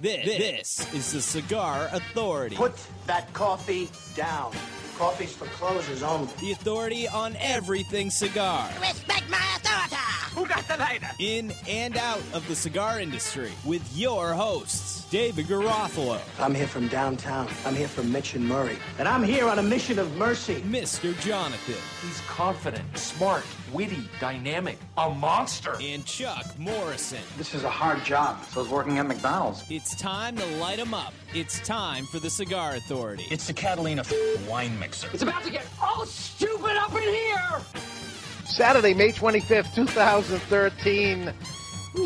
This, this is the Cigar Authority. Put that coffee down. Coffee's for closers only. the authority on everything cigar. Respect my authority. Who got the lighter? In and out of the cigar industry with your hosts, David Garofalo, I'm here from downtown. I'm here from Mitch and Murray. And I'm here on a mission of mercy. Mr. Jonathan, He's confident, smart, witty, dynamic, a monster. and Chuck Morrison. This is a hard job. So I was working at McDonald's. It's time to light light 'em up. It's time for the Cigar Authority. It's the Catalina wine mixer. It's about to get all stupid up in here. Saturday, May 25th, 2013.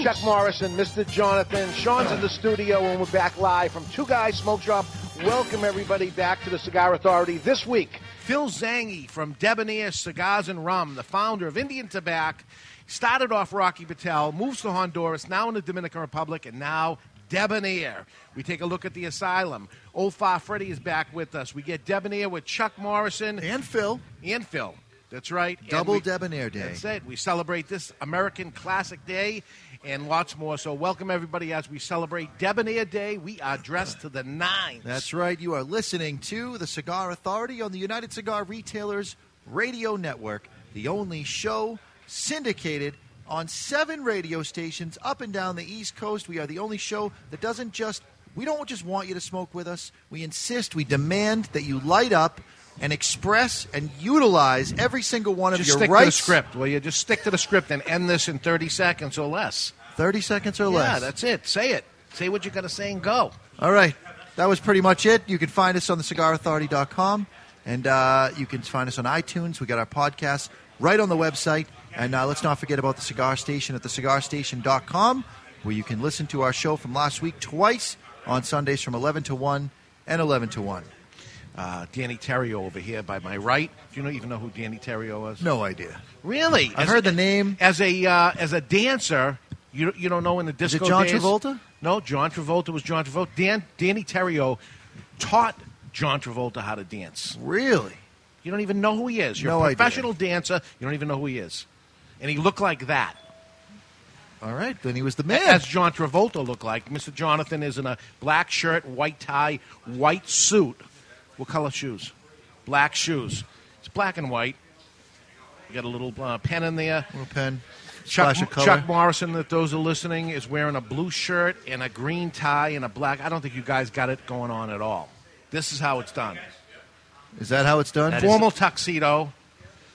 Chuck Morrison, Mr. Jonathan. Sean's in the studio, and we're back live from Two Guys Smoke Shop. Welcome, everybody, back to the Cigar Authority. This week, Phil Zanghi from Debonaire Cigars and Rum, the founder of Indian Tobacco, started off Rocky Patel, moves to Honduras, now in the Dominican Republic, and now Debonaire. We take a look at the asylum. Old Fart Freddy is back with us. We get Debonair with Chuck Morrison And Phil, and Phil. That's right. Double we- debonair day. That's it. We celebrate this American Classic Day and lots more. So, welcome everybody as we celebrate Debonair Day. We are dressed to the nines. That's right. You are listening to the Cigar Authority on the United Cigar Retailers Radio Network, the only show syndicated on seven radio stations up and down the East Coast. We are the only show that doesn't just, we don't just want you to smoke with us. We insist, we demand that you light up and express and utilize every single one of Just your stick rights. to the script, will you? Just stick to the script and end this in 30 seconds or less. 30 seconds or less. Yeah, that's it. Say it. Say what you got to say and go. All right. That was pretty much it. You can find us on thecigarauthority.com and uh, you can find us on iTunes. We got our podcast right on the website. And uh, let's not forget about the Cigar Station at thecigarstation.com where you can listen to our show from last week twice on Sundays from 11 to 1 and 11 to 1. Uh, Danny Terrio over here by my right. Do you know, even know who Danny Terrio is? No idea. Really? I've As heard the name. As a uh, as a dancer, you you don't know in the Is disco it John days? Travolta? No, John Travolta was John Travolta. Dan Danny Terrio taught John Travolta how to dance. Really? You don't even know who he is. You're No a idea. professional dancer. You don't even know who he is. And he looked like that. All right. Then he was the man. As John Travolta looked like. Mr. Jonathan is in a black shirt, white tie, white suit. What color shoes? Black shoes. It's black and white. You got a little uh, pen in there. Little pen. Chuck, Splash of color. Chuck Morrison, that those are listening, is wearing a blue shirt and a green tie and a black. I don't think you guys got it going on at all. This is how it's done. Is that how it's done? That Is Formal tuxedo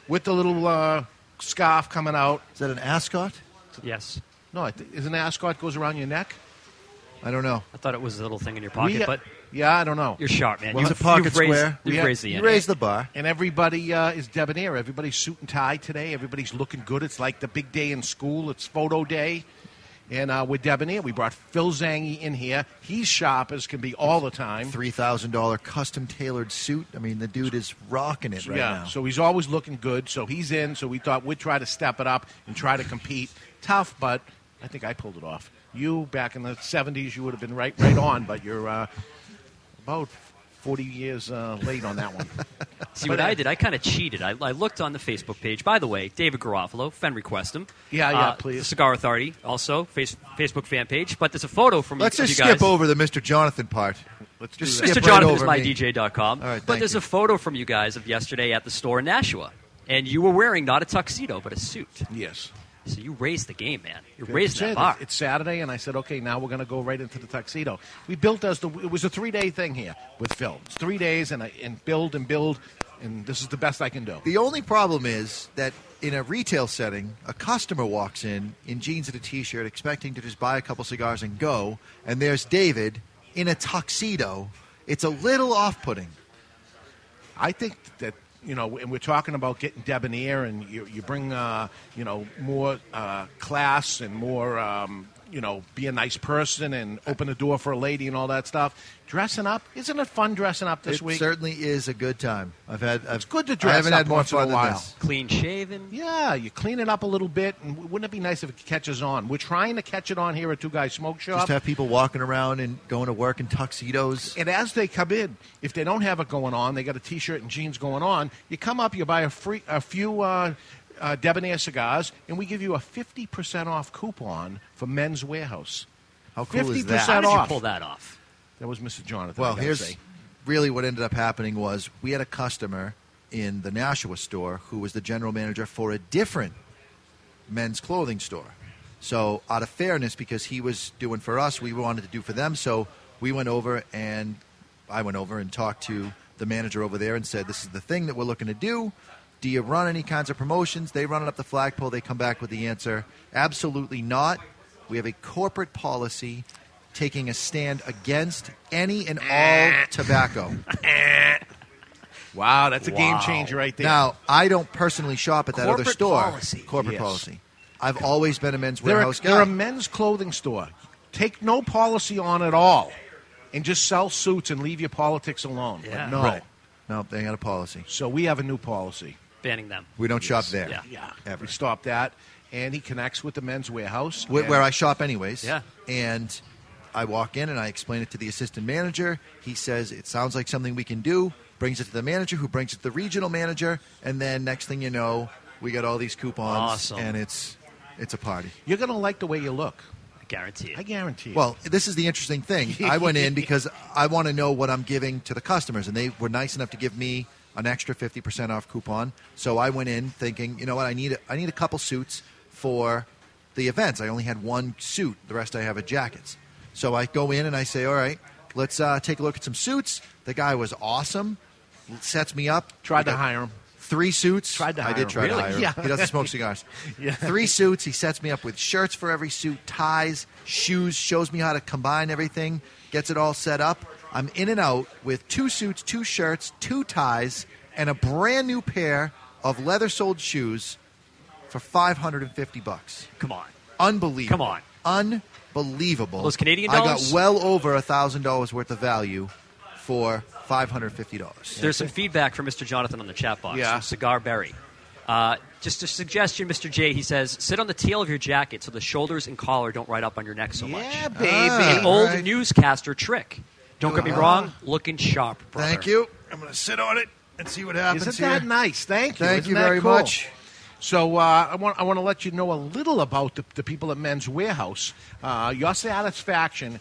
with the little uh, scarf coming out. Is that an ascot? Yes. No, I th- isn't an ascot goes around your neck? I don't know. I thought it was a little thing in your pocket, We- but yeah, I don't know. you're sharp, man. Well, you've, it's a pocket you've raised, square. You've We have- raised the You end. raised the bar. And everybody uh, is debonair. Everybody's suit and tie today. Everybody's looking good. It's like the big day in school. It's photo day. And uh, we're debonair. We brought Phil Zanghi in here. He's sharp as can be all the time. three thousand dollar custom tailored suit. I mean, the dude is rocking it right yeah, now. so he's always looking good. So he's in. So we thought we'd try to step it up and try to compete. Tough, but I think I pulled it off. You back in the '70s, you would have been right, right on. But you're uh, about 40 years uh, late on that one. See But, what uh, I did? I kind of cheated. I, I looked on the Facebook page. By the way, David Garofalo, Fen request him. Yeah, yeah, Uh, please. The Cigar Authority, also face, Facebook fan page. But there's a photo from Let's you, just you guys. skip over the Mr. Jonathan part. Let's Just do that. skip Mr. right Jonathan is over me. mydj.com. All right, but there's you. a photo from you guys of yesterday at the store in Nashua. And you were wearing not a tuxedo, but a suit. Yes. So you raised the game, man. You raised That's that it. bar. It's Saturday, and I said, okay, now we're going to go right into the tuxedo. We built as the. It was a three day thing here with Phil. It's three days, and I, and build and build, and this is the best I can do. The only problem is that in a retail setting, a customer walks in in jeans and a t-shirt, expecting to just buy a couple cigars and go, and there's David in a tuxedo. It's a little off-putting. I think that you know, and we're talking about getting debonair, and you, you bring uh, you know more uh, class and more um, you know, be a nice person and open the door for a lady and all that stuff. Dressing up, isn't it fun dressing up this it week? certainly is a good time. I've had. I've, It's good to dress. I dress haven't up had more once in a fun than while. this. Clean shaven. Yeah, you clean it up a little bit, and wouldn't it be nice if it catches on? We're trying to catch it on here at Two Guys Smoke Shop. Just have people walking around and going to work in tuxedos. And as they come in, if they don't have it going on, they got a T-shirt and jeans going on. You come up, you buy a free, a few uh, uh, debonair cigars, and we give you a fifty percent off coupon for Men's Wearhouse. How cool is 50% that? How did you pull that off? That was Mr. Jonathan. Well, here's say. really what ended up happening was we had a customer in the Nashua store who was the general manager for a different men's clothing store. So, out of fairness, because he was doing for us, we wanted to do for them. So, we went over and I went over and talked to the manager over there and said, This is the thing that we're looking to do. Do you run any kinds of promotions? They run it up the flagpole. They come back with the answer absolutely not. We have a corporate policy taking a stand against any and all eh. tobacco. Eh. wow, that's a game Wow. changer right there. Now, I don't personally shop at that other Corporate store. policy. Corporate Yes. policy. I've always been a men's they're, a, warehouse they're guy. a men's clothing store. Take no policy on at all, and just sell suits and leave your politics alone. But Yeah. no. Right. no, they got a policy. So we have a new policy. Banning them. We don't shop there. Yeah. Yeah, Ever. we stopped that, and he connects with the men's Wearhouse, Where, and- where I shop, anyways. Yeah. And I walk in and I explain it to the assistant manager. He says it sounds like something we can do. Brings it to the manager, who brings it to the regional manager, and then next thing you know, we got all these coupons, Awesome. and it's it's a party. You're going to like the way you look. I guarantee it. I guarantee. it. Well, this is the interesting thing. I went in because I want to know what I'm giving to the customers, and they were nice enough to give me an extra 50% off coupon. So I went in thinking, you know what, I need a, I need a couple suits for the events. I only had one suit. The rest I have are jackets. So I go in and I say, all right, let's uh, take a look at some suits. The guy was awesome. Sets me up. Tried to hire him. Three suits. Tried to hire I did him. try Really? hire him. Yeah. He doesn't smoke cigars. Yeah. Three suits. He sets me up with shirts for every suit, ties, shoes, shows me how to combine everything, gets it all set up. I'm in and out with two suits, two shirts, two ties, and a brand new pair of leather soled shoes for 550 bucks. Come on. Unbelievable. Come on. Unbelievable. Those Canadian dollars? I got well over a $1,000 worth of value for $550. There's some feedback from Mr. Jonathan on the chat box. Yeah. From Cigar Berry. Uh, just a suggestion, Mr. J. He says, sit on the tail of your jacket so the shoulders and collar don't ride up on your neck so much. Yeah, baby. An old right. newscaster trick. Don't get me Uh-huh. wrong, looking sharp, brother. Thank you. I'm going to sit on it and see what happens Isn't here. that nice? Thank you. Thank Isn't you that very cool? much. So uh, I want I want to let you know a little about the, the people at Men's Wearhouse. Uh, your satisfaction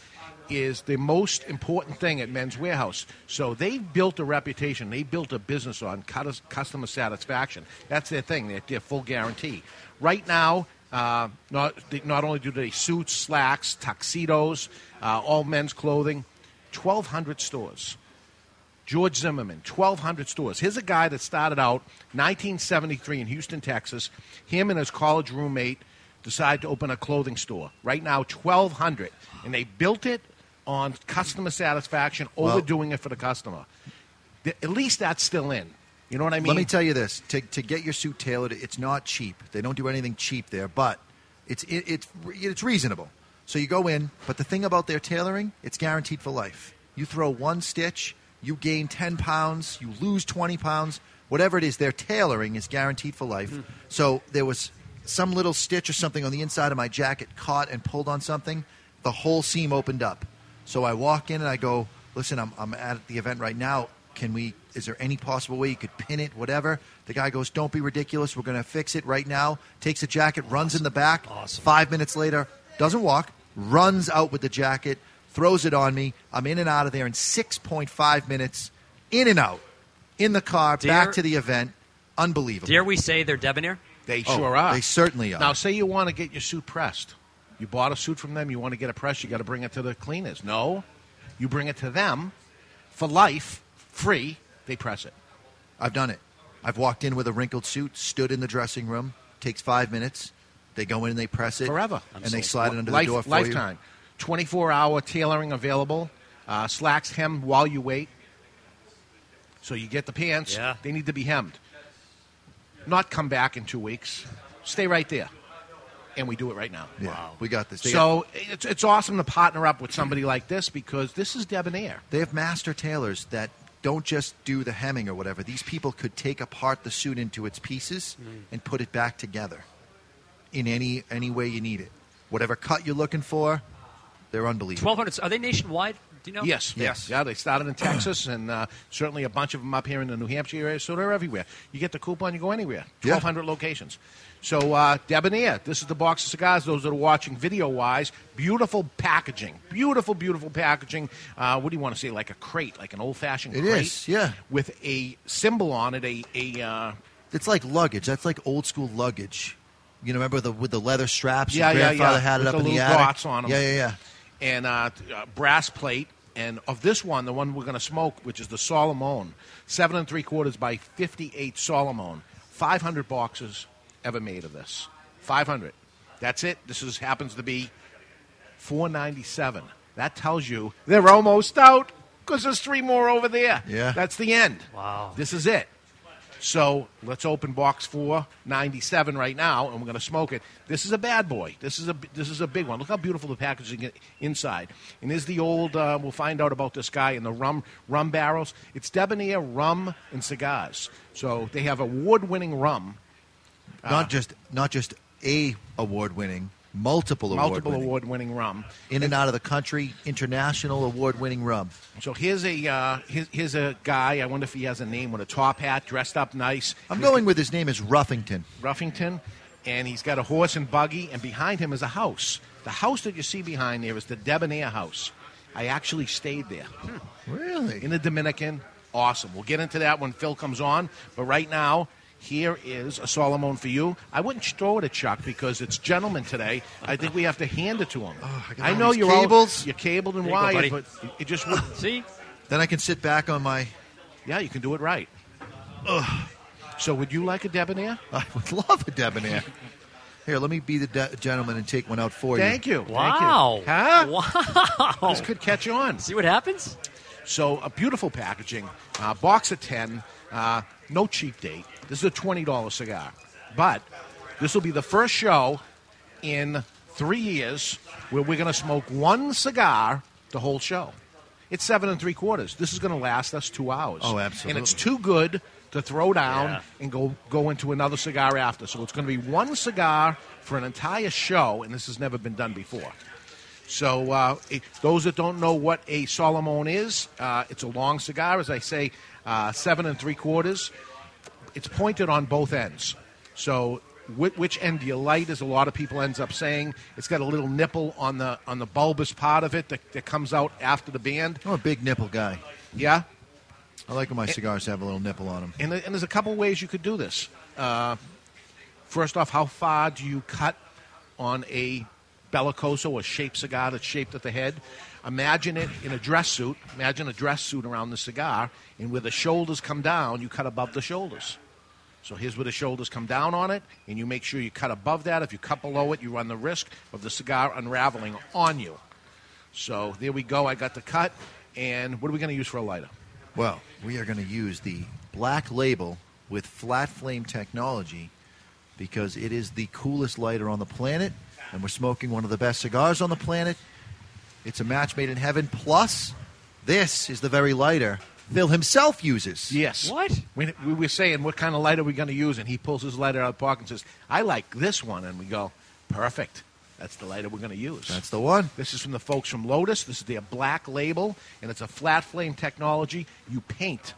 is the most important thing at Men's Wearhouse. So they've built a reputation. They built a business on customer satisfaction. That's their thing. Their, their full guarantee. Right now, uh, not not only do they suits, slacks, tuxedos, uh, all men's clothing, twelve hundred stores. George Zimmerman, 1,200 stores. Here's a guy that started out 1973 in Houston, Texas. Him and his college roommate decided to open a clothing store. Right now, 1,200. And they built it on customer satisfaction, overdoing it for the customer. Th- At least that's still in. You know what I mean? Let me tell you this: to, to get your suit tailored, it's not cheap. They don't do anything cheap there, but it's it, it's it's reasonable. So you go in, but the thing about their tailoring, it's guaranteed for life. You throw one stitch, you gain ten pounds, you lose twenty pounds, whatever it is. Their tailoring is guaranteed for life. Mm-hmm. So there was some little stitch or something on the inside of my jacket caught and pulled on something. The whole seam opened up. So I walk in and I go, listen, I'm, I'm at the event right now. Can we, is there any possible way you could pin it, whatever? The guy goes, don't be ridiculous. We're going to fix it right now. Takes a jacket, runs in the back. Awesome. Five minutes later, doesn't walk, runs out with the jacket, throws it on me. I'm in and out of there in 6.5 minutes, in and out, in the car, Dare- back to the event. Unbelievable. Dare we say they're debonair? They Oh, sure are. They certainly are. Now, say you want to get your suit pressed. You bought a suit from them, you want to get it pressed, you got to bring it to the cleaners. No. You bring it to them for life, free, they press it. I've done it. I've walked in with a wrinkled suit, stood in the dressing room, takes five minutes. They go in and they press it Forever. and they slide it under Life- the door for lifetime. 24 hour tailoring available. Uh, slacks hem while you wait. So you get the pants. Yeah. They need to be hemmed. Not come back in two weeks. Stay right there. And we do it right now. you. Yeah, we got this. They So it's, it's awesome to partner up with somebody like this because this is debonair. They have master tailors that don't just do the hemming or whatever. These people could take apart the suit into its pieces and put it back together in any any way you need it. Whatever cut you're looking for, they're unbelievable. 1,200. Are they nationwide? Do you know? Yes, yes, yeah. They started in Texas, and uh, certainly a bunch of them up here in the New Hampshire area. So they're everywhere. You get the coupon, you go anywhere. Yeah. Twelve hundred locations. So uh, Debonaire, this is the box of cigars. Those that are watching video-wise, beautiful packaging, beautiful, beautiful packaging. Uh, what do you want to say? Like a crate, like an old-fashioned It crate. is, yeah. With a symbol on it, a a. Uh, It's like luggage. That's like old school luggage. You know, remember the with the leather straps? Yeah, Your yeah, grandfather yeah. had it With up the in the little attic. dots on 'em. Yeah, yeah, yeah. and uh, uh, brass plate. And of this one, the one we're going to smoke, which is the Solomon, seven and three quarters by fifty-eight Solomon, five hundred boxes ever made of this. Five hundred. That's it. This is happens to be four ninety-seven. That tells you they're almost out because there's three more over there. Yeah. that's the end. Wow. This is it. So let's open box 497 right now, and we're going to smoke it. This is a bad boy. This is a this is a big one. Look how beautiful the packaging inside. And is the old. Uh, we'll find out about this guy in the rum rum barrels. It's Debonaire rum and cigars. So they have award-winning rum, Not just not just a award winning, multiple award multiple winning. award-winning rum. in and out of the country, international award winning rum. So here's a uh, here's, here's a guy. I wonder if he has a name with a top hat, dressed up nice. I'm He's going with his name is Ruffington. Ruffington, and he's got a horse and buggy, and behind him is a house. The house that you see behind there is the Debonaire house. I actually stayed there Really? in the Dominican. Awesome. We'll get into that when Phil comes on, but right now. Here is a Solomon for you. I wouldn't throw it at Chuck because it's gentleman today. I think we have to hand it to him. Oh, I I know these you're cables. all you're cabled and There you go, wired, but it just would, See? Then I can sit back on my. yeah, you can do it right. So, would you like a debonair? I would love a debonair. Here, let me be the de- gentleman and take one out for you. Thank you. Wow. Thank you. Huh? Wow. This could catch on. See what happens? So a beautiful packaging, uh, box of ten, uh, no cheap date. This is a twenty dollar cigar, but this will be the first show in three years where we're going to smoke one cigar the whole show. It's seven and three quarters. This is going to last us two hours. Oh, absolutely. And it's too good to throw down Yeah. and go go into another cigar after. So it's going to be one cigar for an entire show, and this has never been done before. So, uh, it, those that don't know what a Solomon is, uh, it's a long cigar, as I say, uh, seven and three quarters. It's pointed on both ends. So, which, which end do you light? As a lot of people ends up saying, it's got a little nipple on the on the bulbous part of it that, that comes out after the band. I'm a big nipple guy. Yeah, I like when my cigars have a little nipple on them. and, and there's a couple ways you could do this. Uh, first off, how far do you cut on a bellicoso, a shaped cigar that's shaped at the head? Imagine it in a dress suit. Imagine a dress suit around the cigar, and where the shoulders come down, you cut above the shoulders. So here's where the shoulders come down on it, and you make sure you cut above that. If you cut below it, you run the risk of the cigar unraveling on you. So there we go. I got the cut, and what are we going to use for a lighter? Well, we are going to use the black label with flat flame technology because it is the coolest lighter on the planet, and we're smoking one of the best cigars on the planet. It's a match made in heaven. Plus, this is the very lighter Phil himself uses. Yes. What? We, we were saying, what kind of light are we going to use? And he pulls his lighter out of the pocket and says, I like this one. And we go, perfect. That's the lighter we're going to use. That's the one. this is from the folks from Lotus. This is their black label, and it's a flat flame technology. You paint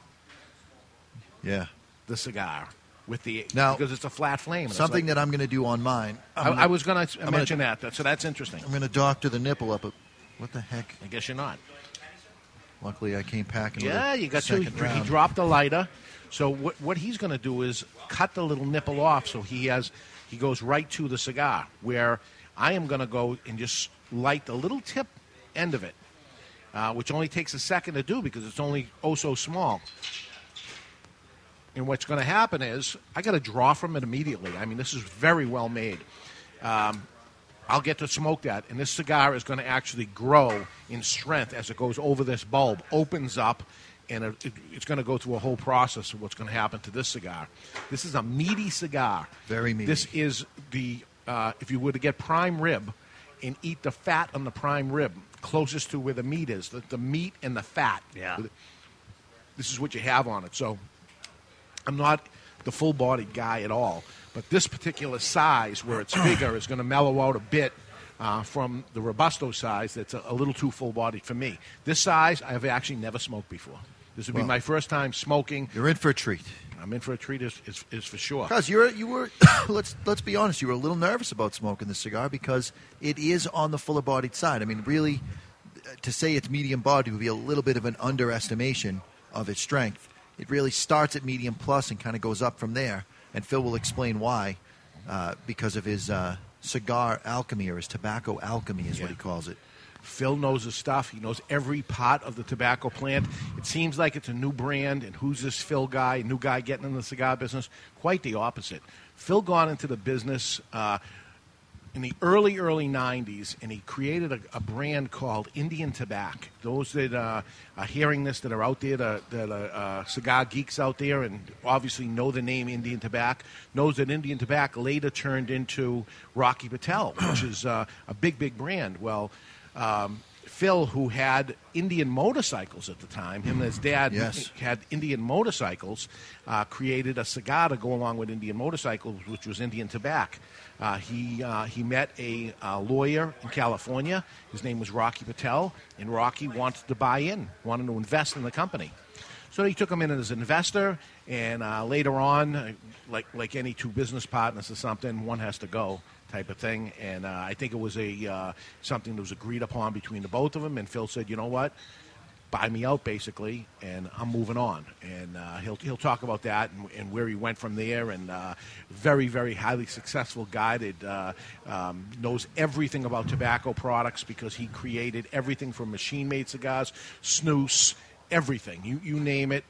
Yeah. the cigar with the Now, because it's a flat flame. it's Something like- that I'm going to do on mine. I'm gonna- I was going to gonna- mention that. that. So that's interesting. I'm going to doctor the nipple up. A, what the heck? I guess you're not. Luckily, I came packing. Yeah, you got to. second He dropped the lighter. So what what he's going to do is cut the little nipple off, so he has he goes right to the cigar. Where I am going to go and just light the little tip end of it, uh, which only takes a second to do because it's only oh so small. And what's going to happen is I got to draw from it immediately. I mean, this is very well made. Um, I'll get to smoke that, and this cigar is going to actually grow in strength as it goes over this bulb, opens up, and it, it- it's going to go through a whole process of what's going to happen to this cigar. This is a meaty cigar. Very meaty. This is the uh, if you were to get prime rib and eat the fat on the prime rib closest to where the meat is, the, the meat and the fat. Yeah. This is what you have on it. So I'm not the full bodied guy at all, but this particular size where it's bigger is going to mellow out a bit uh, from the Robusto size that's a, a little too full bodied for me. This size, I've actually never smoked before. This would Well- be my first time smoking. You're in for a treat. I'm in for a treat, is, is, is for sure. Because you were, you were, let's let's be honest, you were a little nervous about smoking the cigar because it is on the fuller bodied side. I mean, really, to say it's medium bodied would be a little bit of an underestimation of its strength. It really starts at medium plus and kind of goes up from there. And Phil will explain why, uh, because of his uh, cigar alchemy or his tobacco alchemy, is what he calls it. Phil knows his stuff. He knows every part of the tobacco plant. It seems like it's a new brand, and who's this Phil guy, new guy getting in the cigar business? Quite the opposite. Phil got into the business uh, in the early, early 90s, and he created a, a brand called Indian Tobacco. Those that uh, are hearing this, that are out there, that, that are uh, cigar geeks out there, and obviously know the name Indian Tobacco, knows that Indian Tobacco later turned into Rocky Patel, which is uh, a big, big brand. Well, um, Phil, who had Indian motorcycles at the time, him and his dad Yes. had Indian motorcycles, uh, created a cigar to go along with Indian motorcycles, which was Indian tobacco. Uh, he uh, he met a uh, lawyer in California. His name was Rocky Patel, and Rocky wanted to buy in, wanted to invest in the company. So he took him in as an investor, and uh, later on, uh, like like any two business partners or something, one has to go type of thing. And uh, I think it was a something that was agreed upon between the both of them. And Phil said, "You know what? Buy me out, basically, and I'm moving on." And uh, he'll he'll talk about that and, and where he went from there. And uh, very very highly successful guy that uh, um, knows everything about tobacco products because he created everything from machine made cigars, snus, everything. You you name it.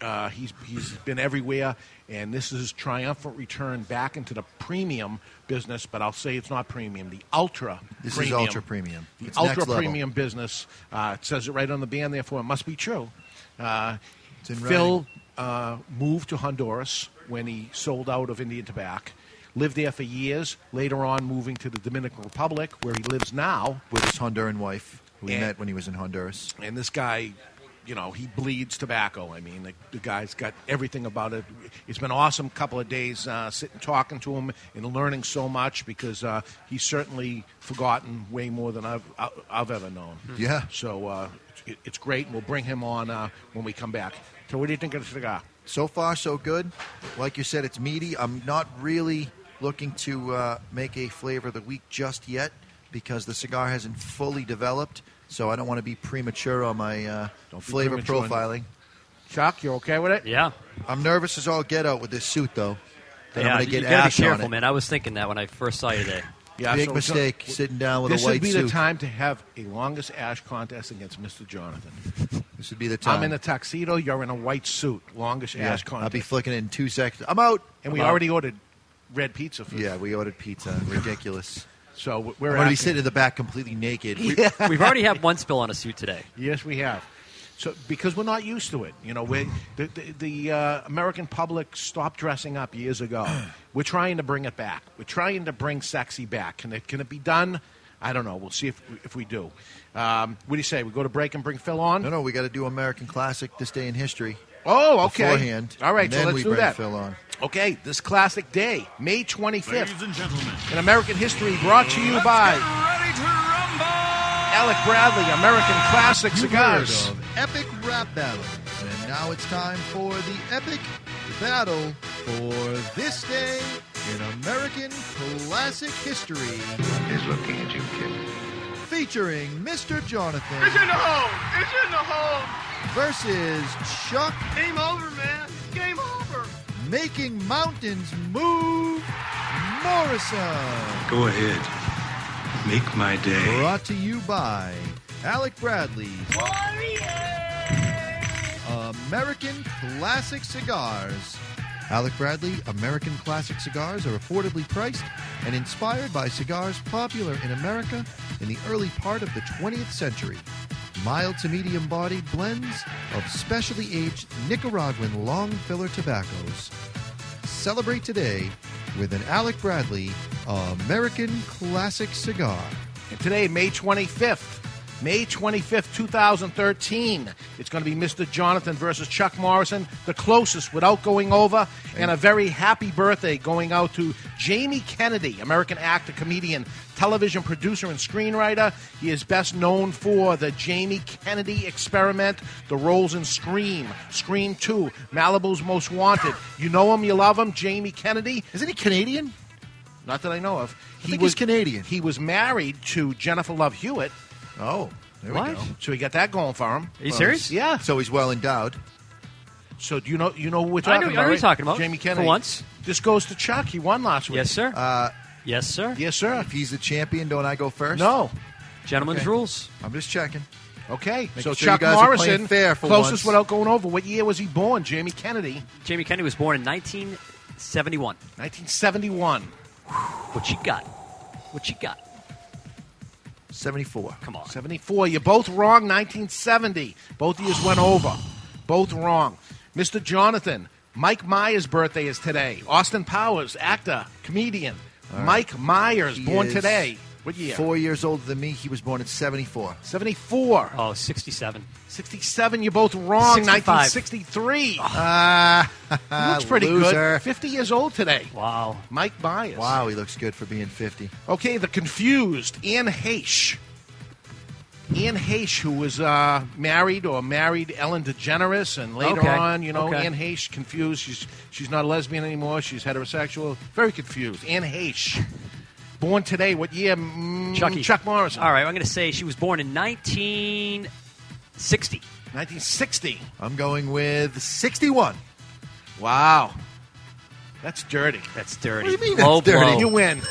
Uh, he's he's been everywhere, and this is his triumphant return back into the premium business. But I'll say it's not premium. The ultra. This is ultra premium. The It's ultra premium business. Uh, it says it right on the band, therefore it must be true. Uh, Phil uh, moved to Honduras when he sold out of Indian tobacco. Lived there for years. Later on, moving to the Dominican Republic, where he lives now. With his Honduran wife, who he And- met when he was in Honduras. And this guy, you know, he bleeds tobacco. I mean, the, the guy's got everything about it. It's been an awesome couple of days uh, sitting talking to him and learning so much because uh, he's certainly forgotten way more than I've I've ever known. Yeah. So uh, it, it's great, and we'll bring him on uh, when we come back. So, what do you think of the cigar? So far, so good. Like you said, it's meaty. I'm not really looking to uh, make a flavor of the week just yet because the cigar hasn't fully developed. So I don't want to be premature on my uh, Don't flavor profiling. Chuck, you okay with it? Yeah. I'm nervous as all get out with this suit, though. That yeah, I'm going to you get gotta be ash on careful, man. I was thinking that when I first saw you today. Yeah, Big so- mistake so- sitting down with a white suit. This would be suit. the time to have a longest ash contest against Mr. Jonathan. This would be the time. I'm in a tuxedo. You're in a white suit. Longest yeah, ash contest. I'll be flicking it in two seconds. I'm out. and we I'm out. already ordered red pizza. For Yeah, we ordered pizza. Ridiculous. So I'm we're going to be sitting in the back completely naked. We've already had one spill on a suit today. Yes, we have. So because we're not used to it, you know, we the the, the uh, American public stopped dressing up years ago. we're trying to bring it back. We're trying to bring sexy back. Can it can it be done? I don't know. We'll see if if we do. Um, what do you say? We go to break and bring Phil on. No, no, we got to do American Classic this day in history. Oh, okay. Beforehand. All right, and so then let's we do bring that. Phil on. Okay, this classic day, May 25th, Ladies and gentlemen, in American history, brought to you by ready to rumble! Alec Bradley, American Classic You've Cigars. heard of epic rap battle, and now it's time for the epic battle for this day in American classic history, He's looking at you, kid. featuring Mr. Jonathan It's in the hole! It's in the hole! versus Chuck, Game over, man! Game over! making mountains move, Morrison. Go ahead. Make my day. Brought to you by Alec Bradley, Warriors! American Classic Cigars. Alec Bradley American Classic Cigars are affordably priced and inspired by cigars popular in America in the early part of the 20th century. Mild to medium bodied blends of specially aged Nicaraguan long filler tobaccos. Celebrate today with an Alec Bradley American Classic Cigar. And today, May 25th, May 25th, 2013. It's going to be Mr. Jonathan versus Chuck Morrison, the closest without going over. And a very happy birthday going out to Jamie Kennedy, American actor, comedian, television producer, and screenwriter. He is best known for the Jamie Kennedy Experiment, the roles in Scream, Scream 2, Malibu's Most Wanted. You know him, you love him, Jamie Kennedy. Isn't he Canadian? Not that I know of. He was Canadian. He was married to Jennifer Love Hewitt. Oh, there What? we go. So he got that going for him. Are you serious? Yeah. So he's well endowed. So do you know you know who we're I talking know- I about? know who right? you're talking about. Jamie For Kennedy. once. This goes to Chuck. He won last week. Yes, sir. Uh, yes, sir. Yes, sir. if he's the champion, don't I go first? No. Gentlemen's Okay. rules. I'm just checking. Okay. Making so sure you Chuck guys are playing Morrison, fair for closest once. without going over. What year was he born? Jamie Kennedy, Jamie Kennedy was born in 1971. 1971. What you got? What you got? 74. Come on. 74. You're both wrong. 1970. Both of you went over. Both wrong. Mr. Jonathan, Mike Myers' birthday is today. Austin Powers, actor, comedian. Mike Myers, He born is today. What year? Four years older than me. He was born in 74. 74. Oh, 67. 67, you're both wrong. 65. 1963. Ah, He looks pretty loser. good. 50 years old today. Wow. Mike Myers. Wow, he looks good for being 50. Okay, the confused Anne Heche. Anne Heche, who was uh, married or married Ellen DeGeneres, and later Okay, on, you know, okay. Anne Heche confused. She's she's not a lesbian anymore. She's heterosexual. Very confused. Anne Heche, born today. What year? Mm, Chucky. Chuck Morrison. All right, I'm going to say she was born in 1960. 1960. I'm going with 61. Wow, that's dirty. That's dirty. What do you mean Low that's dirty? blow. You win.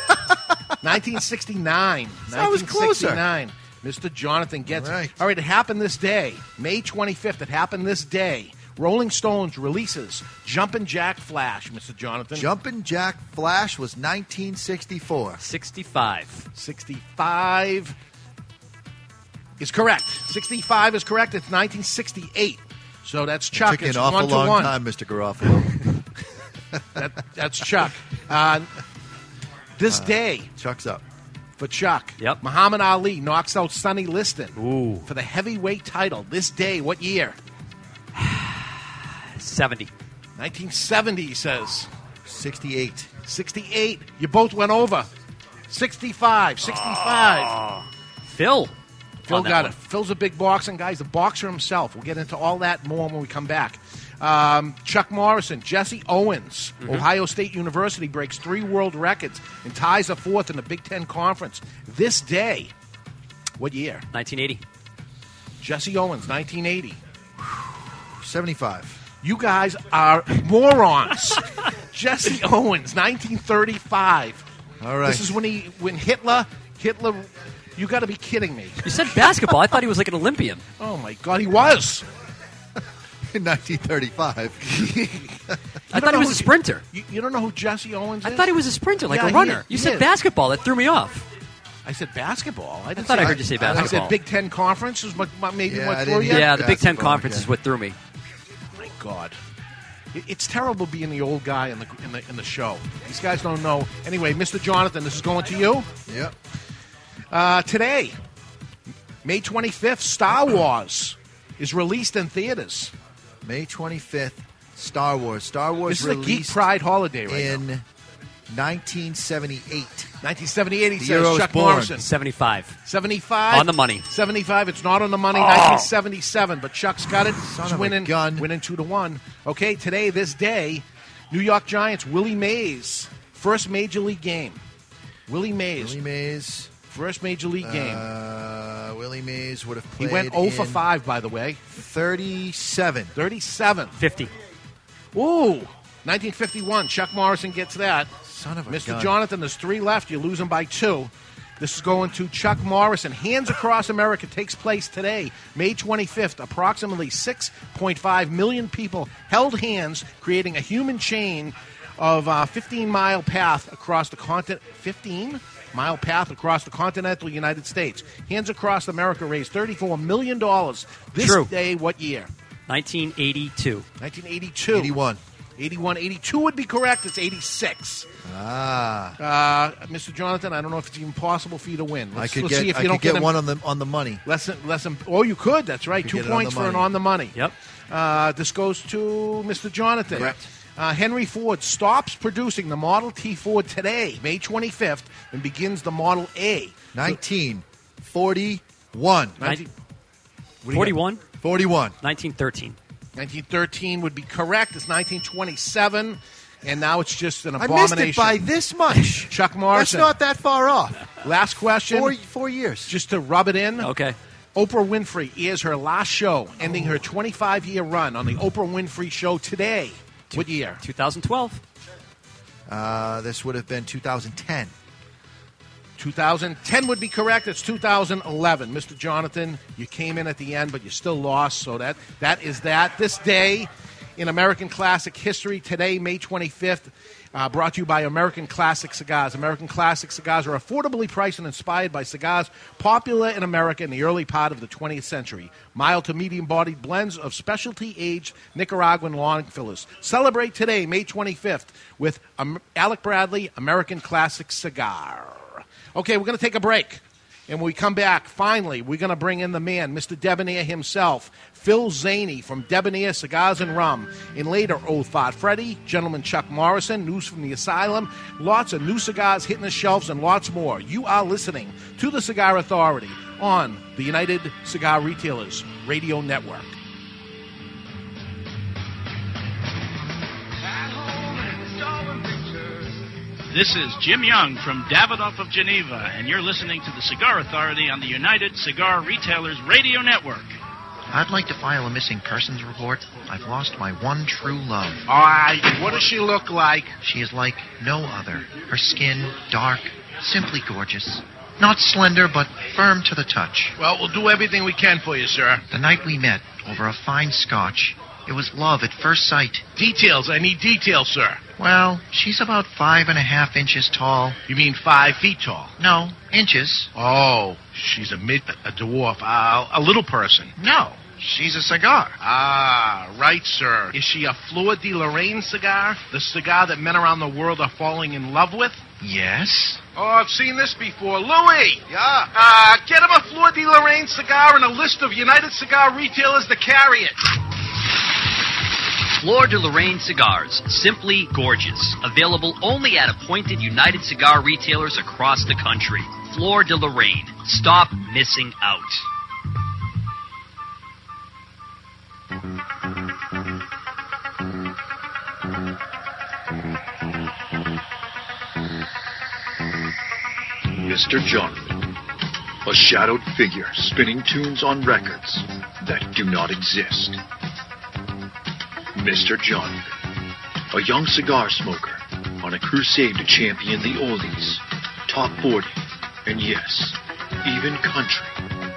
1969. I was closer. 1969. Mr. Jonathan gets All right. All right, it happened this day, May 25th. It happened this day. Rolling Stones releases Jumpin' Jack Flash, Mr. Jonathan. Jumpin' Jack Flash was 1964. 65. 65 is correct. 65 is correct. It's 1968. So that's Chuck. Took it's an awful one to long one. time, Mr. Garofalo. That, that's Chuck. Uh, this day Chuck's up. for Chuck. Yep. Muhammad Ali knocks out Sonny Liston Ooh. for the heavyweight title. This day, what year? 70. 1970, he says. 68. 68. You both went over. 65. 65. Phil. Phil on that got one. it. Phil's a big boxing guy. He's a boxer himself. We'll get into all that more when we come back. Um, Chuck Morrison, Jesse Owens, Mm-hmm. Ohio State University breaks three world records and ties a fourth in the Big Ten Conference. This day, what year? 1980. Jesse Owens, 1980. 75. You guys are morons. Jesse Owens, 1935. All right. This is when he when Hitler Hitler. You got to be kidding me. You said basketball. I thought he was like an Olympian. Oh my God, he was. in 1935. I thought he was a sprinter. You, you don't know who Jesse Owens is? I thought he was a sprinter, like Yeah, a he runner. is. You He said is. basketball. That threw me off. I said basketball. I, didn't thought say, I heard you say basketball. I basketball. said Big Ten Conference is what, what maybe Yeah, what I threw didn't you. hear Yeah, the Big Ten Basketball, Conference yeah. is what threw me. God. It's terrible being the old guy in the in the in the show. These guys don't know. Anyway, Mr. Jonathan, this is going to you. yep. Uh, today, May 25th, Star Wars is released in theaters. May 25th, Star Wars. Star Wars This is a Geek Pride holiday right in now. 1978. 1978, he The says. year Chuck born. Morrison. 75. 75. On the money. 75. It's not on the money. 1977, but Chuck's got it. He's of a winning, gun. winning two to one. Okay, today, this day, New York Giants, Willie Mays, first major league game. Willie Mays, Willie Mays. first major league game. Uh, Willie Mays would have he went 0 for 5, by the way. 37. 37. 50. Ooh, 1951. Chuck Morrison gets that. Son of a Mr. gun. Jonathan, there's three left. You lose them by two. This is going to Chuck Morrison. Hands Across America takes place today, May 25th. Approximately 6.5 million people held hands, creating a human chain of uh, 15 mile path across the continent. 15 mile path across the continental United States. Hands Across America raised 34 million dollars this True. day. What year? 1982. 1982. 81. 81, 82 would be correct. It's 86. Ah, Uh, Mr. Jonathan, I don't know if it's even possible for you to win. I Let's, could let's get see if I you could don't get him- one on the on the money. Less than, less than, oh, you could. That's right. Could Two get it on points for an on the money. Yep. Uh, this goes to Mr. Jonathan. Correct. Uh, Henry Ford stops producing the Model T Ford today, May 25th, and begins the Model A. 1941. 19, 41, 41. 1913. 1913 would be correct. It's 1927, and now it's just an abomination. I missed it by this much. Chuck That's Morrison. not that far off. Last question. Four four years. Just to rub it in. Okay. Oprah Winfrey airs her last show, ending her 25 year run on the Oprah Winfrey Show today. What year? 2012. Uh, this would have been 2010. 2010 would be correct. It's 2011. Mr. Jonathan, you came in at the end, but you still lost. So that that is that. This day in American Classic history, today, May 25th, uh, brought to you by American Classic Cigars. American Classic Cigars are affordably priced and inspired by cigars popular in America in the early part of the 20th century. Mild to medium bodied blends of specialty aged Nicaraguan long fillers. Celebrate today, May 25th, with um, Alec Bradley American Classic Cigar. Okay, we're going to take a break. And when we come back, finally, we're going to bring in the man, Mr. Debonair himself, Phil Zanghi from Debonaire Cigars and Rum. And later, Old Fart Freddy, Gentleman Chuck Morrison, News from the Asylum, lots of new cigars hitting the shelves, and lots more. You are listening to the Cigar Authority on the United Cigar Retailers Radio Network. This is Jim Young from Davidoff of Geneva, and you're listening to the Cigar Authority on the United Cigar Retailers Radio Network. I'd like to file a missing persons report. I've lost my one true love. Right, what does she look like? She is like no other. Her skin, dark, simply gorgeous. Not slender, but firm to the touch. Well, we'll do everything we can for you, sir. The night we met, over a fine scotch, it was love at first sight. Details. I need details, sir. Well, she's about five and a half inches tall. You mean five feet tall? No, inches. Oh, she's a mid, a dwarf, uh, a little person. No, she's a cigar. Ah, right, sir. Is she a Fleur de Lorraine cigar? The cigar that men around the world are falling in love with? Yes. Oh, I've seen this before. Louis! Yeah? Uh, get him a Fleur de Lorraine cigar and a list of United Cigar retailers to carry it. Fleur de Lorraine cigars, simply gorgeous. Available only at appointed United Cigar retailers across the country. Fleur de Lorraine. Stop missing out. Mr. Jonathan, a shadowed figure spinning tunes on records that do not exist. Mr. Jonathan, a young cigar smoker on a crusade to champion the oldies, top 40, and yes, even country,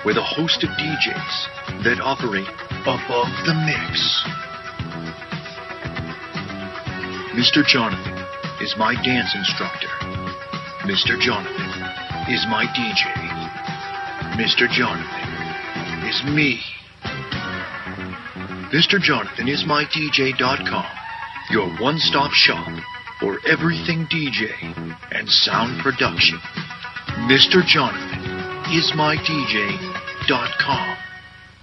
with a host of DJs that operate above the mix. Mr. Jonathan is my dance instructor. Mr. Jonathan is my DJ. Mr. Jonathan is me. Mr. Jonathan is my DJ.com, your one stop shop for everything DJ and sound production. Mr. Jonathan is my DJ.com.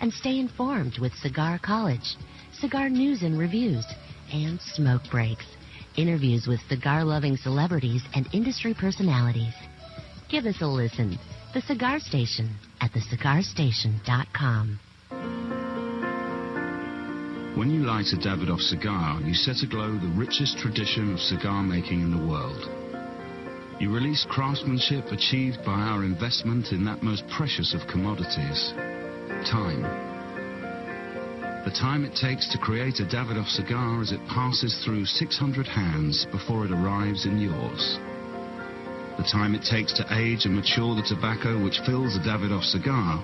And stay informed with Cigar College, cigar news and reviews, and smoke breaks. Interviews with cigar loving celebrities and industry personalities. Give us a listen. The Cigar Station at thecigarstation.com. When you light a Davidoff cigar, you set aglow the richest tradition of cigar making in the world. You release craftsmanship achieved by our investment in that most precious of commodities time. The time it takes to create a Davidoff cigar as it passes through 600 hands before it arrives in yours. The time it takes to age and mature the tobacco which fills a Davidoff cigar,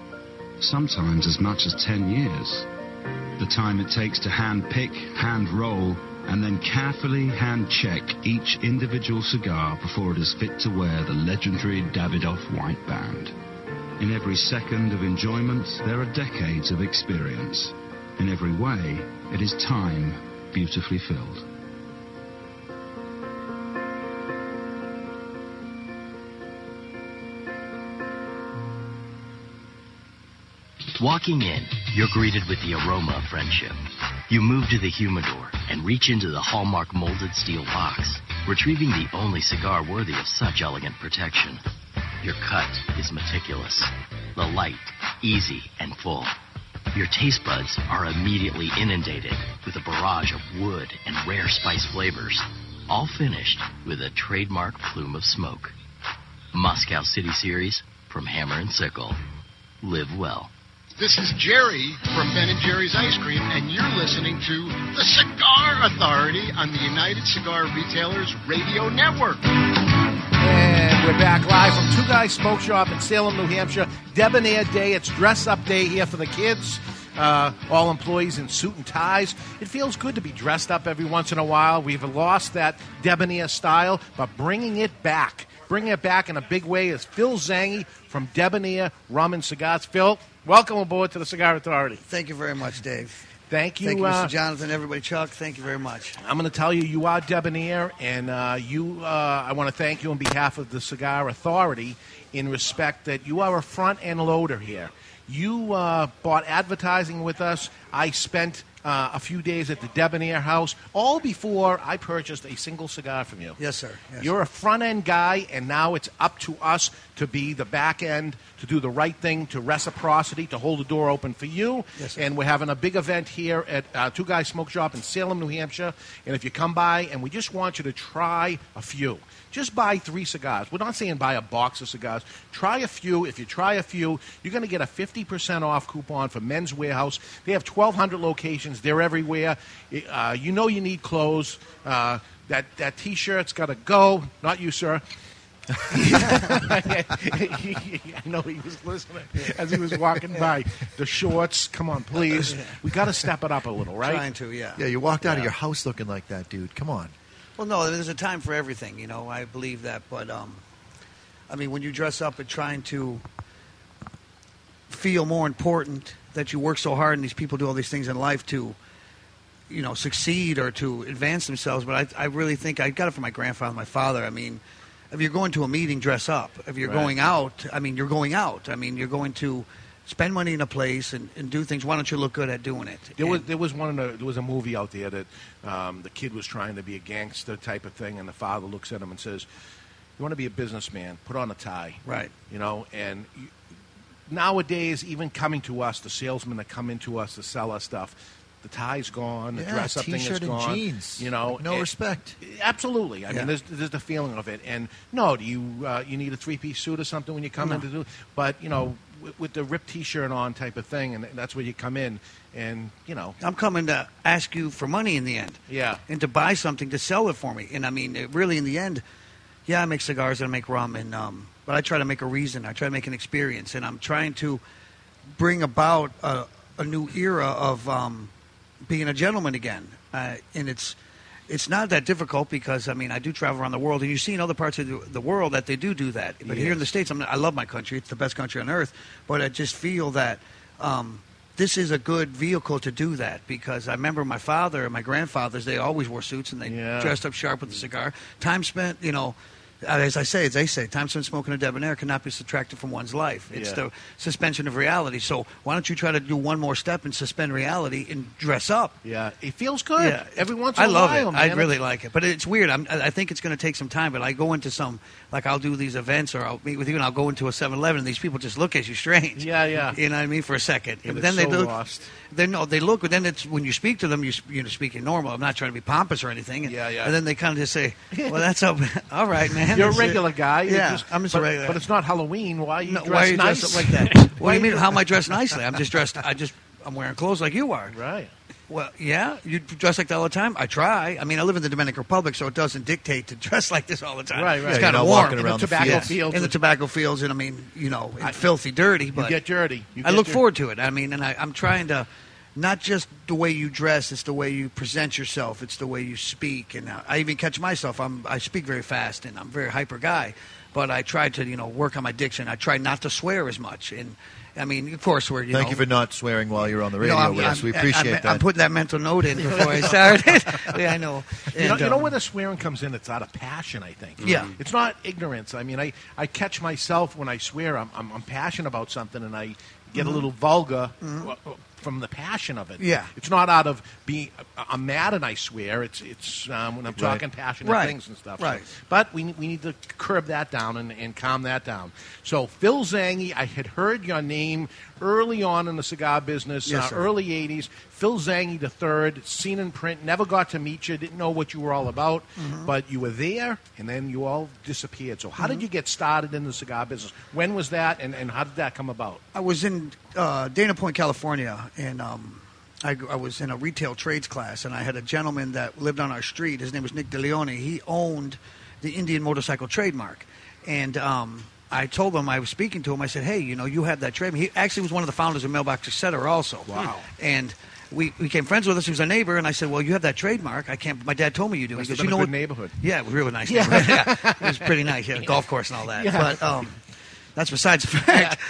sometimes as much as 10 years. The time it takes to hand pick, hand roll, and then carefully hand check each individual cigar before it is fit to wear the legendary Davidoff white band. In every second of enjoyment, there are decades of experience. In every way, it is time beautifully filled. Walking in, you're greeted with the aroma of friendship. You move to the humidor and reach into the Hallmark molded steel box, retrieving the only cigar worthy of such elegant protection. Your cut is meticulous, the light, easy, and full. Your taste buds are immediately inundated with a barrage of wood and rare spice flavors, all finished with a trademark plume of smoke. Moscow City Series from Hammer and Sickle. Live well. This is Jerry from Ben and Jerry's Ice Cream, and you're listening to the Cigar Authority on the United Cigar Retailers Radio Network. We're back live from Two Guys Smoke Shop in Salem, New Hampshire. Debonaire Day. It's dress up day here for the kids. Uh, all employees in suit and ties. It feels good to be dressed up every once in a while. We've lost that debonair style, but bringing it back, bringing it back in a big way is Phil Zanghi from Debonaire Rum and Cigars. Phil, welcome aboard to the Cigar Authority. Thank you very much, Dave. Thank you, Thank you, uh, Mr. Jonathan, everybody. Chuck, thank you very much. I'm going to tell you, you are debonair, and uh, you. Uh, I want to thank you on behalf of the Cigar Authority in respect that you are a front end loader here. You uh, bought advertising with us. I spent uh, a few days at the Debonaire House, all before I purchased a single cigar from you. Yes, sir. Yes, You're a front end guy, and now it's up to us to be the back end, to do the right thing, to reciprocity, to hold the door open for you. Yes, sir. and we're having a big event here at uh, Two Guys Smoke Shop in Salem, New Hampshire. And if you come by, and we just want you to try a few. Just buy three cigars. We're not saying buy a box of cigars. Try a few. If you try a few, you're going to get a 50% off coupon for Men's Wearhouse. They have 1,200 locations. They're everywhere. Uh, you know you need clothes. Uh, that, that T-shirt's got to go. Not you, sir. I know he was listening as he was walking by. The shorts, come on, please. We got to step it up a little, right? Trying to, yeah. Yeah, you walked out of your house looking like that, dude. Come on. Well, no, there's a time for everything. You know, I believe that. But um, I mean, when you dress up and trying to feel more important, that you work so hard and these people do all these things in life to, you know, succeed or to advance themselves. But I, I really think I got it from my grandfather, my father. I mean, if you're going to a meeting, dress up. If you're Right. going out, I mean, you're going out. I mean, you're going to spend money in a place and, and do things. Why don't you look good at doing it? There was there was one the, there was a movie out there that um, the kid was trying to be a gangster type of thing, and the father looks at him and says, "You want to be a businessman? Put on a tie." Right. You know, and you, nowadays, even coming to us, the salesmen that come into us to sell us stuff. The tie's gone. The Yeah, dress up thing is and gone. jeans. You know, Like, no and- respect. Absolutely. I Yeah. mean, there's, there's the feeling of it. And no, do you uh, you need a three piece suit or something when you come No. in to do? But you know, with, with the ripped T-shirt on type of thing, and that's where you come in, and you know, I'm coming to ask you for money in the end. Yeah. And to buy something to sell it for me. And I mean, it really, in the end, yeah, I make cigars and I make rum, and um, but I try to make a reason. I try to make an experience, and I'm trying to bring about a, a new era of um, being a gentleman again. uh, and it's it's not that difficult because I mean I do travel around the world, and you see in other parts of the, the world that they do do that. But here in the states, I'm, I love my country; it's the best country on earth. But I just feel that. Um, this is a good vehicle to do that because I remember my father and my grandfathers, they always wore suits and they dressed up sharp with a cigar. Time spent, you know, Uh, as I say, as they say, time spent smoking a debonair cannot be subtracted from one's life. It's Yeah. the suspension of reality. So why don't you try to do one more step and suspend reality and dress up? Yeah, it feels good. Yeah, Every once in I a love while, it. man. I really like it, but it's weird. I'm, I think it's going to take some time. But I go into some, like I'll do these events or I'll meet with you, and I'll go into a 7-Eleven, and these people just look at you strange. Yeah, yeah. You know what I mean? For a second, Yeah, but then they so look. lost. Then no, they look. But then it's when you speak to them, you you know speaking normal. I'm not trying to be pompous or anything. And, Yeah, yeah. And then they kind of just say, "Well, that's up. All right, man. You're a That's it." regular guy. You're Yeah, just- I'm just but, a regular. But it's not Halloween. Why are you No, dressed why are you nice? dressed like that? What do you mean? How am I dressed nicely? I'm just dressed. I just I'm wearing clothes like you are. Right. Well, yeah, you dress like that all the time. I try. I mean, I live in the Dominican Republic, so it doesn't dictate to dress like this all the time. Right, right. It's Yeah, kind of warm walking around the tobacco fields. fields in the tobacco fields, and I mean, you know, and filthy, dirty. But get dirty. You I look dirty. forward to it. I mean, and I, I'm trying to. Not just the way you dress; it's the way you present yourself. It's the way you speak, and uh, I even catch myself. I'm I speak very fast, and I'm a very hyper guy, but I try to you know work on my diction. I try not to swear as much, and I mean, of course, we're you Thank know, you for not swearing while you're on the you radio know, I'm- with us. I'm- We appreciate I'm, that. I'm putting that mental note in before I started. yeah, I know. You know, And, you know um, where the swearing comes in? It's out of passion, I think. Yeah. It's not ignorance. I mean, I, I catch myself when I swear. I'm, I'm, I'm passionate about something and I get Mhm. a little vulgar Mhm. uh, from the passion of it. Yeah. It's not out of being, I'm mad and I swear. It's, it's um, when I'm Right. talking passionate Right. things and stuff. Right. But we, we need to curb that down and, and calm that down. So, Phil Zanghi, I had heard your name early on in the cigar business, Yes, uh, early 80s. Phil Zanghi III, seen in print, never got to meet you, didn't know what you were all about, Mhm. but you were there, and then you all disappeared. So, how did Mhm. you get started in the cigar business? When was that, and, and how did that come about? I was in uh, Dana Point, California, and um, I, I was in a retail trades class, and I had a gentleman that lived on our street. His name was Nick DeLeone. He owned the Indian motorcycle trademark, and um, I told him I was speaking to him. I said, "Hey, you know, you have that trademark." He actually was one of the founders of Mailbox Etc. Also. Wow. And we became friends with us. He was a neighbor, and I said, "Well, you have that trademark. I can't." My dad told me you do. Must he goes, "You know good what?" neighborhood. Yeah, it was really nice. Yeah. Yeah. it was pretty nice. Yeah, golf course and all that. Yeah. But um, that's besides the fact.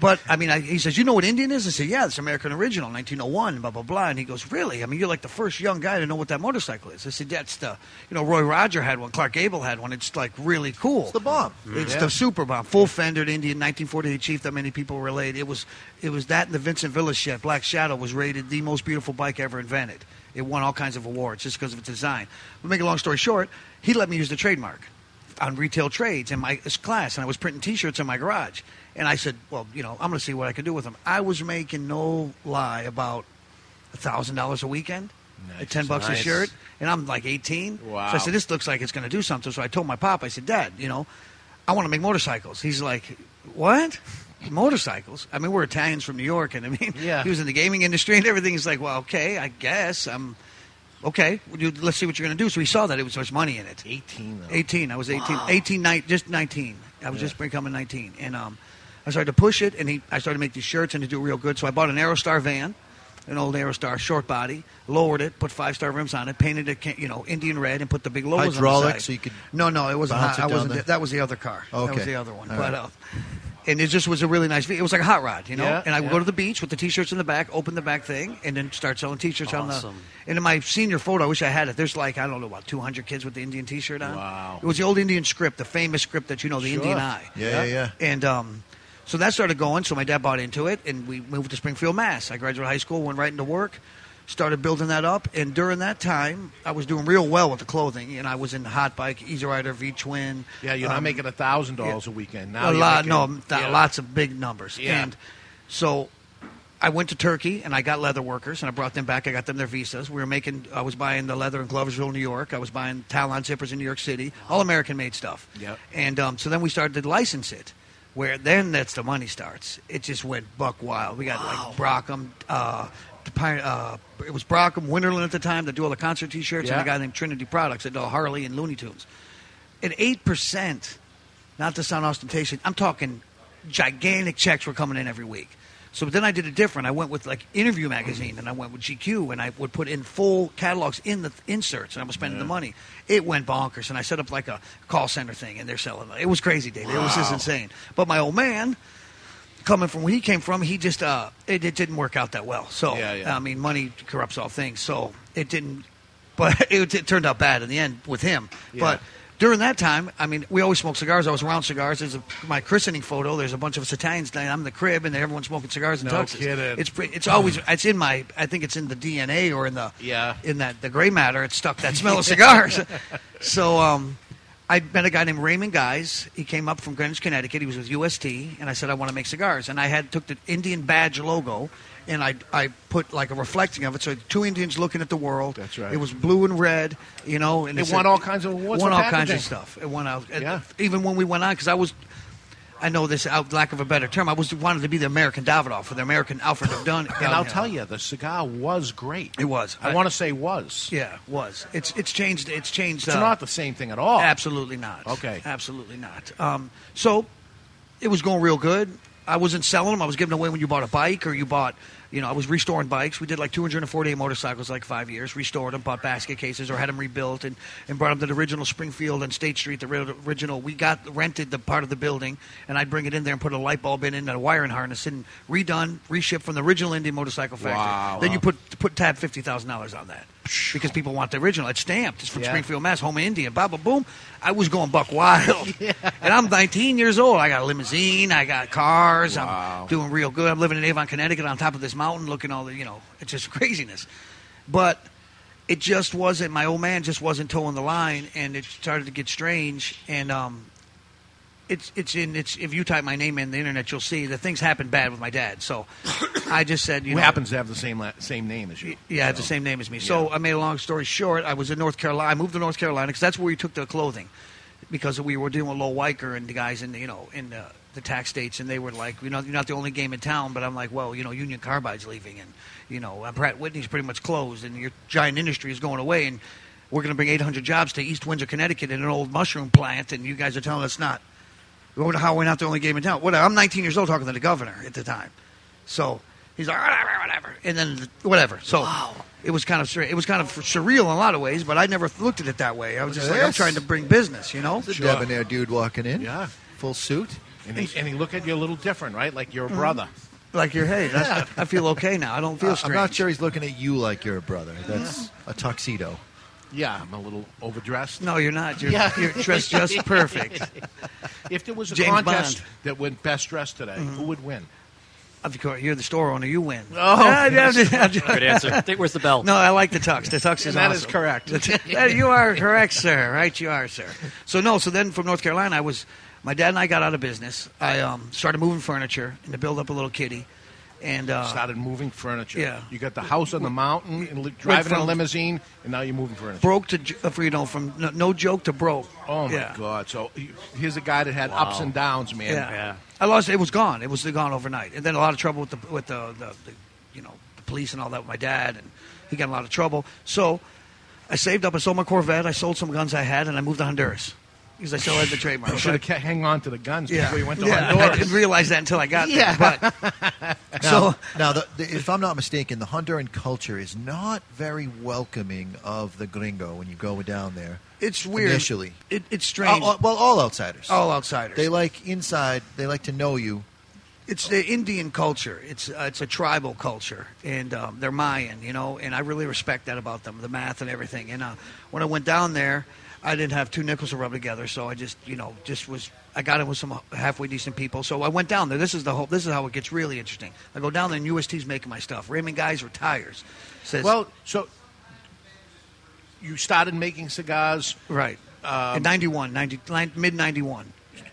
But I mean, I, he says, "You know what Indian is?" I said, "Yeah, it's American original, 1901." Blah blah blah. And he goes, "Really? I mean, you're like the first young guy to know what that motorcycle is." I said, "That's the, you know, Roy Roger had one, Clark Gable had one. It's like really cool. It's the bomb. Mm-hmm. It's Yeah. the super bomb, full fendered Indian, 1948 Chief that many people relate. It was, it was that and the Vincent Village Shed, Black Shadow, was rated the most beautiful bike ever invented. It won all kinds of awards just because of its design. But make a long story short, he let me use the trademark on retail trades in my class, and I was printing T-shirts in my garage. And I said, "Well, you know, I'm going to see what I can do with them." I was making no lie about a thousand dollars a weekend, at ten bucks a shirt, and I'm like 18. Wow. So I said, "This looks like it's going to do something." So I told my pop, I said, "Dad, you know, I want to make motorcycles." He's like, "What?" Motorcycles? I mean, we're Italians from New York, and I mean, Yeah. he was in the gaming industry and everything. He's like, "Well, okay, I guess I'm okay. well, you- Let's see what you're going to do." So he saw that it was much money in it. 18, though. 18. I was 18. Wow. 18, ni- just 19. I was Yeah. just becoming 19. And um, I started to push it, and he, I started to make these shirts and to do real good. So I bought an Aerostar van, an old Aerostar short body, lowered it, put five star rims on it, painted it, you know, Indian red, and put the big logos on Hydraulic, the side. so you could No, no, it wasn't. Hot, it I wasn't. That was the other car. Okay. That was the other one. All but right. uh, and it just was a really nice. It was like a hot rod, you know. Yeah, and I would yeah. go to the beach with the t-shirts in the back, open the back thing, and then start selling t-shirts on the. Awesome. And in my senior photo, I wish I had it. There's like I don't know about 200 kids with the Indian T-shirt on. Wow. It was the old Indian script, the famous script that you know, the Sure. Indian Eye. Yeah, yeah, yeah. And um, so that started going. So my dad bought into it, and we moved to Springfield, Mass. I graduated high school, went right into work, started building that up. And during that time, I was doing real well with the clothing. And I was in Hot Bike, Easy Rider, V Twin. Yeah, you're not um, making a thousand dollars a weekend now. a lot, making- no, th- yeah. lots of big numbers. Yeah. And so I went to Turkey and I got leather workers and I brought them back. I got them their visas. We were making. I was buying the leather in Gloversville, New York. I was buying Talon zippers in New York City. All American made stuff. Yeah. And um, so then we started to license it. Where then that's the money starts. It just went buck wild. We got like Brockum. Uh, uh, it was Brockum, Winterland at the time that do all the concert T-shirts, Yeah. and a guy named Trinity Products that do Harley and Looney Tunes. At eight percent, not to sound ostentatious, I'm talking gigantic checks were coming in every week. So then I did it different. I went with like Interview magazine, and I went with GQ, and I would put in full catalogs in the inserts, and I was spending the money. It went bonkers, and I set up like a call center thing, and they're selling. it. It was crazy, Dave. It was just insane. But my old man, coming from where he came from, he just uh, it, it didn't work out that well. So Yeah, yeah. I mean, money corrupts all things. So it didn't. But it, it turned out bad in the end with him. Yeah. But during that time, I mean, we always smoked cigars. I was around cigars. There's a, my christening photo. There's a bunch of us Italians. I'm in the crib, and everyone's smoking cigars and No tuxes. kidding. It's it's always it's in my. I think it's in the DNA or in the Yeah. in that the gray matter. It's stuck that smell of cigars. so um, I met a guy named Raymond Guys. He came up from Greenwich, Connecticut. He was with UST, and I said I want to make cigars. And I had took the Indian badge logo, and I I put like a reflecting of it. So two Indians looking at the world. That's right. It was blue and red, you know. And It said- won all kinds of awards Won all kinds of stuff. It won out. Yeah. Even when we went on, because I was. I know this out lack of a better term. I was wanted to be the American Davidoff or the American Alfred of Dunn. And I'll tell you, the cigar was great. It was. I, I- want to say was. Yeah, was. It's it's changed. It's changed. It's uh, not the same thing at all. Absolutely not. Okay. Absolutely not. Um, so it was going real good. I wasn't selling them. I was giving away when you bought a bike or you bought, you know, I was restoring bikes. We did like 248 motorcycles, like five years. Restored them, bought basket cases, or had them rebuilt, and, and brought them to the original Springfield and State Street. The original. We got rented the part of the building, and I'd bring it in there and put a light bulb in and a wiring harness, and redone, reshipped from the original Indian motorcycle factory. Wow. Then you put put tab fifty thousand dollars on that because people want the original. It's stamped. It's from Yeah. Springfield, Mass. Home of India. Blah blah boom. I was going buck wild, and I'm 19 years old. I got a limousine. I got cars. I'm doing real good. I'm living in Avon, Connecticut, on top of this mountain, looking all the you know. It's just craziness, but it just wasn't. My old man just wasn't towing the line, and it started to get strange. And um, it's it's in it's if you type my name in the internet, you'll see that things happened bad with my dad. So I just said, you Who know, happens to have the same la- same name as you? yeah, it's the same name as me. So I made a long story short. I was in North Carolina. I moved to North Carolina because that's where we took the clothing, because we were dealing with Lowell Weicker and the guys in the, you know in the, the tax states, and they were like, you know, you're not the only game in town. But I'm like, well, you know, Union Carbide's leaving, and you know, uh, Pratt Whitney's pretty much closed, and your giant industry is going away, and we're going to bring 800 jobs to East Windsor, Connecticut, in an old mushroom plant, and you guys are telling us not. Well, How are we not the only game in town? Whatever. I'm 19 years old talking to the governor at the time. So he's like, whatever, whatever. And then, whatever. So it was kind of sur- it was kind of surreal in a lot of ways, but I never looked at it that way. I was just at like, I'm trying to bring business, you know? It's a debonair dude walking in. Yeah. Full suit. And he, and he look at you a little different, right? Like you're a Mhm. brother. Like you're, hey, that's, I feel okay now. I don't feel Uh, I'm not sure he's looking at you like you're a brother. That's a tuxedo. Yeah, I'm a little overdressed. No, you're not. You're, you're dressed just perfect. If there was a James contest Bond. that went best dressed today, who would win? Of course, you're the store owner. You win. Oh. Yeah, yeah, yeah, yeah. Good answer. Think where's the bell? No, I like the tux. The tux is And that is awesome. correct. You are correct, sir. Right, you are, sir. So no, so then from North Carolina, I was. My dad and I got out of business. I um, started moving furniture and to build up a little kitty, and uh, Started moving furniture. Yeah. You got the house on the mountain and li- driving in a limousine, and now you're moving furniture. broke to j- uh, you know from no, no joke to broke. Oh my Yeah. God! So he- here's a guy that had ups and downs, man. Yeah. I lost. It was gone. It was gone overnight, and then a lot of trouble with the with the, the, the you know the police and all that with my dad, and he got in a lot of trouble. So I saved up. I sold my Corvette. I sold some guns I had, and I moved to Honduras because I still had the trademark. You should have kept hang on to the guns Yeah. before you went to Yeah, I didn't realize that until I got Yeah. there. But Now, so now the, the, if I'm not mistaken, the Honduran culture is not very welcoming of the gringo when you go down there. It's weird. Initially. It, it's strange. Uh, uh, well, all outsiders. All outsiders. They like inside. They like to know you. it's the Indian culture. It's uh, it's a tribal culture, and um, they're Mayan, you know. And I really respect that about them, the math and everything. And uh, when I went down there, I didn't have two nickels to rub together, so I just you know just was. I got in with some halfway decent people, so I went down there. This is the whole. This is how it gets really interesting. I go down there, and UST's making my stuff. Raymond Guys retires. Says Well, so you started making cigars, right? Um, in 91, 90, mid 91.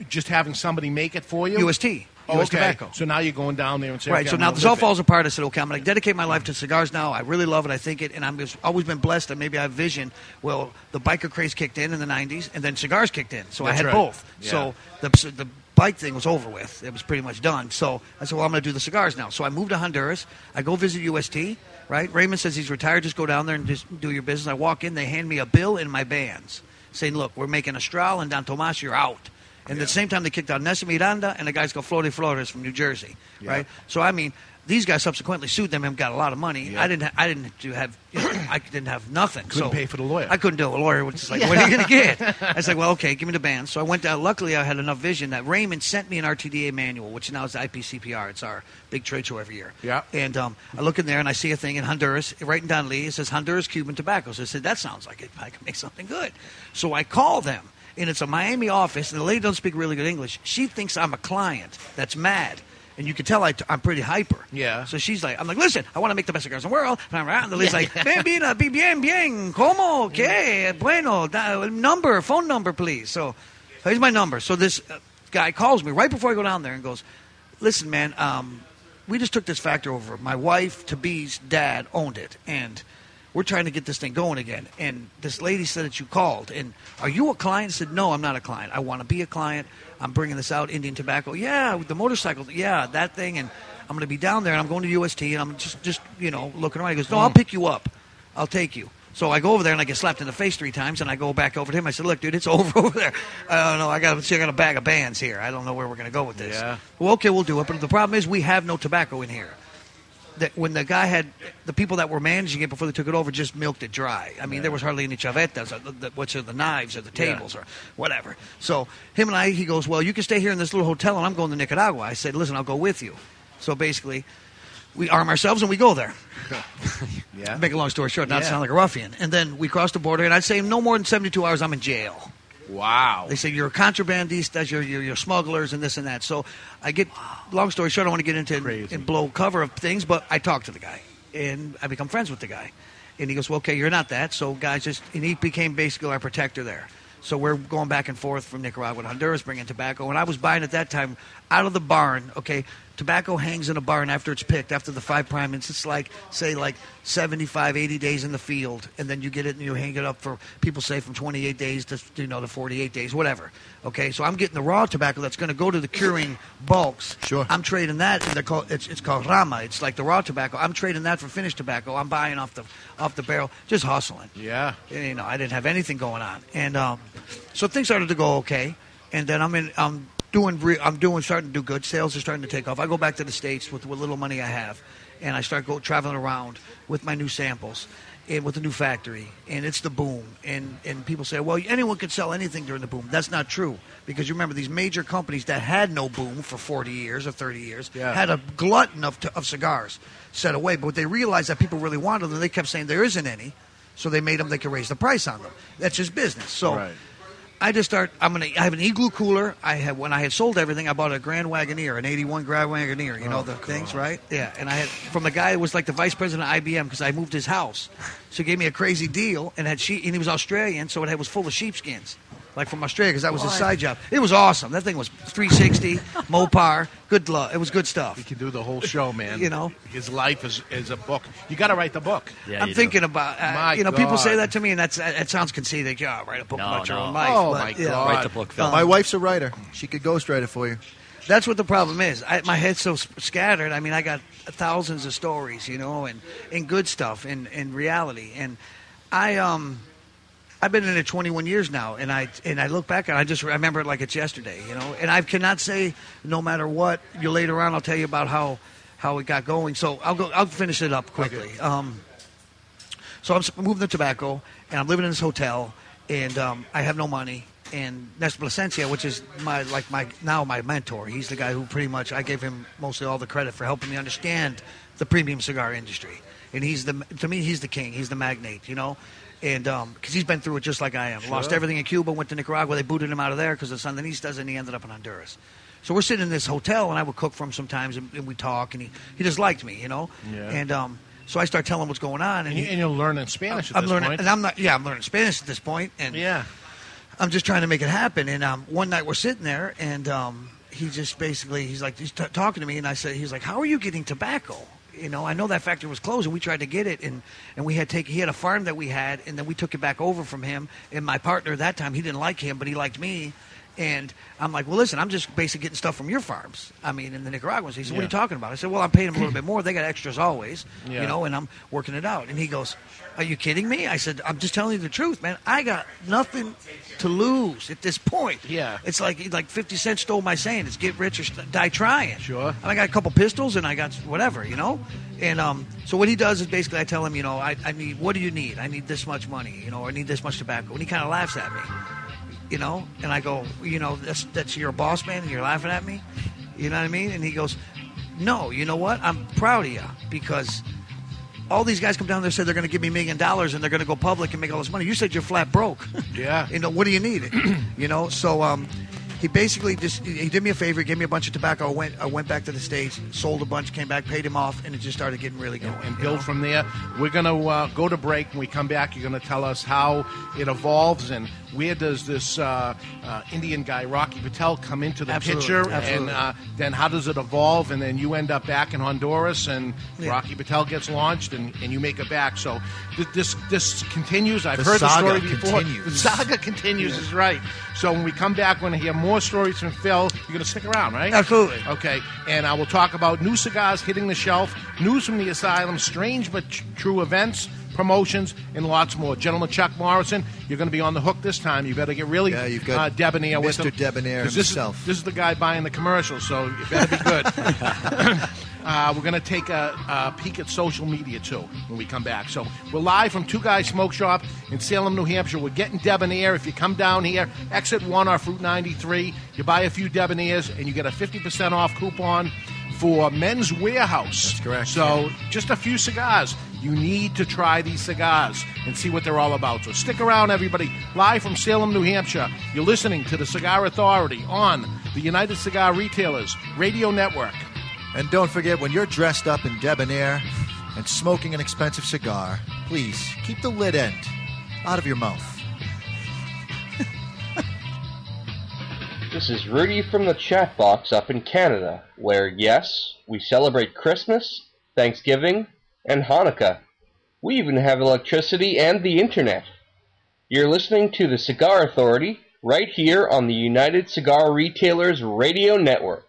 just having somebody make it for you. UST. Oh, US okay. Tobacco. So now you're going down there and saying, Right. okay, So I'm now this all falls apart. I said, okay, I'm going to dedicate my life to cigars now. I really love it. I think it, and I'm just always been blessed And maybe I have vision. Well, the biker craze kicked in in the '90s, and then cigars kicked in. So I had right. both. Yeah. So the the bike thing was over with. It was pretty much done. So I said, well, I'm going to do the cigars now. So I moved to Honduras. I go visit UST. Right. Raymond says he's retired. Just go down there and just do your business. I walk in. They hand me a bill and my bands, saying, look, we're making Astral and Don Tomas. You're out. And at the same time, they kicked out Nestor Miranda and the guy's called Flori Flores from New Jersey, Yeah. right? So I mean, These guys subsequently sued them and got a lot of money. I didn't. Ha- I didn't do have. You know, I didn't have nothing. Couldn't so pay for the lawyer. I couldn't do it. A lawyer was just like, "What are you going to get?" I said, like, "Well, okay, give me the band." So I went down. Luckily, I had enough vision that Raymond sent me an RTDA manual, which now is the IPCPR. It's our big trade show every year. Yeah. And um, I look in there and I see a thing in Honduras, writing down Lee. It says Honduras Cuban tobacco. So I said, "That sounds like it. I can make something good." So I call them. And it's a Miami office, and the lady doesn't speak really good English. She thinks I'm a client that's mad, and you can tell I t- I'm pretty hyper. Yeah. So she's like, I'm like, listen, I want to make the best cigars in the world. And I'm around. And the lady's like, bien, bien, bien, bien, como, que, bueno, da, number, phone number, please. So here's my number. So this uh, guy calls me right before I go down there and goes, listen, man, um, we just took this factory over. My wife, to be's dad, owned it, and we're trying to get this thing going again. And this lady said that you called. And are you a client? I said, no, I'm not a client. I want to be a client. I'm bringing this out, Indian Tobacco. Yeah, with the motorcycle. Yeah, that thing. And I'm going to be down there, and I'm going to UST, and I'm just, just you know, looking around. He goes, no, I'll hmm. pick you up. I'll take you. So I go over there and I get slapped in the face three times, and I go back over to him. I said, "Look, dude, it's over over there. I don't know. I got, see, I got a bag of bands here. I don't know where we're going to go with this. Yeah. Well, okay, we'll do it. But the problem is, we have no tobacco in here that when the guy had the people that were managing it before they took it over just milked it dry. I mean, there was hardly any chavetas, or the, the, what's it, the knives or the Yeah. tables or whatever. So him and I, he goes, well, you can stay here in this little hotel, and I'm going to Nicaragua. I said, listen, I'll go with you. So basically, we arm ourselves and we go there. Yeah. Make a long story short, not Yeah. sound like a ruffian. And then we cross the border, and I'd say no more than 72 hours, I'm in jail. Wow. They say you're a contrabandista, you're, you're, you're smugglers, and this and that. So I get, long story short, I don't want to get into and blow cover of things, but I talk to the guy, and I become friends with the guy. And he goes, well, okay, you're not that. So guys just, and he became basically our protector there. So we're going back and forth from Nicaragua to Honduras, bringing tobacco. And I was buying at that time out of the barn. Okay, tobacco hangs in a barn after it's picked, after the five prime. It's it's like say like 75, 80 days in the field, and then you get it and you hang it up for people say from 28 days to you know to 48 days, whatever. Okay, so I'm getting the raw tobacco that's going to go to the curing bulks. Sure. I'm trading that, and they're called it's it's called rama. It's like the raw tobacco. I'm trading that for finished tobacco. I'm buying off the off the barrel, just hustling. Yeah. You know, I didn't have anything going on, and um, so things started to go okay. And then I'm in, I'm doing, re- I'm doing, starting to do good. Sales are starting to take off. I go back to the states with what little money I have, and I start go traveling around with my new samples and with the new factory, and it's the boom. And and people say, well, anyone could sell anything during the boom. That's not true because you remember these major companies that had no boom for 40 years or 30 years Yeah. had a glutton of, of cigars set away, but they realized that people really wanted them. They kept saying there isn't any, so they made them. They could raise the price on them. That's just business. So. Right. I just start. I'm gonna. I have an igloo cooler. I have when I had sold everything. I bought a Grand Wagoneer, an '81 Grand Wagoneer. You know oh, the things, right? Yeah. And I had from the guy who was like the vice president of IBM because I moved his house. So he gave me a crazy deal and had sheep. And he was Australian, so it was full of sheepskins, like from Australia because that was his What? side job. It was awesome. That thing was 360 Mopar. Good luck. It was good stuff. You can do the whole show, man. You know? his life is, is a book. You got to write the book. I'm thinking about. Uh, My you know, people say that to me, and that's that sounds conceited. Yeah, write a book No, about your no. own life. Oh, but, my yeah. God. Um, My wife's a writer. She could ghostwrite it for you. That's what the problem is. I, my head's so sp- scattered. I mean, I got thousands of stories, you know, and, and good stuff and, and reality. And I um, I've been in it 21 years now, and I and I look back and I just remember it like it's yesterday, you know. And I cannot say no matter what. You later on, I'll tell you about how how it got going. So I'll go. I'll finish it up quickly. Um, so I'm moving the tobacco, and I'm living in this hotel, and um, I have no money. And Nestor Plasencia, which is my like my now my mentor, he's the guy who pretty much I gave him mostly all the credit for helping me understand the premium cigar industry. And he's the to me he's the king, he's the magnate, you know. And because he's been through it just like I am, lost everything in Cuba, went to Nicaragua, they booted him out of there because of Sandinistas, and he ended up in Honduras. So we're sitting in this hotel, and I would cook for him sometimes, and, and we talk, and he, he just liked me, you know. Yeah. And um, so I start telling him what's going on, and, And, you, he, and you're learning Spanish at I'm this learning, point. and I'm not. Yeah, I'm learning Spanish at this point, and yeah, I'm just trying to make it happen. And um, one night we're sitting there, and um, he just basically he's like he's t- talking to me, and I said he's like, "How are you getting tobacco?" You know, I know that factory was closed, and we tried to get it, and and we had taken he had a farm that we had, and then we took it back over from him. And my partner at that time, he didn't like him, but he liked me. And I'm like, well, listen, I'm just basically getting stuff from your farms. I mean, in the Nicaraguans. He said, what are you talking about? I said, well, I'm paying them a little bit more. They got extras always, you know, and I'm working it out. And he goes, are you kidding me? I said, I'm just telling you the truth, man. I got nothing to lose at this point. Yeah. It's like like 50 Cent stole my saying. It's get rich or st- die trying. Sure. And I got a couple pistols and I got whatever, you know? And um, so what he does is basically I tell him, you know, I, I need, what do you need? I need this much money, you know, or I need this much tobacco. And he kind of laughs at me, you know? And I go, you know, that's, that's you're boss man and you're laughing at me? You know what I mean? And he goes, no, you know what? I'm proud of you because all these guys come down there and say they're going to give me a million dollars and they're going to go public and make all this money. You said you're flat broke. Yeah. you know, what do you need? you know, so um, he basically just he did me a favor, gave me a bunch of tobacco. I went I went back to the states, sold a bunch, came back, paid him off, and it just started getting really going. and you build know? from there. We're going to uh, go to break. When we come back, you're going to tell us how it evolves and where does this uh, uh, Indian guy, Rocky Patel, come into the Absolutely, picture, absolutely. and uh, then how does it evolve, and then you end up back in Honduras, and Yeah. Rocky Patel gets launched, and, and you make it back. So th- this this continues. I've The heard the story before. continues. The saga continues is right. So when we come back, we're going to hear more stories from Phil. You're going to stick around, right? Absolutely. Okay, and I will talk about new cigars hitting the shelf, news from the asylum, strange but tr- true events, promotions, and lots more. Gentleman Chuck Morrison, you're going to be on the hook this time. You better get really Yeah, you've got uh, debonair with Mr. him. Debonair 'Cause this. Is, this is the guy buying the commercial, so you better be good. Uh, we're going to take a, a peek at social media too when we come back. So we're live from Two Guys Smoke Shop in Salem, New Hampshire. We're getting debonair. If you come down here, exit one off Route 93, you buy a few debonairs and you get a 50% off coupon for Men's Wearhouse. That's correct. So just a few cigars. You need to try these cigars and see what they're all about. So stick around, everybody. Live from Salem, New Hampshire. You're listening to the Cigar Authority on the United Cigar Retailers Radio Network. And don't forget, when you're dressed up in debonair and smoking an expensive cigar, please keep the lid end out of your mouth. This is Rudy from the chat box up in Canada, where, yes, we celebrate Christmas, Thanksgiving, and Hanukkah. We even have electricity and the internet. You're listening to the Cigar Authority right here on the United Cigar Retailers Radio Network.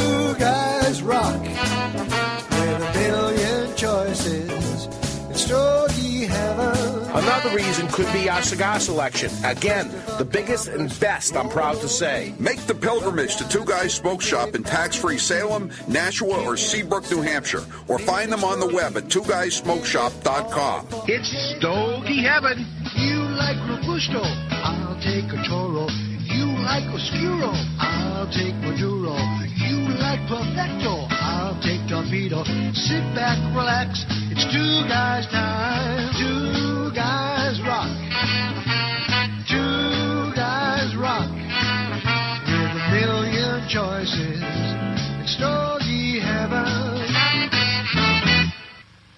guys rock. With a billion choices. It's Stogie Heaven. Another reason could be our cigar selection. Again, the biggest and best, I'm proud to say. Make the pilgrimage to Two Guys Smoke Shop in tax-free Salem, Nashua, or Seabrook, New Hampshire, or find them on the web at twoguysmokeshop.com. It's Stogie Heaven. You like Robusto, I'll take a Toro. You like Oscuro, I'll take Maduro. Like Perfecto, I'll take Torpedo. Sit back, relax, it's two guys time. Two guys rock. Two guys rock. With a million choices, it's Stogie Heaven.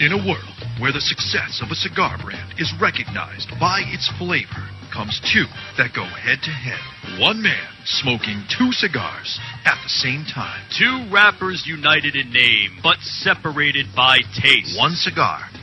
In a world where the success of a cigar brand is recognized by its flavor, comes two that go head to head. One man smoking two cigars at the same time. Two rappers united in name, but separated by taste. One cigar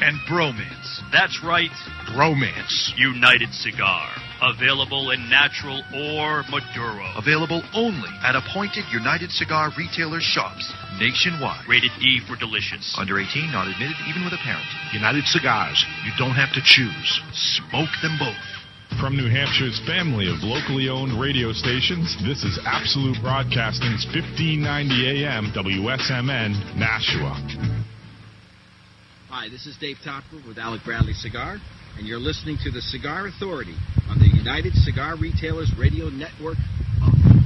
and bromance. That's right. Bromance. United Cigar. Available in natural or Maduro. Available only at appointed United Cigar retailer shops nationwide. Rated D for delicious. Under 18, not admitted even with a parent. United Cigars. You don't have to choose. Smoke them both. From New Hampshire's family of locally owned radio stations, this is Absolute Broadcasting's 1590 AM WSMN Nashua. Hi, this is Dave Topper with Alec Bradley Cigar, and you're listening to the Cigar Authority on the United Cigar Retailers Radio Network. of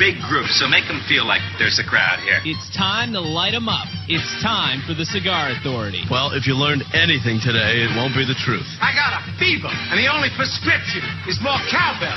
big groups, so make them feel like there's a crowd here. It's time to light them up. It's time for the Cigar Authority. Well, if you learned anything today, it won't be the truth. I got a fever, and the only prescription is more cowbell.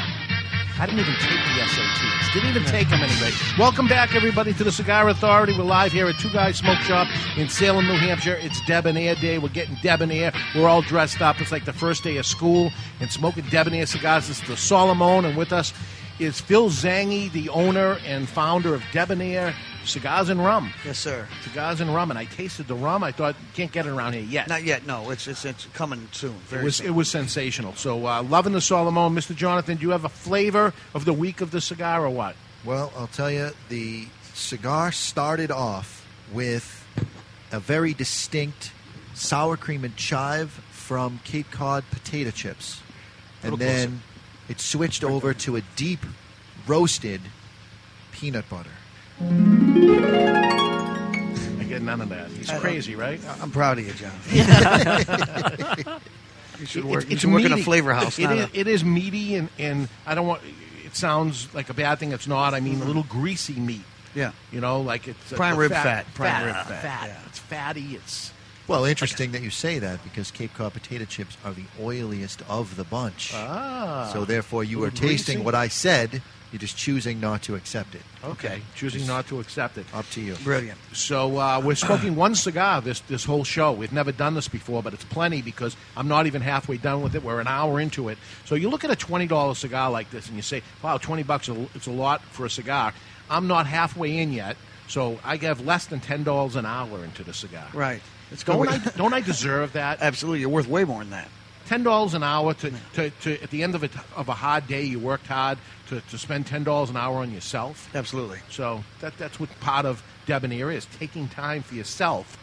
I didn't even take the SATs. Didn't even take them anyway. Welcome back, everybody, to the Cigar Authority. We're live here at Two Guys Smoke Shop in Salem, New Hampshire. It's Debonaire Day. We're getting debonair. We're all dressed up. It's like the first day of school and smoking debonair cigars. It's the Solomone, and with us is Phil Zanghi, the owner and founder of Debonaire Cigars and Rum. Yes, sir. Cigars and rum, and I tasted the rum. I thought can't get it around here yet. Not yet. No, it's it's, it's coming soon. Very It was soon. it was sensational. So uh, loving the Solomone, Mr. Jonathan. Do you have a flavor of the week of the cigar or what? Well, I'll tell you, the cigar started off with a very distinct sour cream and chive from Cape Cod potato chips. And Little then it switched over to a deep roasted peanut butter. I get none of that. He's crazy, right? I'm proud of you, John. You should work. it's- you it's should work in a meaty. flavor house. It not is, a- it is meaty, and, and I don't want. It sounds like a bad thing. It's not. I mean, a little greasy meat. Yeah. You know, like it's Prime the rib fat. Prime fat, rib uh, fat, yeah. It's fatty. It's Well, interesting that you say that because Cape Cod potato chips are the oiliest of the bunch. Ah. So therefore, you are tasting greasy. what I said. You're just choosing not to accept it. okay. Choosing not to accept it. Up to you. Brilliant. So uh, we're smoking one cigar this this whole show. We've never done this before, but it's plenty because I'm not even halfway done with it. We're an hour into it. So you look at a twenty dollar cigar like this, and you say, "Wow, twenty bucks! is a- It's a lot for a cigar." I'm not halfway in yet, so I have less than ten dollars an hour into the cigar. Right. It's Don't I don't I deserve that? Absolutely. You're worth way more than that. Ten dollars an hour to, to, to at the end of a of a hard day, you worked hard to, to spend ten dollars an hour on yourself. Absolutely. So that that's what part of debonair is taking time for yourself.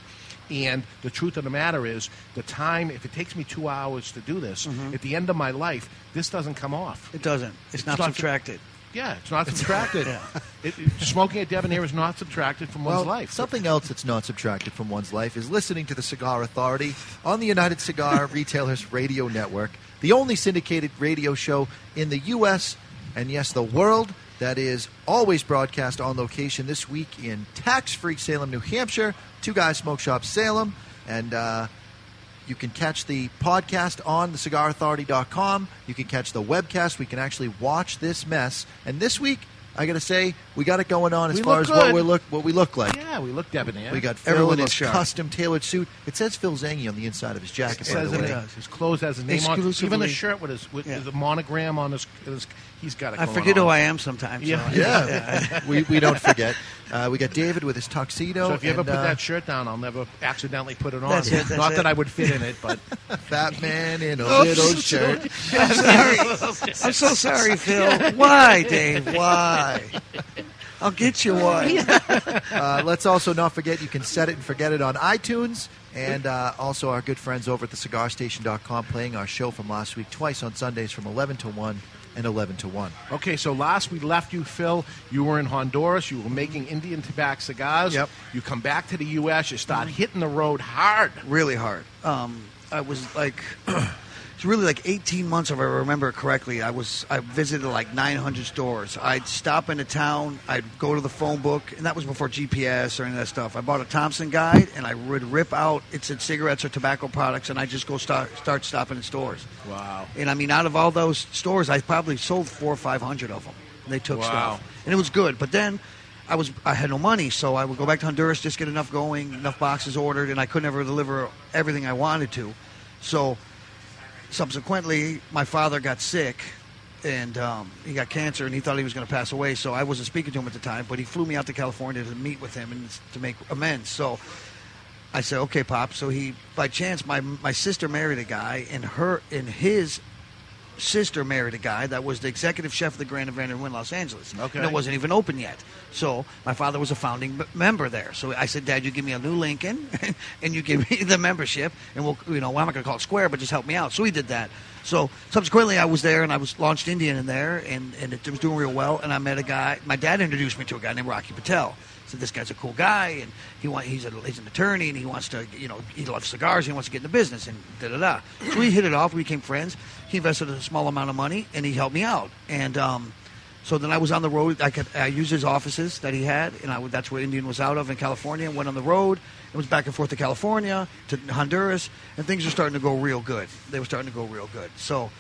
And the truth of the matter is, the time. If it takes me two hours to do this, at the end of my life, this doesn't come off. Mm-hmm. It doesn't. It's, not, subtracted. Yeah, it's not subtracted. it, it- smoking a debonair is not subtracted from Well, one's life. something else that's not subtracted from one's life is listening to the Cigar Authority on the United Cigar Retailers Radio Network, the only syndicated radio show in the U.S. and yes, the world that is always broadcast on location this week in tax-free Salem, New Hampshire. Two Guys Smoke Shop Salem, and uh, you can catch the podcast on thecigarauthority.com. You can catch the webcast. We can actually watch this mess. And this week, I got to say, we got it going on as We far look as what good. we look what we look like. yeah, we look debonair. We got Phil Everyone in his sharp. custom tailored suit. It says Phil Zanghi on the inside of his jacket. It by says the it way. does. His clothes has a name on. Even Exclusively- the shirt with his with Yeah. the monogram on his, his he's got it. I forget on. who I am sometimes. so- Yeah. Yeah, we, we don't forget. Uh, we got David with his tuxedo. So if you ever put uh, that shirt down, I'll never accidentally put it on. That's it, that's Not it. that I would fit in it, but fat man in a Oh, little shirt. I'm sorry. I'm so sorry, Phil. Why, Dave? Why? I'll get you one. Uh, let's also not forget you can set it and forget it on iTunes. And uh, also our good friends over at thecigarstation.com playing our show from last week twice on Sundays from 11 to 1 and 11 to 1. Okay, so last we left you, Phil. You were in Honduras. You were making Indian tobacco cigars. Yep. You come back to the U.S. You start hitting the road hard. really hard. Um, I was like, it's really like 18 months, if I remember correctly. I was I visited like 900 stores. I'd stop in a town. I'd go to the phone book, and that was before GPS or any of that stuff. I bought a Thompson guide, and I would rip out. It said cigarettes or tobacco products, and I just go start start stopping in stores. Wow. And I mean, out of all those stores, I probably sold four or five hundred of them. They took Wow. stuff, and it was good. But then. I was I had no money, so I would go back to Honduras, just get enough going, enough boxes ordered, and I could never deliver everything I wanted to. So subsequently, my father got sick, and um, he got cancer, and he thought he was going to pass away. So I wasn't speaking to him at the time, but he flew me out to California to meet with him and to make amends. So I said, "Okay, pop." So he, by chance, my my sister married a guy, and her and his sister married a guy that was the executive chef of the Grand Havana in Los Angeles. Okay. And it wasn't even open yet. So my father was a founding member there. So I said, Dad, you give me a new Lincoln and you give me the membership and we'll, you know, well, I'm not going to call it square, but just help me out. So he did that. So subsequently I was there and I was launched Indian in there and, and it was doing real well. And I met a guy, my dad introduced me to a guy named Rocky Patel. Said this guy's a cool guy, and he want, he's, a, he's an attorney, and he wants to, you know, he loves cigars, he wants to get in the business, and da da da. So we hit it off, we became friends. He invested a small amount of money, and he helped me out. And um, so then I was on the road. I could I used his offices that he had, and I that's where Indian was out of in California. Went on the road. It was back and forth to California, to Honduras, and things were starting to go real good. They were starting to go real good. So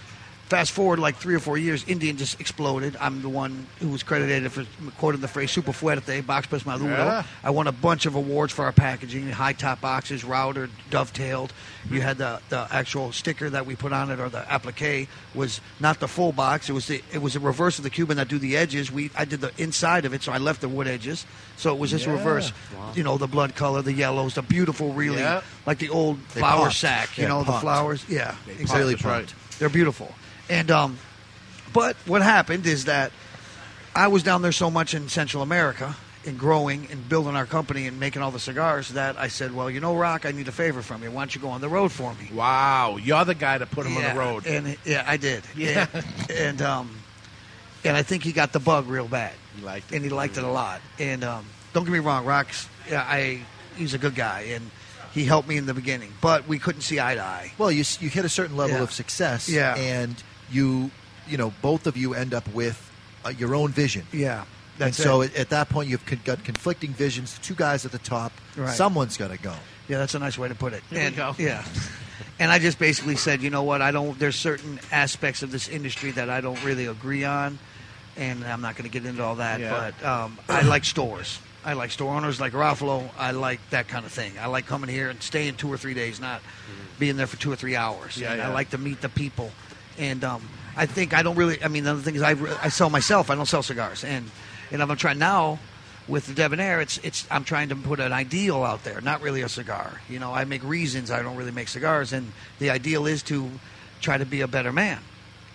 fast forward like three or four years, Indian just exploded. I'm the one who was credited for quoting the phrase "super fuerte," box press maduro. Yeah. I won a bunch of awards for our packaging, high top boxes, router, dovetailed. You had the, the actual sticker that we put on it, or the applique was not the full box. It was the it was a reverse of the Cuban that do the edges. We I did the inside of it, so I left the wood edges. So it was just Yeah. reverse. Wow. You know, the blood color, the yellows, the beautiful, really Yeah. like the old They flower popped. sack. You Yeah, know, the flowers. Yeah, They exactly. popped, right. pumped. They're beautiful. And um, but what happened is that I was down there so much in Central America and growing and building our company and making all the cigars that I said, well, you know, Rock, I need a favor from you. Why don't you go on the road for me? Wow, you're the guy to put him yeah, on the road. And yeah, I did. Yeah. And, and um, and I think he got the bug real bad. He liked and he liked it a lot. And um, don't get me wrong, Rock's. Yeah, I he's a good guy and. He helped me in the beginning, but we couldn't see eye to eye. Well, you, you hit a certain level Yeah. of success, Yeah. and you, you know, both of you end up with uh, your own vision. Yeah, and so it. At, at that point, you've con- got conflicting visions. Two guys at the top. Right. Someone's got to go. Yeah, that's a nice way to put it. There we and, go. Yeah. And I just basically said, you know what? I don't. There's certain aspects of this industry that I don't really agree on, and I'm not going to get into all that. Yeah. But um, I like stores. I like store owners like Ruffalo. I like that kind of thing. I like coming here and staying two or three days, not being there for two or three hours. Yeah, and yeah. I like to meet the people. And um, I think I don't really. I mean, the other thing is I, I sell myself. I don't sell cigars, and and I'm trying now with the Debonaire. It's it's I'm trying to put an ideal out there, not really a cigar. You know, I make reasons. I don't really make cigars, and the ideal is to try to be a better man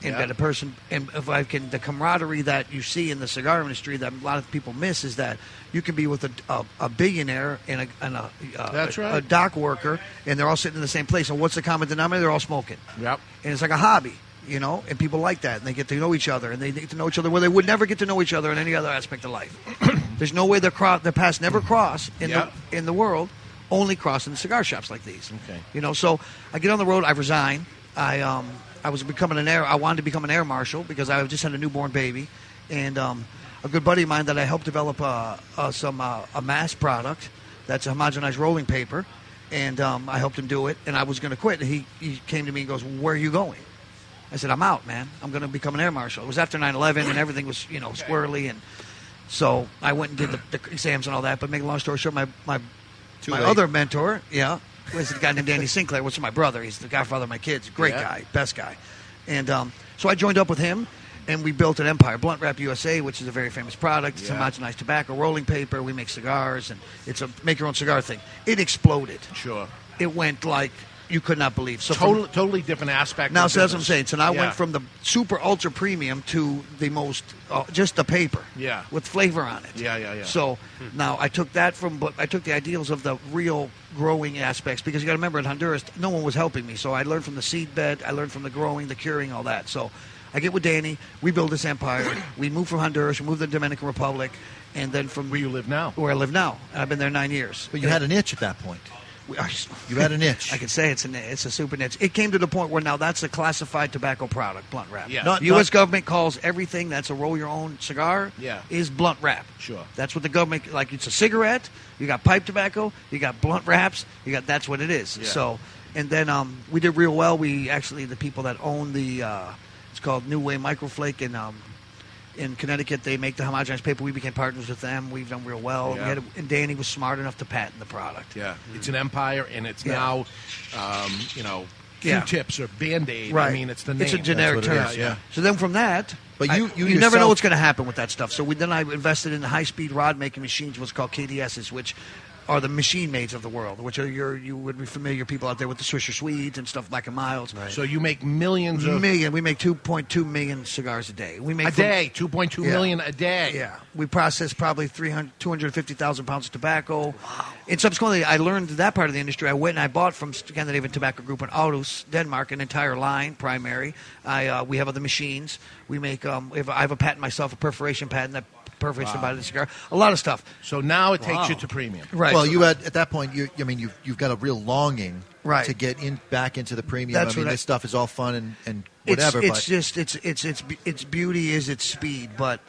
and Yeah. better person. And if I can, the camaraderie that you see in the cigar industry that a lot of people miss is that you can be with a, a, a billionaire and a, and a, right. a dock worker, and they're all sitting in the same place. And what's the common denominator? They're all smoking. Yep. And it's like a hobby, you know, and people like that, and they get to know each other, and they get to know each other where they would never get to know each other in any other aspect of life. There's no way their cro- their paths never cross in Yeah. the in the world, only cross in cigar shops like these. Okay. You know, so I get on the road, I resign. I um I was becoming an air I wanted to become an air marshal because I just had a newborn baby, and um, a good buddy of mine that I helped develop uh, uh, some uh, a mass product that's a homogenized rolling paper, and um, I helped him do it, and I was going to quit. And he he came to me and goes, "Where are you going?" I said, "I'm out, man. I'm going to become an air marshal." It was after 9/11, and everything was you know squirrely, and so I went and did the, the exams and all that. But make a long story short, my my Too my late. other mentor, yeah, was a guy named Danny Sinclair, which is my brother. He's the godfather of my kids. Great Yeah. guy, best guy. And um, so I joined up with him, and we built an empire, Blunt Wrap USA, which is a very famous product. It's Yeah. homogenized tobacco, rolling paper. We make cigars, and it's a make your own cigar thing. It exploded. Sure. It went like you could not believe. So from- Totally, totally different aspect. now, of so that's what I'm saying. So now I went from the super ultra premium to the most, uh, just the paper. Yeah. With flavor on it. Yeah, yeah, yeah. So now I took that from, but I took the ideals of the real growing aspects because you got to remember in Honduras, no one was helping me. So I learned from the seed bed, I learned from the growing, the curing, all that. So I get with Danny, we build this empire. we move from Honduras, we move to the Dominican Republic, and then from where you live now, where I live now, I've been there nine years. But you had an itch at that point. You had an itch. I could say it's an it's a super niche. It came to the point where now that's a classified tobacco product, blunt wrap. Yeah. Not- the U.S. not- government calls everything that's a roll your own cigar Yeah. is blunt wrap. Sure. That's what the government like. It's a cigarette. You got pipe tobacco. You got blunt wraps. You got that's what it is. Yeah. So and then um, we did real well. We actually the people that own the uh, it's called New Way Microflake in um, in Connecticut. They make the homogenized paper. We became partners with them. We've done real well. We Yeah. had, and Danny was smart enough to patent the product. Yeah, it's an empire, and it's Yeah. now, um, you know, Q-tips or Band-Aid. Right. I mean, it's the name. It's a generic term. it is, Yeah, So then from that, But I- you- you never know what's going to happen with that stuff. So we, then I invested in the high speed rod making machines, what's called KDSs, which are the machine mades of the world, which are your you would be familiar people out there with the Swisher Sweets and stuff Black and Milds. So you make millions of million. We make two point two million cigars a day. We make a from- day, two point two million a day. Yeah, we process probably 300 250,000 pounds of tobacco. Wow. And subsequently, I learned that part of the industry. I went and I bought from Scandinavian Tobacco Group in Aarhus, Denmark, an entire line, primary. I uh, we have other machines. We make. Um, we have, I have a patent myself, a perforation patent that perforates the Wow. body the cigar. A lot of stuff. So now it takes Wow. you to premium. Right. Well, so- you had at that point. You, I mean, you've you've got a real longing Right. to get in back into the premium. That's I mean, what I- this stuff is all fun and, and whatever. it's but just it's it's it's its beauty is its speed, but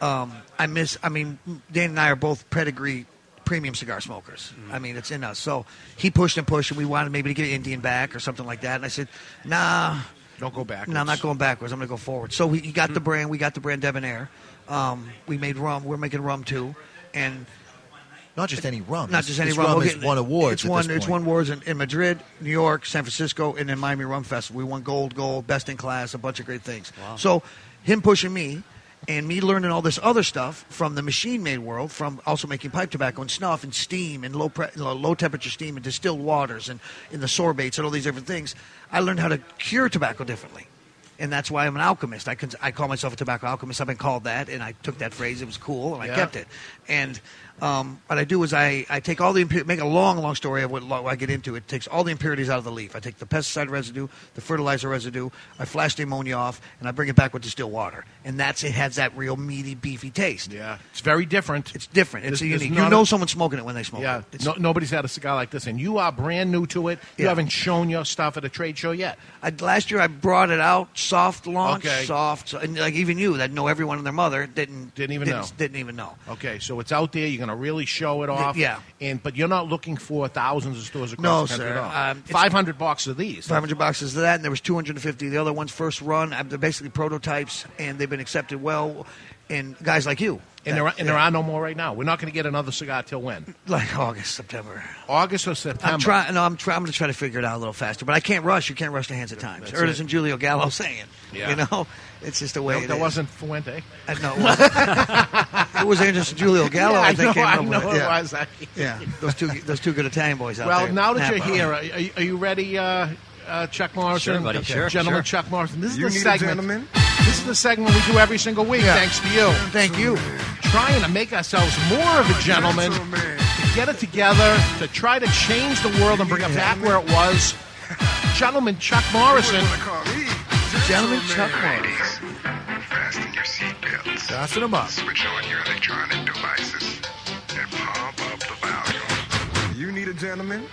um, I miss. I mean, Dan and I are both pedigree premium cigar smokers. I mean, it's in us. So he pushed and pushed, and we wanted maybe to get Indian back or something like that. And I said, Nah, Don't go back. no, I'm not going backwards. I'm going to go forward. So we he got the brand. We got the brand Debonaire. Um, we made rum. We're making rum too, and not just any rum. not just any rum. rum has won awards It's won. It's won awards in, in Madrid, New York, San Francisco, and then Miami Rum Festival. We won gold, gold, best in class, a bunch of great things. So him pushing me. And me learning all this other stuff from the machine-made world, from also making pipe tobacco and snuff and steam and low pre- low low temperature steam and distilled waters and in the sorbates and all these different things, I learned how to cure tobacco differently and that's why I'm an alchemist. I, cons- I call myself a tobacco alchemist. I've been called that, and I took that phrase. It was cool, and I kept it. And um, what I do is I, I take all the impu- make a long, long story of what I get into. It takes all the impurities out of the leaf. I take the pesticide residue, the fertilizer residue. I flash the ammonia off, and I bring it back with distilled water. And that's it has that real meaty, beefy taste. Yeah, it's very different. It's different. It's There's- there's unique. You know a- someone's smoking it when they smoke Yeah, it. No, nobody's had a cigar like this, and you are brand new to it. You Yeah. haven't shown your stuff at a trade show yet. I, last year I brought it out soft launch, Okay. soft, and like even you that know everyone and their mother didn't Didn't even know. Didn't even know. Okay, so it's out there. You're going to really show it off. yeah. And but you're not looking for thousands of stores across No, the country sir. at all. Um, Five hundred boxes of these. 500 boxes of that, and there was 250 the other ones first run. uh, They're basically prototypes, and they've been accepted well. And guys like you, And there, are, that- and there are no more right now. We're not going to get another cigar till when? like August, September. August or September. I'm trying. No, I'm trying. I'm going to try to figure it out a little faster, but I can't rush. You can't rush the hands of times. That's Ernest and Julio Gallo saying, Yeah. you know, it's just the way No, it that is. wasn't Fuente. Uh, no, it wasn't. it was Ernest and Julio Gallo. Yeah, I I think know, came I up know with it yeah. was. Yeah, those two, those two good Italian boys out Well, there. Well, now that you're here, are, are you- are you ready, uh, uh, Chuck Morrison? Sure, buddy, sure, Gentleman sure. Chuck Morrison. This is You the need a segment. Gentleman? This is the segment we do every single week, thanks to you. Thank you. Trying to make ourselves more of a gentleman, to get it together, to try to change the world and bring it back where it was. Gentleman Chuck Morrison. Gentleman Chuck Morrison. Fasten your seatbelts. Fasten them up. Switch on your electronic devices and pump up the volume. You need a gentleman?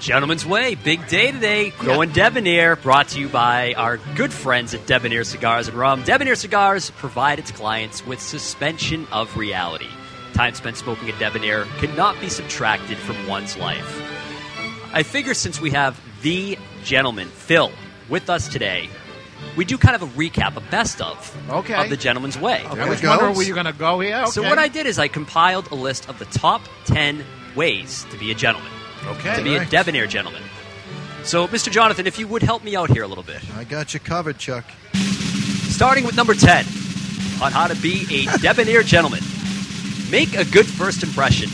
Gentleman's Way, big day today. Going Debonaire, brought to you by our good friends at Debonaire Cigars and Rum. Debonaire Cigars provide its clients with suspension of reality. Time spent smoking a Debonaire cannot be subtracted from one's life. I figure since we have the gentleman, Phil, with us today, we do kind of a recap, a best of, Okay. of the Gentleman's Way. I was wondering where you're going to go here. So what I did is I compiled a list of the top 10 ways to be a gentleman. Okay. To be a debonair gentleman. So, Mr. Jonathan, if you would help me out here a little bit. I got you covered, Chuck. Starting with number 10 on how to be a debonair gentleman. Make a good first impression.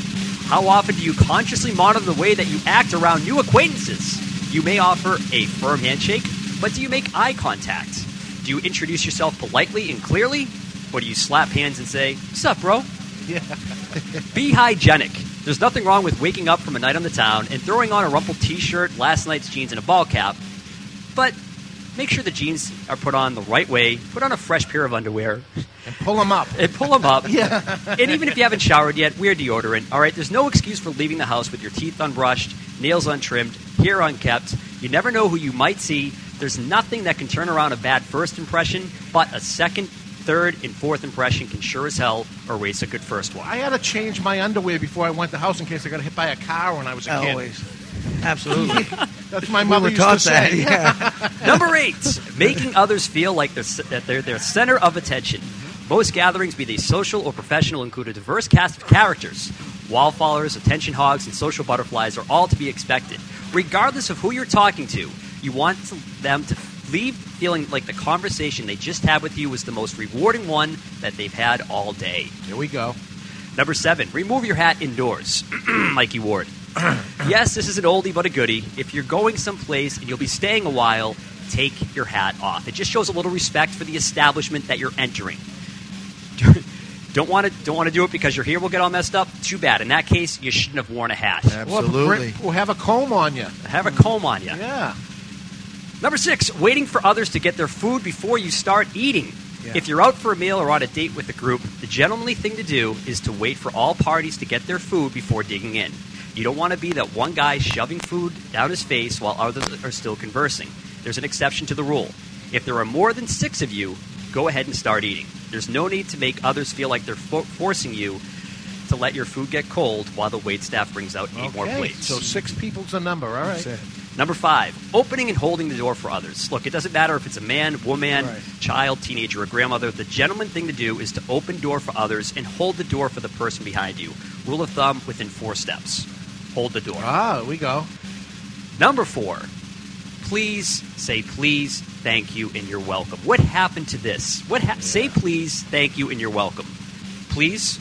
How often do you consciously monitor the way that you act around new acquaintances? You may offer a firm handshake, but do you make eye contact? Do you introduce yourself politely and clearly? Or do you slap hands and say, What's up, bro? Yeah. Be hygienic. There's nothing wrong with waking up from a night on the town and throwing on a rumpled t-shirt, last night's jeans, and a ball cap. But make sure the jeans are put on the right way. Put on a fresh pair of underwear. And pull them up. And pull them up. Yeah. and even if you haven't showered yet, wear deodorant. All right, there's no excuse for leaving the house with your teeth unbrushed, nails untrimmed, hair unkept. You never know who you might see. There's nothing that can turn around a bad first impression, but a second, third, and fourth impression can sure as hell erase a good first one. I had to change my underwear before I went to the house in case I got hit by a car when I was a kid. Always. Absolutely. That's my We mother were used taught to that, say. yeah. Number eight, making others feel like they're, c- that they're their center of attention. Most gatherings, be they social or professional, include a diverse cast of characters. Wallflowers, attention hogs, and social butterflies are all to be expected. Regardless of who you're talking to, you want to- them to leave feeling like the conversation they just had with you was the most rewarding one that they've had all day. Here we go. Number seven, remove your hat indoors. Mikey Ward. yes, this is an oldie but a goodie. If you're going someplace and you'll be staying a while, take your hat off. It just shows a little respect for the establishment that you're entering. don't want to don't want to do it because your hair will get all messed up. Too bad. In that case, you shouldn't have worn a hat. We'll have, a bri- we'll have a comb on you. Have a comb on you. Yeah. Number six, waiting for others to get their food before you start eating. Yeah. If you're out for a meal or on a date with a group, the gentlemanly thing to do is to wait for all parties to get their food before digging in. You don't want to be that one guy shoving food down his face while others are still conversing. There's an exception to the rule. If there are more than six of you, go ahead and start eating. There's no need to make others feel like they're fo- forcing you to let your food get cold while the wait staff brings out eight more plates. So six people's a number. All right. Number five, opening and holding the door for others. Look, it doesn't matter if it's a man, woman, Right. child, teenager, or grandmother. The gentleman thing to do is to open door for others and hold the door for the person behind you. Rule of thumb within four steps. Hold the door. Ah, we go. Number four, please say please, thank you, and you're welcome. What happened to this? What ha- Say please, thank you, and you're welcome. Please,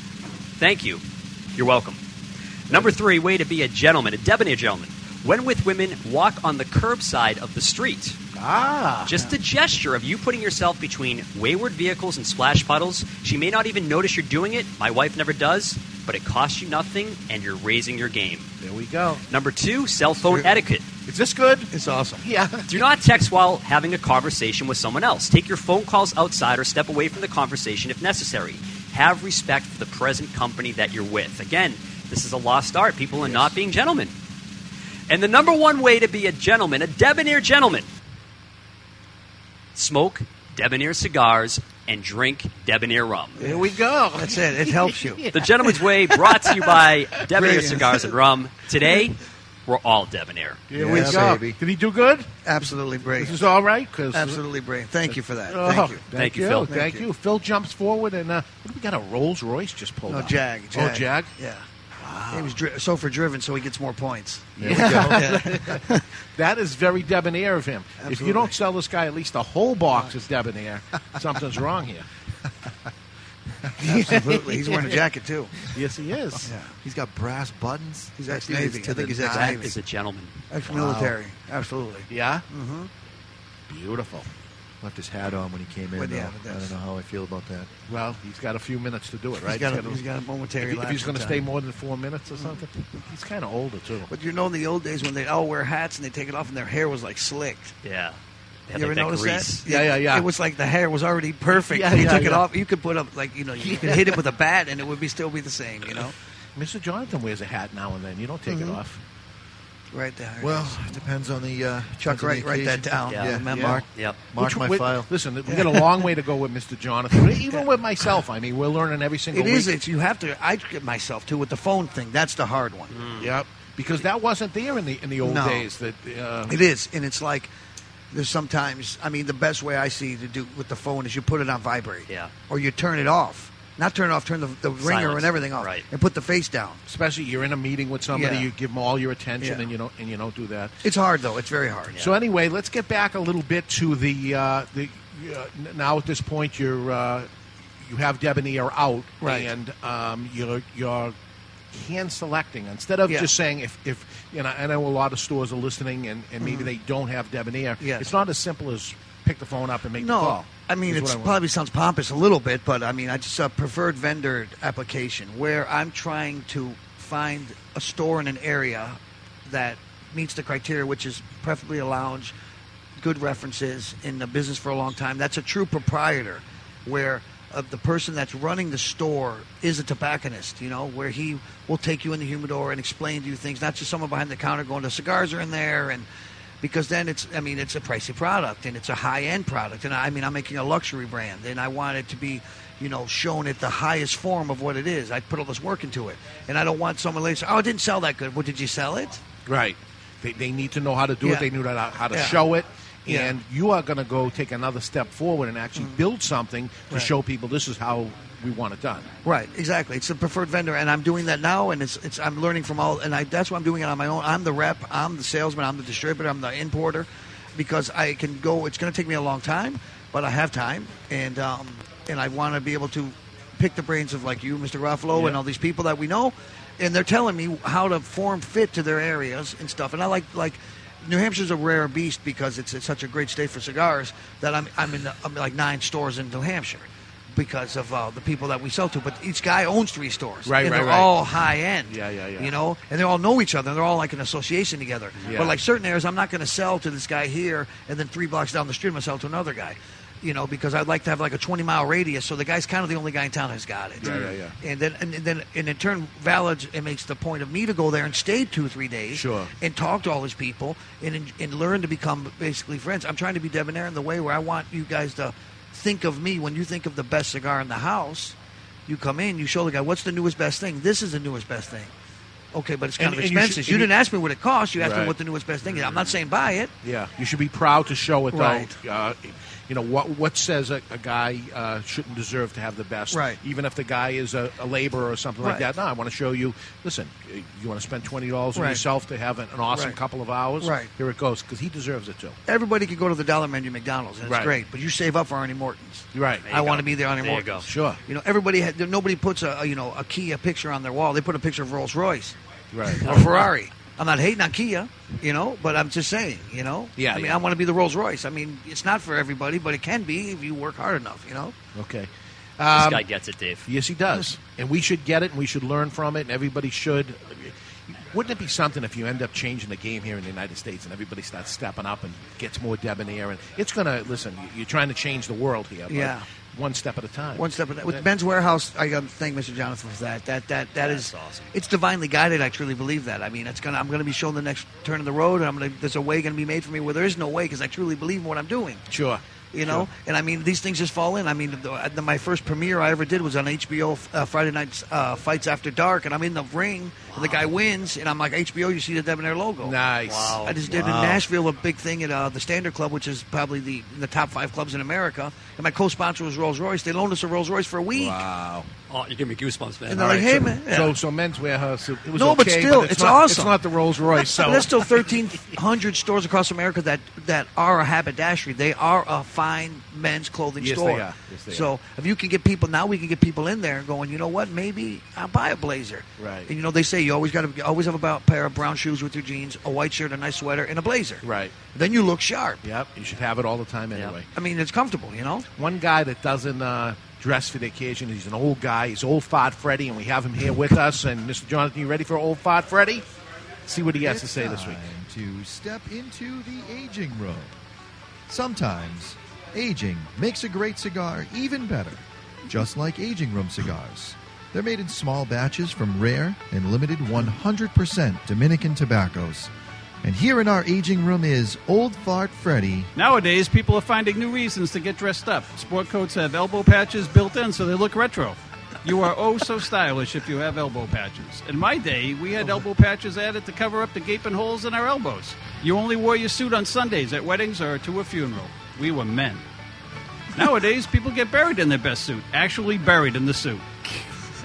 thank you, you're welcome. Number three, way to be a gentleman, a debonair gentleman. When with women, walk on the curbside of the street. Ah. Just a gesture of you putting yourself between wayward vehicles and splash puddles. She may not even notice you're doing it. My wife never does, but it costs you nothing, and you're raising your game. There we go. Number two, cell phone etiquette. Is this good? It's awesome. Yeah. Do not text while having a conversation with someone else. Take your phone calls outside or step away from the conversation if necessary. Have respect for the present company that you're with. Again, this is a lost art. People are not being gentlemen. And the number one way to be a gentleman, a debonair gentleman, smoke debonair cigars and drink debonair rum. Here we go. That's it. It helps you. The Gentleman's Way brought to you by Debonaire Brilliant. Cigars and Rum. Today, we're all debonair. Here we go. Did he do good? Absolutely brilliant. This is all right? 'Cause- Absolutely brilliant. Thank you for that. Oh, Thank you. Thank you, Phil. Thank, you. Phil jumps forward and uh, we got? A Rolls Royce just pulled No, up. Jag. Oh, Jag. Yeah. He was dri- so for driven, so he gets more points. There we go. that is very debonair of him. If you don't sell this guy at least a whole box is debonair, something's wrong here. Absolutely. He's wearing a jacket, too. Yes, he is. Yeah. He's got brass buttons. He's That ex-Navy. to I the think he's nines. ex-Navy. Is a gentleman. Ex-military. Absolutely. Yeah? Mm-hmm. Beautiful. Left his hat on when he came in. But yeah, though. I don't know how I feel about that. Well, he's got a few minutes to do it, right? He's got a- gotta- he's got a momentary If, he- if he's going to stay more than four minutes or something, he's kind of older too. But you know, in the old days when they all wear hats and they take it off and their hair was like slicked. Yeah. They you ever like notice grease. that? Yeah, yeah, yeah. It was like the hair was already perfect. Yeah, you yeah, took it off, you could put up like you know you could hit it with a bat and it would be still be the same. You know, Mr. Jonathan wears a hat now and then. You don't take it Mhm. off. Right there. Well, it depends on the uh, Chuck, depends on the write, write that down. Yeah, remember? Mark, Yep. mark Which- my wait, file. Listen, we got a long way to go with Mr. Jonathan. Even with myself, I mean, we're learning every single It week. is. It's you have to. I get myself too with the phone thing. That's the hard one. Yep. Because that wasn't there in the in the old No. days. That uh, It is, and it's like there's sometimes. I mean, the best way I see to do with the phone is you put it on vibrate. Yeah. Or you turn it off. Not turn it off. Turn the, the ringer and everything off. Right. And put the face down. especially you're in a meeting with somebody, Yeah. you give them all your attention, Yeah. and you don't and you don't do that. It's hard though. It's very hard. So anyway, let's get back a little bit to the uh, the. Uh, now at this point, you're uh, you have debonair out, Right. and um, you're you're hand selecting instead of Yeah. just saying if if you know. I know a lot of stores are listening, and, and maybe Mhm. they don't have debonair. Yes. It's not as simple as pick the phone up and make no, the call. I mean it what I want. probably sounds pompous a little bit, but I mean I just a preferred vendor application where I'm trying to find a store in an area that meets the criteria, which is preferably a lounge, good references in the business for a long time. That's a true proprietor, where uh, the person that's running the store is a tobacconist. You know, where he will take you in the humidor and explain to you things, not just someone behind the counter going, "The cigars are in there," and because then it's I mean it's a pricey product and it's a high end product and I mean I'm making a luxury brand and I want it to be you know shown at the highest form of what it is. I put all this work into it and I don't want someone later to say, oh it didn't sell that good. Well did you sell it? Right. They, they need to know how to do Yeah. it. They know how, how to Yeah. show it. Yeah. Mm-hmm. And you are going to go take another step forward and actually build something to Right. show people this is how we want it done. Right, exactly. It's a preferred vendor, and I'm doing that now, and it's, it's I'm learning from all, and I, that's why I'm doing it on my own. I'm the rep, I'm the salesman, I'm the distributor, I'm the importer, because I can go. It's going to take me a long time, but I have time, and um, and I want to be able to pick the brains of like you, Mr. Ruffalo, Yeah. and all these people that we know, and they're telling me how to form fit to their areas and stuff. And I like like. New Hampshire's a rare beast because it's, it's such a great state for cigars that I'm, I'm in I'm in like nine stores in New Hampshire because of uh, the people that we sell to. But each guy owns three stores, Right, and right, they're right. all high end. Yeah, yeah, yeah. You know, and they all know each other. and They're all like an association together. Yeah. But like certain areas, I'm not going to sell to this guy here, and then three blocks down the street, I'm going to sell to another guy. You know, because I'd like to have like a 20 mile radius, so the guy's kind of the only guy in town who's got it. Yeah, yeah, yeah. And then, and then, and in turn, Valid it makes the point of me to go there and stay two, three days, Sure. and talk to all these people and and learn to become basically friends. I'm trying to be debonair in the way where I want you guys to think of me when you think of the best cigar in the house. You come in, you show the guy what's the newest best thing. This is the newest best thing. Okay, but it's kind And- of and you expensive. should- You, didn't ask me what it costs. You asked Right. me what the newest best thing is. I'm not saying buy it. Yeah, you should be proud to show it, though. Right. Uh, you know what? What says a, a guy uh, shouldn't deserve to have the best? Right. Even if the guy is a, a laborer or something like that. No, I want to show you. Listen, you want to spend twenty dollars on Right. yourself to have an, an awesome Right. couple of hours. Right. Here it goes because he deserves it too. Everybody can go to the dollar menu McDonald's, and it's Right. great. But you save up for Arnie Morton's. Right. I want to be there, Arnie There you Morton's. go. Sure. You know, everybody had, nobody puts a, a you know a Kia picture on their wall. They put a picture of Rolls Royce Right. or Ferrari. I'm not hating on Kia, you know, but I'm just saying, you know. Yeah, I mean, yeah. I want to be the Rolls Royce. I mean, it's not for everybody, but it can be if you work hard enough, you know. Okay. This Um, guy gets it, Dave. Yes, he does. And we should get it, and we should learn from it, and everybody should. Wouldn't it be something if you end up changing the game here in the United States and everybody starts stepping up and gets more debonair? And it's going to, listen, you're trying to change the world here. Yeah. One step at a time. One step at a- time. with Men's Wearhouse. I got to thank Mr. Jonathan for that. That that that is awesome. It's divinely guided. I truly believe that. I mean, it's gonna. I'm gonna be shown the next turn of the road, and I'm gonna. There's a way gonna be made for me where there is no way because I truly believe in what I'm doing. Sure. You know, and I mean these things just fall in. I mean, the, the, my first premiere I ever did was on HBO uh, Friday Night uh, Fights After Dark, and I'm in the ring, and the guy wins, and I'm like HBO. You see the Debonaire logo? Nice. Wow. I just did Wow. in Nashville a big thing at uh, the Standard Club, which is probably the the top five clubs in America. And my co-sponsor was Rolls Royce. They loaned us a Rolls Royce for a week. Wow. Oh, you give me goosebumps, man. And they're like, "Hey, so, man." So, Yeah. so men's Wearhouse. It was no, okay, but still, it's, it's, not, awesome. It's not the Rolls Royce. So there's still 1,300 stores across America that, that are a haberdashery. They are a fine men's clothing Yes, store. they are. Yes, they so are. if you can get people now, we can get people in there going. You know what? Maybe I'll buy a blazer. Right. And you know they say you always got to always have about a pair of brown shoes with your jeans, a white shirt, a nice sweater, and a blazer. Right. Then you look sharp. Yep. You should have it all the time anyway. I mean, it's comfortable. You know. One guy that doesn't uh, dress for the occasion. He's an old guy. He's old fart Freddy, and we have him here with us. And Mr. Jonathan, you ready for old fart Freddy? See what he has to It's say this week. To step into the aging room. Sometimes aging makes a great cigar even better, just like aging room cigars. They're made in small batches from rare and limited 100% Dominican tobaccos. And here in our aging room is Old Fart Freddy. Nowadays, people are finding new reasons to get dressed up. Sport coats have elbow patches built in so they look retro. You are oh so stylish if you have elbow patches. In my day, we had elbow patches added to cover up the gaping holes in our elbows. You only wore your suit on Sundays at weddings or to a funeral. We were men. Nowadays, people get buried in their best suit, actually buried in the suit.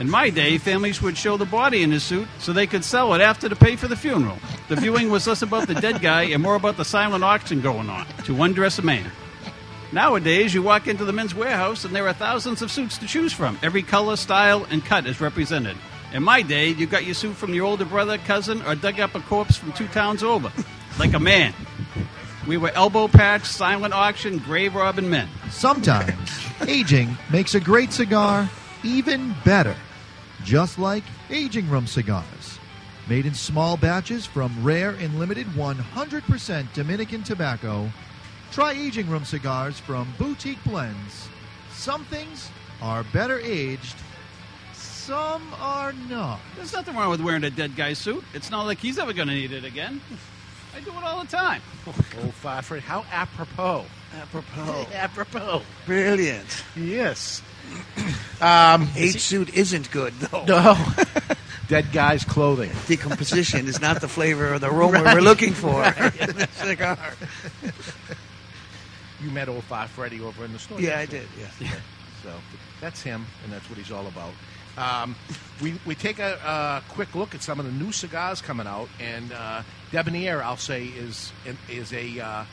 In my day, families would show the body in his suit so they could sell it after to pay for the funeral. The viewing was less about the dead guy and more about the silent auction going on to undress a man. Nowadays, you walk into the men's Wearhouse and there are thousands of suits to choose from. Every color, style, and cut is represented. In my day, you got your suit from your older brother, cousin, or dug up a corpse from two towns over. Like a man. We were elbow patch, silent auction, grave robbing men. Sometimes aging makes a great cigar even better, just like aging room cigars. Made in small batches from rare and limited 100% Dominican tobacco, try aging room cigars from Boutique Blends. Some things are better aged, some are not. There's nothing wrong with wearing a dead guy suit. It's not like he's ever going to need it again. I do it all the time. Oh, fart Freddy. How apropos. Apropos. apropos. Brilliant. Yes. Um, Age suit isn't good though. No. Dead guy's clothing. Decomposition is not the flavor or the aroma Right. we're looking for Right. in a cigar. You met old Fart Freddy over in the store. Yeah, I yesterday. did, yeah. So that's him, and that's what he's all about. Um, we, we take a, a quick look at some of the new cigars coming out, and uh, Debonaire, I'll say, is is a, uh,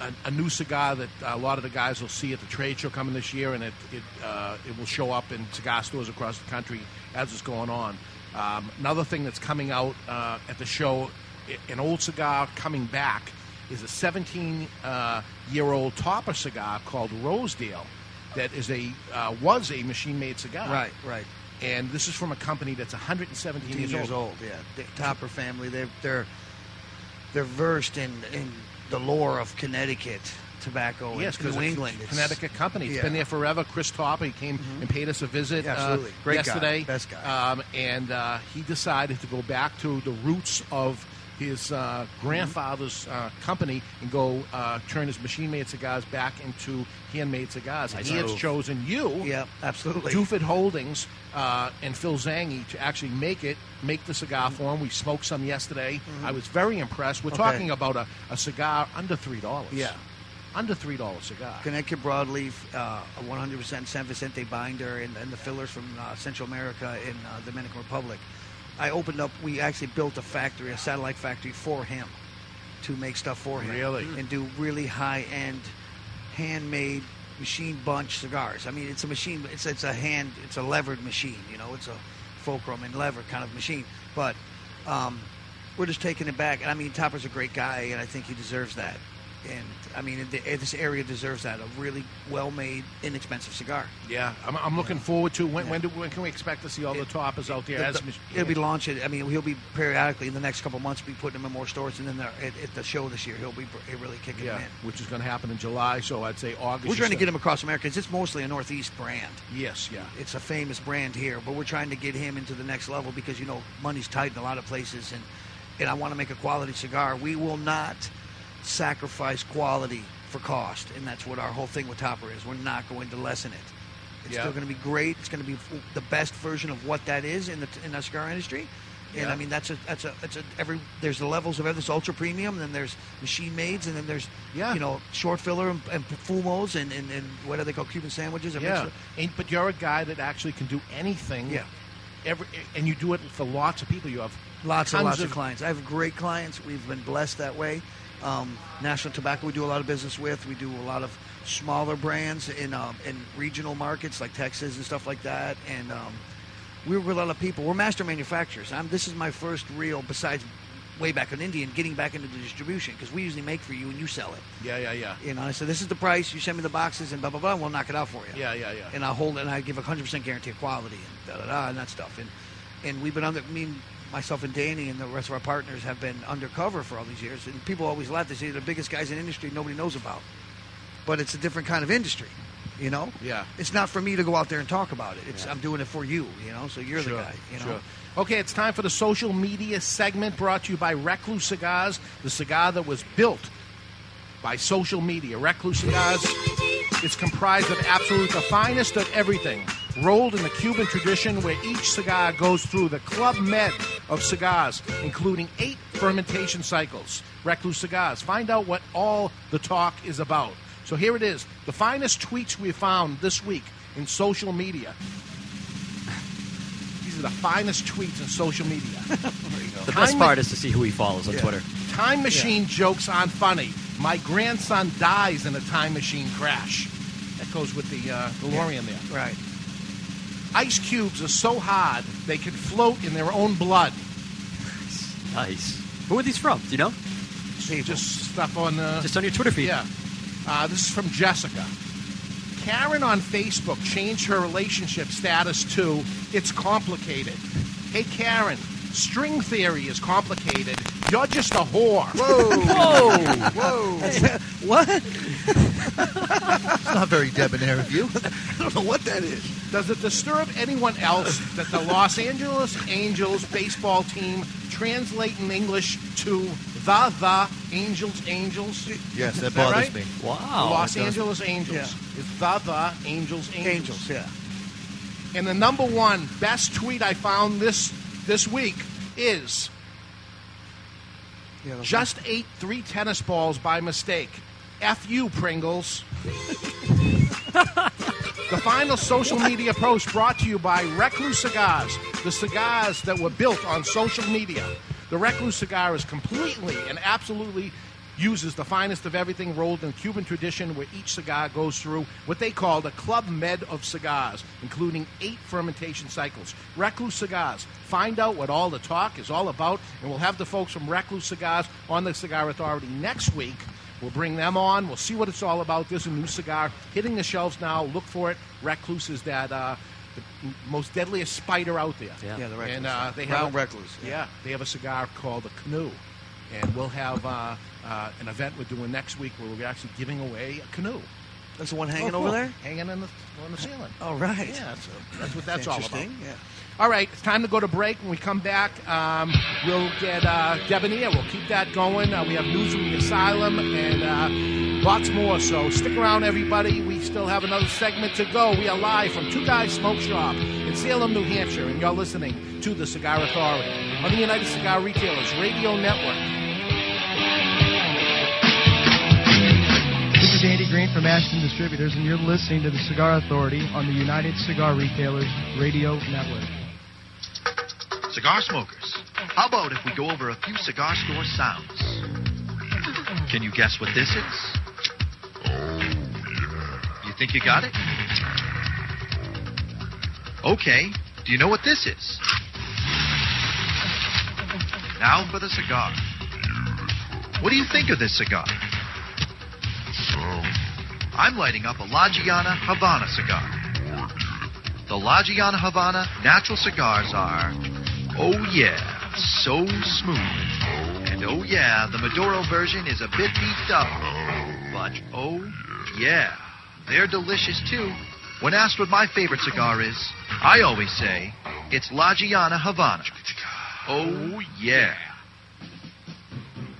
a a new cigar that a lot of the guys will see at the trade show coming this year, and it it, uh, it will show up in cigar stores across the country as it's going on. Um, another thing that's coming out uh, at the show, an old cigar coming back, is a 17 uh, year old topper cigar called Rosedale that is a uh, was a machine made cigar. Right, right. And this is from a company that's 117 years, years, old. Yeah, the Topper family. They're they're they're versed in in the lore of Connecticut tobacco Yes, in New England. It's- Connecticut company. It's yeah. been there forever. Chris Topper, he came and paid us a visit Yeah, uh, absolutely. Great guy. yesterday. Best guy. Um, and uh, he decided to go back to the roots of his uh, grandfather's uh, company and go uh, turn his machine-made cigars back into handmade cigars. And he has chosen you, Yeah, absolutely. Dufit Holdings, uh, and Phil Zanghi to actually make it, make the cigar for him. We smoked some yesterday. I was very impressed. We're Okay. talking about a, a cigar under three dollars. Yeah. under three dollar cigar. Connecticut broadleaf, uh, a 100% San Vicente binder, and, and the fillers from uh, Central America and uh, Dominican Republic. I opened up. We actually built a factory, a satellite factory for him, to make stuff for him. Really? and do really high end, handmade machine bunch cigars. I mean, it's a machine. It's it's a hand. It's a levered machine. You know, it's a fulcrum and lever kind of machine. But um, we're just taking it back. And I mean, Topper's a great guy, and I think he deserves that. And I mean, the, this area deserves that. A really well-made, inexpensive cigar. Yeah, I'm, I'm looking forward to when when, do, when can we expect to see all the toppers out there? The- the- it'll be launching. I mean, he'll be periodically in the next couple months. Be putting them in more stores, and then the, at, at the show this year, he'll be really kicking yeah, in. which is going to happen in July. So I'd say August. We're trying to get him across America. It's mostly a Northeast brand. Yes, yeah. It's a famous brand here, but we're trying to get him into the next level because you know money's tight in a lot of places, and and I want to make a quality cigar. We will not sacrifice quality for cost, and that's what our whole thing with Topper is. We're not going to lessen it. It's Yeah. still going to be great. It's going to be the best version of what that is in the in the cigar industry. And Yeah. I mean that's a that's a that's a every there's the levels of. There's ultra premium, then there's machine mades, and then there's Yeah. you know short filler and, and fumas and, and, and what are they called Cuban sandwiches? or Yeah, and, but you're a guy that actually can do anything. Yeah. Every, and you do it for lots of people. You have Lots and lots of, clients. I have great clients. We've been blessed that way. Um, National Tobacco, we do a lot of business with. We do a lot of smaller brands in um, in regional markets like Texas and stuff like that. And um, we work with a lot of people. We're master manufacturers. I'm, this is my first real, besides way back in India, and getting back into the distribution because we usually make for you and you sell it. Yeah, yeah, yeah. You know, I said this is the price. You send me the boxes and blah blah blah. and We'll knock it out for you. Yeah, yeah, yeah. And I hold it and I give a hundred percent guarantee of quality and da da da and that stuff. And and we've been under. I mean, myself and Danny and the rest of our partners have been undercover for all these years. And people always laugh. They say the biggest guys in the industry nobody knows about. But it's a different kind of industry. You know. Yeah. It's not for me to go out there and talk about it. It's I'm doing it for you. You know. So you're Sure, the guy. You know. sure. Okay, it's time for the social media segment brought to you by Recluse Cigars, the cigar that was built by social media. Recluse Cigars is comprised of absolute the finest of everything, rolled in the Cuban tradition where each cigar goes through the Club Med of cigars, including eight fermentation cycles. Recluse Cigars. Find out what all the talk is about. So here it is the finest tweets we found this week in social media. These are the finest tweets in social media. The best part is to see who he follows on Yeah. Twitter. Time machine jokes aren't funny. My grandson dies in a time machine crash. That goes with the uh, DeLorean there. Right. Ice cubes are so hard they can float in their own blood. Nice. Who are these from? Do you know? Just stuff on the. Just on your Twitter feed. Yeah. Uh, this is from Jessica. Karen on Facebook changed her relationship status to "It's complicated." Hey Karen, string theory is complicated. You're just a whore. Whoa. Whoa. Whoa! what? It's not very debonair of you. I don't know what that is. Does it disturb anyone else that the Los Angeles Angels baseball team translate in English to the the Angels Angels? Yes, that that bothers right? me. Wow. Los. Angeles Angels Yeah. is the the Angels Angels. Angels. Yeah. And the number one best tweet I found this this week is Yeah. just ate three tennis balls by mistake. F you, Pringles. the final social media post brought to you by Recluse Cigars, the cigars that were built on social media. The Recluse cigar is completely and absolutely uses the finest of everything rolled in Cuban tradition, where each cigar goes through what they call the Club Med of cigars, including eight fermentation cycles. Recluse Cigars. Find out what all the talk is all about, and we'll have the folks from Recluse Cigars on the Cigar Authority next week. We'll bring them on. We'll see what it's all about. There's a new cigar hitting the shelves now. Look for it. Recluse is that uh, the most deadliest spider out there. Yeah. Yeah, the recluse. And uh, they Brown have a, recluse. Yeah, they have a cigar called the Canoe, and we'll have uh, uh, an event we're doing next week where we're actually giving away a canoe. That's the one hanging Oh, over there. hanging in the, on the ceiling. All right. Yeah, so that's what that's all about. Yeah. All right, it's time to go to break. When we come back, um, we'll get uh, Debonaire. We'll keep that going. Uh, we have news from the asylum and uh, lots more. So stick around, everybody. We still have another segment to go. We are live from Two Guys Smoke Shop in Salem, New Hampshire, and you're listening to the Cigar Authority on the United Cigar Retailers Radio Network. This is Andy Green from Ashton Distributors, and you're listening to the Cigar Authority on the United Cigar Retailers Radio Network. Cigar smokers, how about if we go over a few cigar store sounds? Can you guess what this is? Oh, you think you got it? Okay, do you know what this is? Now for the cigar. What do you think of this cigar? I'm lighting up a La Gianna Havana cigar. The La Gianna Havana natural cigars are, oh yeah, so smooth. And oh yeah, the Maduro version is a bit beefed up. But oh yeah, they're delicious too. When asked what my favorite cigar is, I always say it's La Gianna Havana. Oh yeah.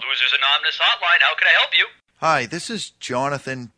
Losers Anonymous Hotline, how can I help you? Hi, this is Jonathan.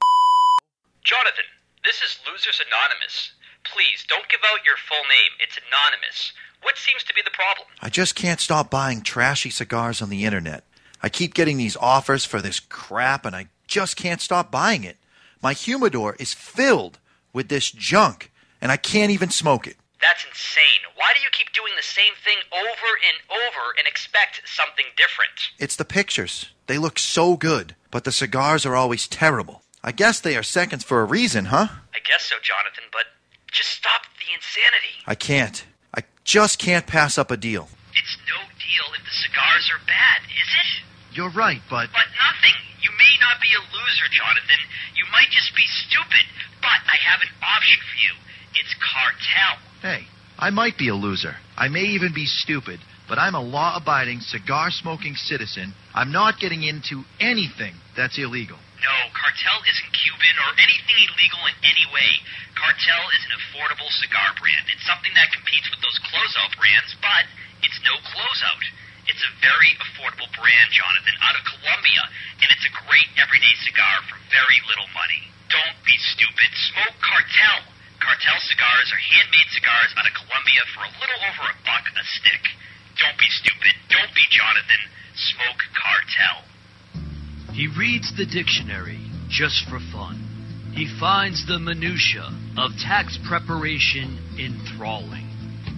Jonathan, this is Losers Anonymous. Please, don't give out your full name. It's anonymous. What seems to be the problem? I just can't stop buying trashy cigars on the internet. I keep getting these offers for this crap, and I just can't stop buying it. My humidor is filled with this junk, and I can't even smoke it. That's insane. Why do you keep doing the same thing over and over and expect something different? It's the pictures. They look so good, but the cigars are always terrible. I guess they are seconds for a reason, huh? I guess so, Jonathan, but just stop the insanity. I can't. I just can't pass up a deal. It's no deal if the cigars are bad, is it? You're right, but. But nothing. You may not be a loser, Jonathan. You might just be stupid. But I have an option for you. It's cartel. Hey, I might be a loser. I may even be stupid, but I'm a law abiding, cigar smoking citizen. I'm not getting into anything that's illegal. No, Cartel isn't Cuban or anything illegal in any way. Cartel is an affordable cigar brand. It's something that competes with those closeout brands, but it's no closeout. It's a very affordable brand, Jonathan, out of Colombia, and it's a great everyday cigar for very little money. Don't be stupid. Smoke Cartel. Cartel cigars are handmade cigars out of Colombia for a little over a buck a stick. Don't be stupid. Don't be Jonathan. Smoke Cartel. He reads the dictionary just for fun. He finds the minutia of tax preparation enthralling.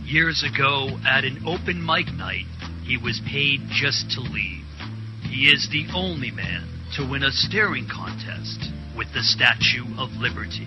Years ago, at an open mic night, he was paid just to leave. He is the only man to win a staring contest with the Statue of Liberty.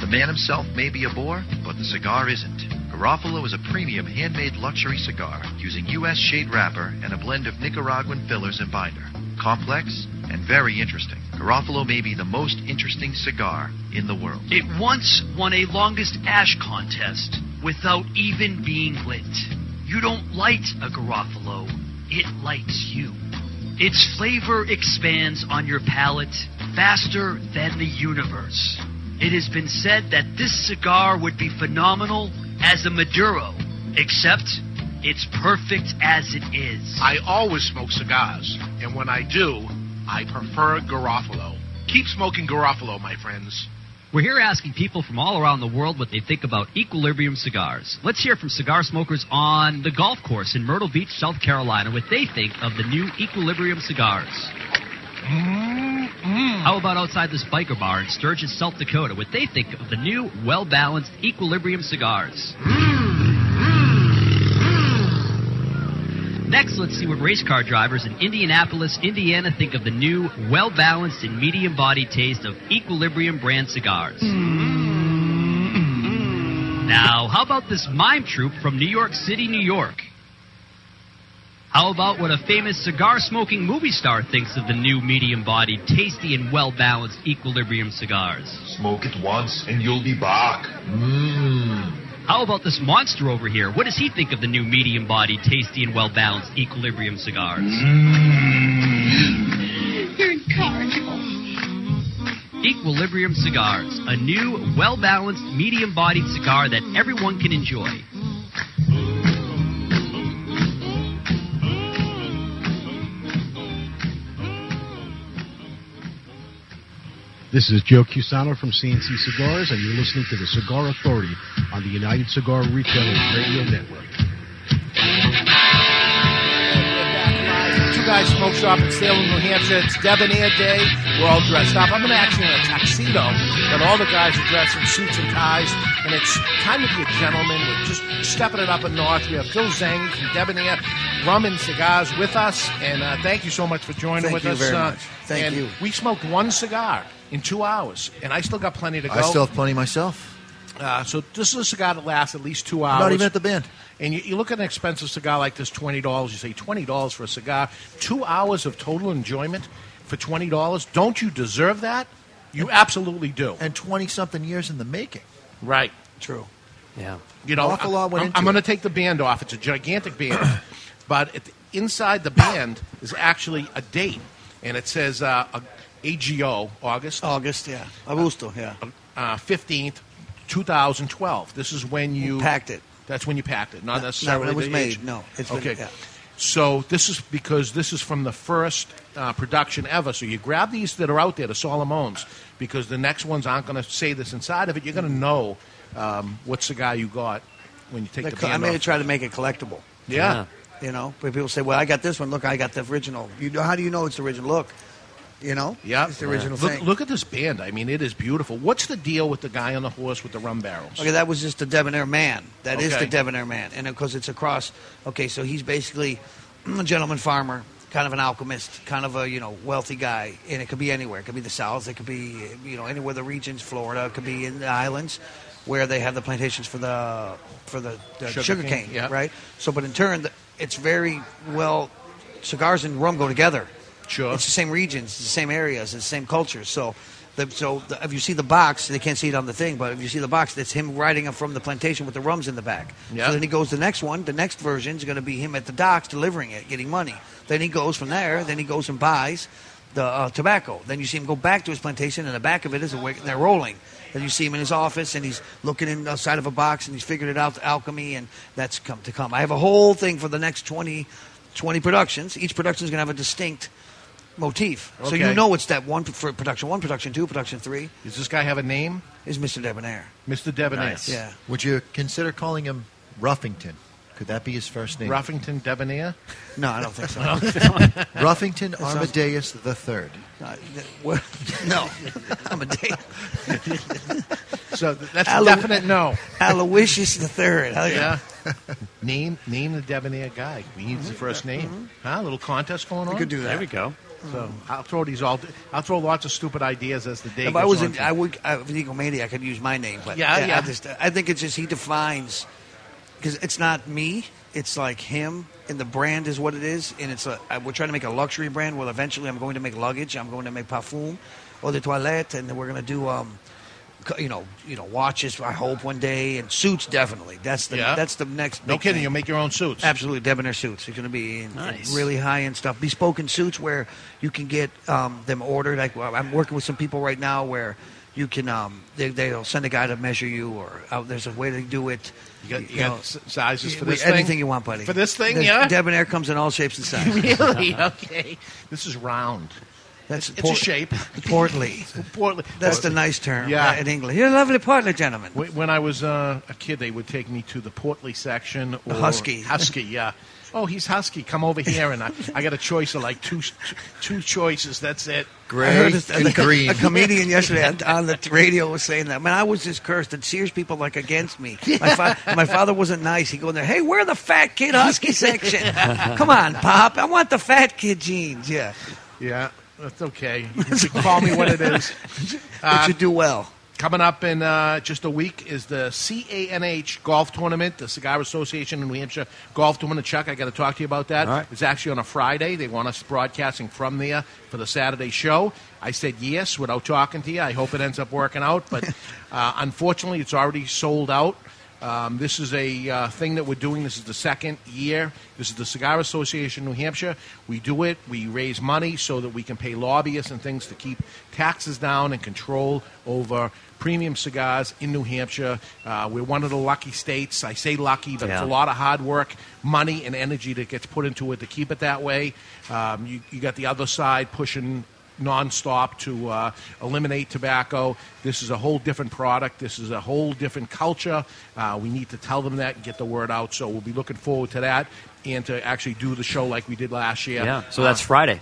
The man himself may be a bore, but the cigar isn't. Garofalo is a premium handmade luxury cigar using U.S. shade wrapper and a blend of Nicaraguan fillers and binder. Complex and very interesting. Garofalo may be the most interesting cigar in the world. It once won a longest ash contest without even being lit. You don't light a Garofalo, it lights you. Its flavor expands on your palate faster than the universe. It has been said that this cigar would be phenomenal as a Maduro, except it's perfect as it is. I always smoke cigars, and when I do, I prefer Garofalo. Keep smoking Garofalo, my friends. We're here asking people from all around the world what they think about Equilibrium cigars. Let's hear from cigar smokers on the golf course in Myrtle Beach, South Carolina, what they think of the new Equilibrium cigars. Mm. Mm-hmm. How about outside this biker bar in Sturgis, South Dakota, what they think of the new, well balanced Equilibrium cigars? Mm-hmm. Next, let's see what race car drivers in Indianapolis, Indiana think of the new, well balanced and medium bodied taste of Equilibrium brand cigars. Mm-hmm. Now, how about this mime troupe from New York City, New York? How about what a famous cigar smoking movie star thinks of the new medium bodied, tasty, and well balanced Equilibrium cigars? Smoke it once and you'll be back. Mmm. How about this monster over here? What does he think of the new medium bodied, tasty, and well balanced Equilibrium cigars? Mmm. You're incorrigible. Equilibrium Cigars, a new, well balanced, medium bodied cigar that everyone can enjoy. This is Joe Cusano from CNC Cigars, and you're listening to the Cigar Authority on the United Cigar Retailers Radio Network. Two guys smoke shop in Salem, New Hampshire. It's Debonaire Day. We're all dressed up. I'm in actually in a tuxedo, but all the guys are dressed in suits and ties, and it's time to be a gentleman. We're just stepping it up a notch. We have Phil Zanghi from Debonaire Rum and Cigars with us, and uh, thank you so much for joining Thank with you us. very uh, much. Thank and you. We smoked one cigar in two hours, and I still got plenty to go. I still have plenty myself. Uh, so this is a cigar that lasts at least two hours. Not even at the band. And you, you look at an expensive cigar like this, twenty dollars. You say twenty dollars for a cigar, two hours of total enjoyment for twenty dollars. Don't you deserve that? You absolutely do. And twenty something years in the making. Right. True. Yeah. You know, Awful lot went I'm, into I'm going to take the band off. It's a gigantic band, but at the, inside the band is actually a date, and it says uh, a- AGO August. August, yeah. Augusto, yeah. Uh, Fifteenth, 2012. This is when you packed it. That's when you packed it, not No, necessarily no, it was the made. age. No, it's been- okay. yeah. So this is because this is from the first uh, production ever. So you grab these that are out there, the Solomones, because the next ones aren't going to say this inside of it. You're going to know um, what cigar you got when you take the, The co- I band made off. it try to make it collectible. Yeah. You know, but people say, "Well, I got this one. Look, I got the original." You know, how do you know it's the original? Look, you know, Yeah, it's the original look, thing. Look at this band. I mean, it is beautiful. What's the deal with the guy on the horse with the rum barrels? Okay, that was just the debonair man. That is Okay. the debonair man, and because it's across. Okay, so he's basically a gentleman farmer, kind of an alchemist, kind of a you know wealthy guy, and it could be anywhere. It could be the South. It could be you know anywhere the regions, Florida. It could be in the islands where they have the plantations for the for the, the Sugar sugar, cane, cane, yeah. right? So, but in turn, it's very well. Cigars and rum go together. Sure. It's the same regions, it's the same areas, it's the same cultures. So, the, so the, if you see the box, they can't see it on the thing, but if you see the box, that's him riding up from the plantation with the rums in the back. Yeah. So then he goes to the next one. The next version is going to be him at the docks delivering it, getting money. Then he goes from there. Then he goes and buys the uh, tobacco. Then you see him go back to his plantation, and the back of it is a wick, and they're rolling. Then you see him in his office, and he's looking inside of a box, and he's figured it out, the alchemy, and that's come to come. I have a whole thing for the next 20, 20 productions. Each production is going to have a distinct motif. So you know it's that one for production one, production two, production three. Does this guy have a name? Is Mr. Debonaire. Mr. Debonaire. Nice. Yeah. Would you consider calling him Ruffington? Could that be his first name? Ruffington Debonaire? No, I don't think so. Ruffington That Armadeus the Third. Uh, what? no, Amadeus. So th- that's a definite no. Aloysius the Third. Yeah. Yeah. name name the debonair guy. We need the first name. Huh? A little contest going on. We could do that. There we go. So I'll throw these all. I'll throw lots of stupid ideas as the day If goes I was, on. in, I would, I, with Egomania, I could use my name, but Yeah, I, yeah. just, I think it's just he defines because it's not me. It's like him, and the brand is what it is, and it's a. I- We're trying to make a luxury brand. Well, eventually, I'm going to make luggage. I'm going to make parfum, eau de toilette, and then we're going to do, um, you know, you know, watches. I hope one day, and suits definitely. That's the Yeah. that's the next. no kidding. thing. You'll make your own suits. Absolutely, debonair suits. They're going to be in, in really high end stuff. Bespoken suits where you can get um, them ordered. Like well, I'm working with some people right now where you can um, they, they'll send a guy to measure you, or uh, there's a way to do it. You got, you know, got s- sizes for this anything thing? you want, buddy. For this thing, There's- yeah. Debonaire comes in all shapes and sizes. really? Okay. This is round. That's It's a shape. Portly. Portly. That's the nice term Yeah. in English. You're a lovely portly gentleman. When I was uh, a kid, they would take me to the portly section. Or husky. Husky, yeah. Oh, he's husky. Come over here, and I, I got a choice of like two two choices. That's it. I heard this- a, a comedian yesterday on, on the radio was saying that. Man, I was just cursed. That Sears people like against me. My, fa- my father wasn't nice. He go in there. Hey, we're the fat kid husky section. Come on, Pop. I want the fat kid jeans. Yeah, Yeah, that's okay. You can call me what it is. but you do well. Coming up in uh, just a week is the CANH Golf Tournament, the Cigar Association in New Hampshire Golf Tournament. Chuck, I got to talk to you about that. It's actually on a Friday. They want us broadcasting from there for the Saturday show. I said yes without talking to you. I hope it ends up working out, but uh, unfortunately, it's already sold out. Um, this is a uh, thing that we're doing. This is the second year. This is the Cigar Association of New Hampshire. We do it. We raise money so that we can pay lobbyists and things to keep taxes down and control over premium cigars in New Hampshire. Uh, we're one of the lucky states. I say lucky, but it's a lot of hard work, money, and energy that gets put into it to keep it that way. Um, you, you got the other side pushing nonstop to uh, eliminate tobacco. This is a whole different product. This is a whole different culture. Uh, we need to tell them that and get the word out. So we'll be looking forward to that and to actually do the show like we did last year. Yeah. So that's Friday.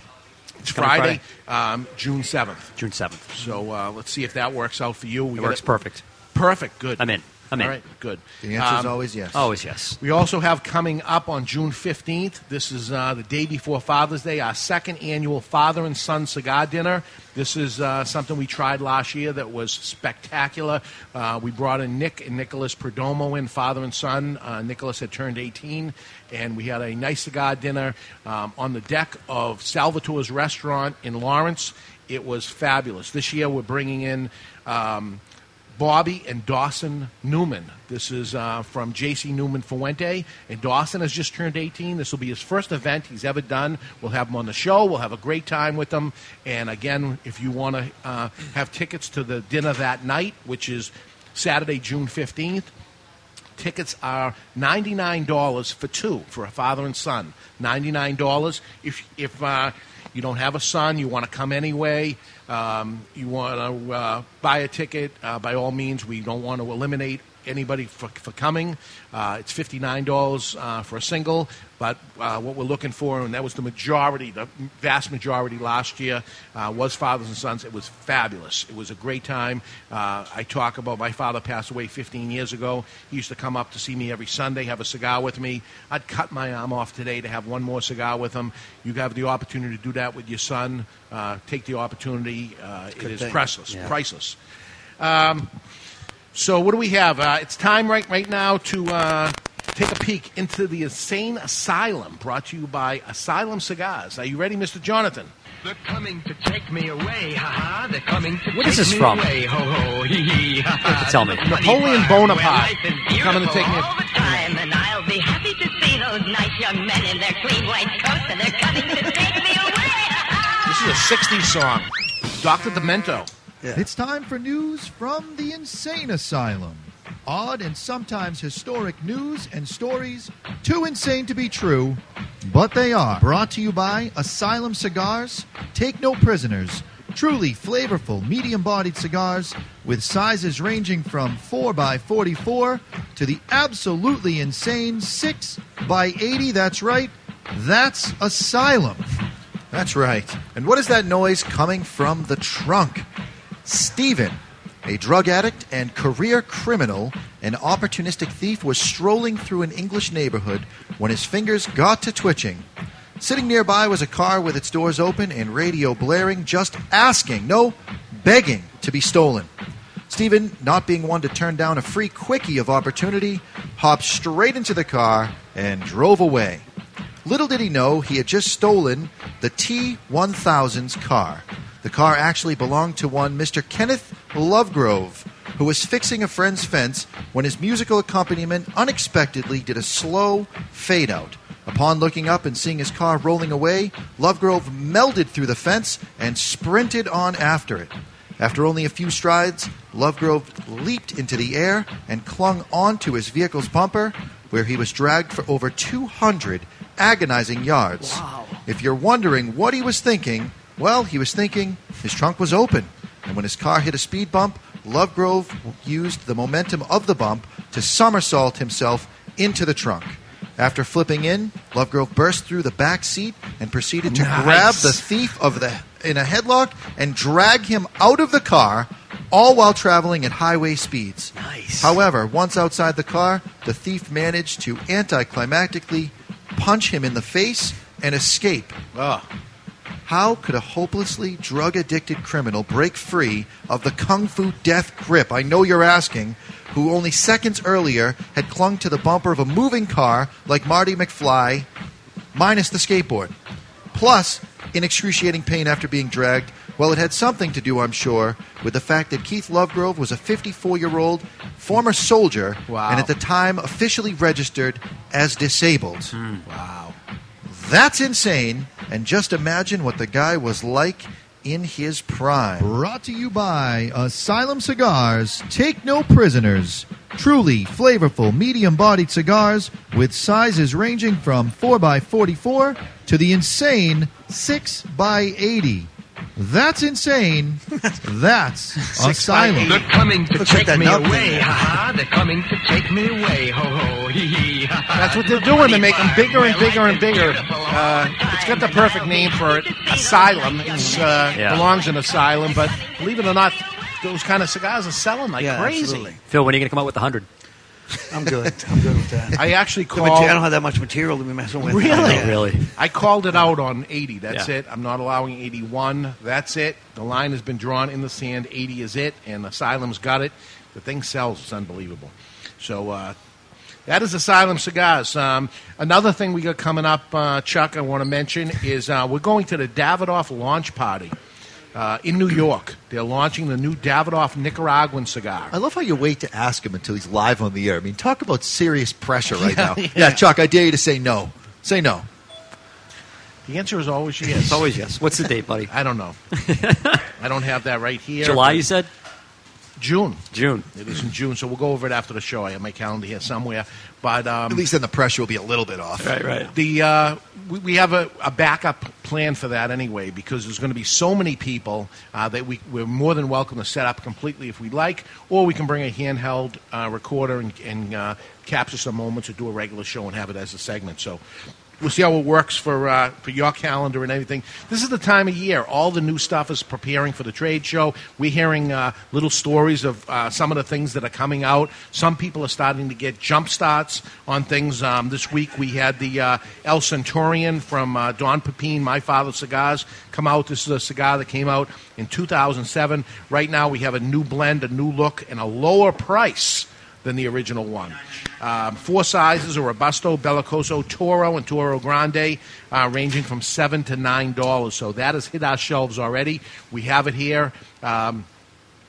It's coming Friday, Um, June seventh. June seventh. So uh, let's see if that works out for you. We It works perfect. Perfect. Good. I'm in. I'm in. All right. Good. The answer is Um, always yes. Always yes. we also have coming up on June 15th, this is uh, the day before Father's Day, our second annual Father and Son Cigar Dinner. This is uh, something we tried last year that was spectacular. Uh, we brought in Nick and Nicholas Perdomo in, father and son. Uh, Nicholas had turned 18, and we had a nice cigar dinner um, on the deck of Salvatore's restaurant in Lawrence. It was fabulous. This year we're bringing in. Um, Bobby and Dawson Newman. This is uh, from J.C. Newman Fuente. And Dawson has just turned 18. This will be his first event he's ever done. We'll have him on the show. We'll have a great time with him. And again, if you want to uh, have tickets to the dinner that night, which is Saturday, June 15th, Tickets are ninety nine dollars for two for a father and son. Ninety nine dollars. If if uh, you don't have a son, you want to come anyway. Um, you want to uh, buy a ticket. Uh, by all means, we don't want to eliminate anybody for, for coming. Uh, it's fifty nine dollars uh, for a single. But uh, what we're looking for, and that was the majority, the vast majority last year, uh, was fathers and sons. It was fabulous. It was a great time. Uh, I talk about my father passed away 15 years ago. He used to come up to see me every Sunday, have a cigar with me. I'd cut my arm off today to have one more cigar with him. You have the opportunity to do that with your son. Uh, take the opportunity. Uh, it thing. priceless. Yeah. Priceless. Um, so what do we have? Uh, it's time right right now to uh, take a peek into the Insane Asylum, brought to you by Asylum Cigars. Are you ready, Mr. Jonathan? They're coming to take me away, ha ha. They're coming to What take is this me from? away, ho ho, hee hee, ha ha. You have to tell me. Napoleon Bonaparte is coming to take me- beautiful all the time, and I'll be happy to see those nice young men in their clean white coats, and they're coming to take me away. This is a '60s song. Dr. Demento. It's time for news from the Insane Asylum. Odd and sometimes historic news and stories, too insane to be true, but they are. Brought to you by Asylum Cigars. Take no prisoners. Truly flavorful, medium bodied cigars with sizes ranging from 4x44 to the absolutely insane 6x80. That's right, that's Asylum. That's right. And what is that noise coming from the trunk? Stephen, a drug addict and career criminal, an opportunistic thief, was strolling through an English neighborhood when his fingers got to twitching. Sitting nearby was a car with its doors open and radio blaring, just asking, no, begging to be stolen. Stephen, not being one to turn down a free quickie of opportunity, hopped straight into the car and drove away. Little did he know he had just stolen the T1000's car. The car actually belonged to one Mr. Kenneth Lovegrove, who was fixing a friend's fence when his musical accompaniment unexpectedly did a slow fade out. Upon looking up and seeing his car rolling away, Lovegrove melded through the fence and sprinted on after it. After only a few strides, Lovegrove leaped into the air and clung onto his vehicle's bumper, where he was dragged for over 200 agonizing yards. If you're wondering what he was thinking, well, he was thinking his trunk was open, and when his car hit a speed bump, Lovegrove used the momentum of the bump to somersault himself into the trunk. After flipping in, Lovegrove burst through the back seat and proceeded to Nice. grab the thief of the in a headlock and drag him out of the car, all while traveling at highway speeds. Nice. However, once outside the car, the thief managed to anticlimactically punch him in the face and escape. Ah. How could a hopelessly drug addicted criminal break free of the kung fu death grip? I know you're asking. Who only seconds earlier had clung to the bumper of a moving car like Marty McFly, minus the skateboard. Plus, in excruciating pain after being dragged? Well, it had something to do, I'm sure, with the fact that Keith Lovegrove was a 54 year old former soldier and at the time officially registered as disabled. Hmm. Wow. That's insane. And just imagine what the guy was like in his prime. Brought to you by Asylum Cigars. Take no prisoners. Truly flavorful, medium bodied cigars with sizes ranging from 4x44 to the insane 6x80. That's insane. That's Asylum. They're coming to Looks take that me nut away, ha ha. They're coming to take me away, ho ho, hee hee. ha, ha. That's what they're doing. They make them bigger and bigger and bigger. Uh, it's got the perfect name for it. Asylum. It uh, Yeah. belongs in asylum, but believe it or not, those kind of cigars are selling like Yeah, crazy. absolutely. Phil, when are you going to come out with the 100? I'm good. I'm good with that. I actually The mate- called. I don't have that much material to be messing with. Really? Yeah. Really? I called it out on 80. That's Yeah. it. I'm not allowing 81. That's it. The line has been drawn in the sand. 80 is it, and Asylum's got it. The thing sells. It's unbelievable. So uh, that is Asylum Cigars. Um, another thing we got coming up, uh, Chuck, I want to mention is uh, we're going to the Davidoff launch party. Uh, in New York, they're launching the new Davidoff Nicaraguan cigar. I love how you wait to ask him until he's live on the air. I mean, talk about serious pressure right Yeah, now. yeah. Yeah. Chuck, I dare you to say no. Say no. The answer is always yes. It's always yes. What's the date, buddy? I don't know. I don't have that right here. July, you said? June. June. It is in June, so we'll go over it after the show. I have my calendar here somewhere. But um, At least then the pressure will be a little bit off. Right, right. The uh, we, we have a, a backup plan for that anyway because there's going to be so many people uh, that we, we're more than welcome to set up completely if we'd like, or we can bring a handheld uh, recorder and, and uh, capture some moments or do a regular show and have it as a segment. So. We'll see how it works for uh, for your calendar and everything. This is the time of year. All the new stuff is preparing for the trade show. We're hearing uh, little stories of uh, some of the things that are coming out. Some people are starting to get jump starts on things. Um, this week we had the uh, El Centurion from uh, Don Pepin, My Father Cigars, come out. This is a cigar that came out in 2007. Right now we have a new blend, a new look, and a lower price than the original one. Um, four sizes: a Robusto, Bellicoso, Toro, and Toro Grande, uh, ranging from seven to nine dollars. So that has hit our shelves already. We have it here. Um,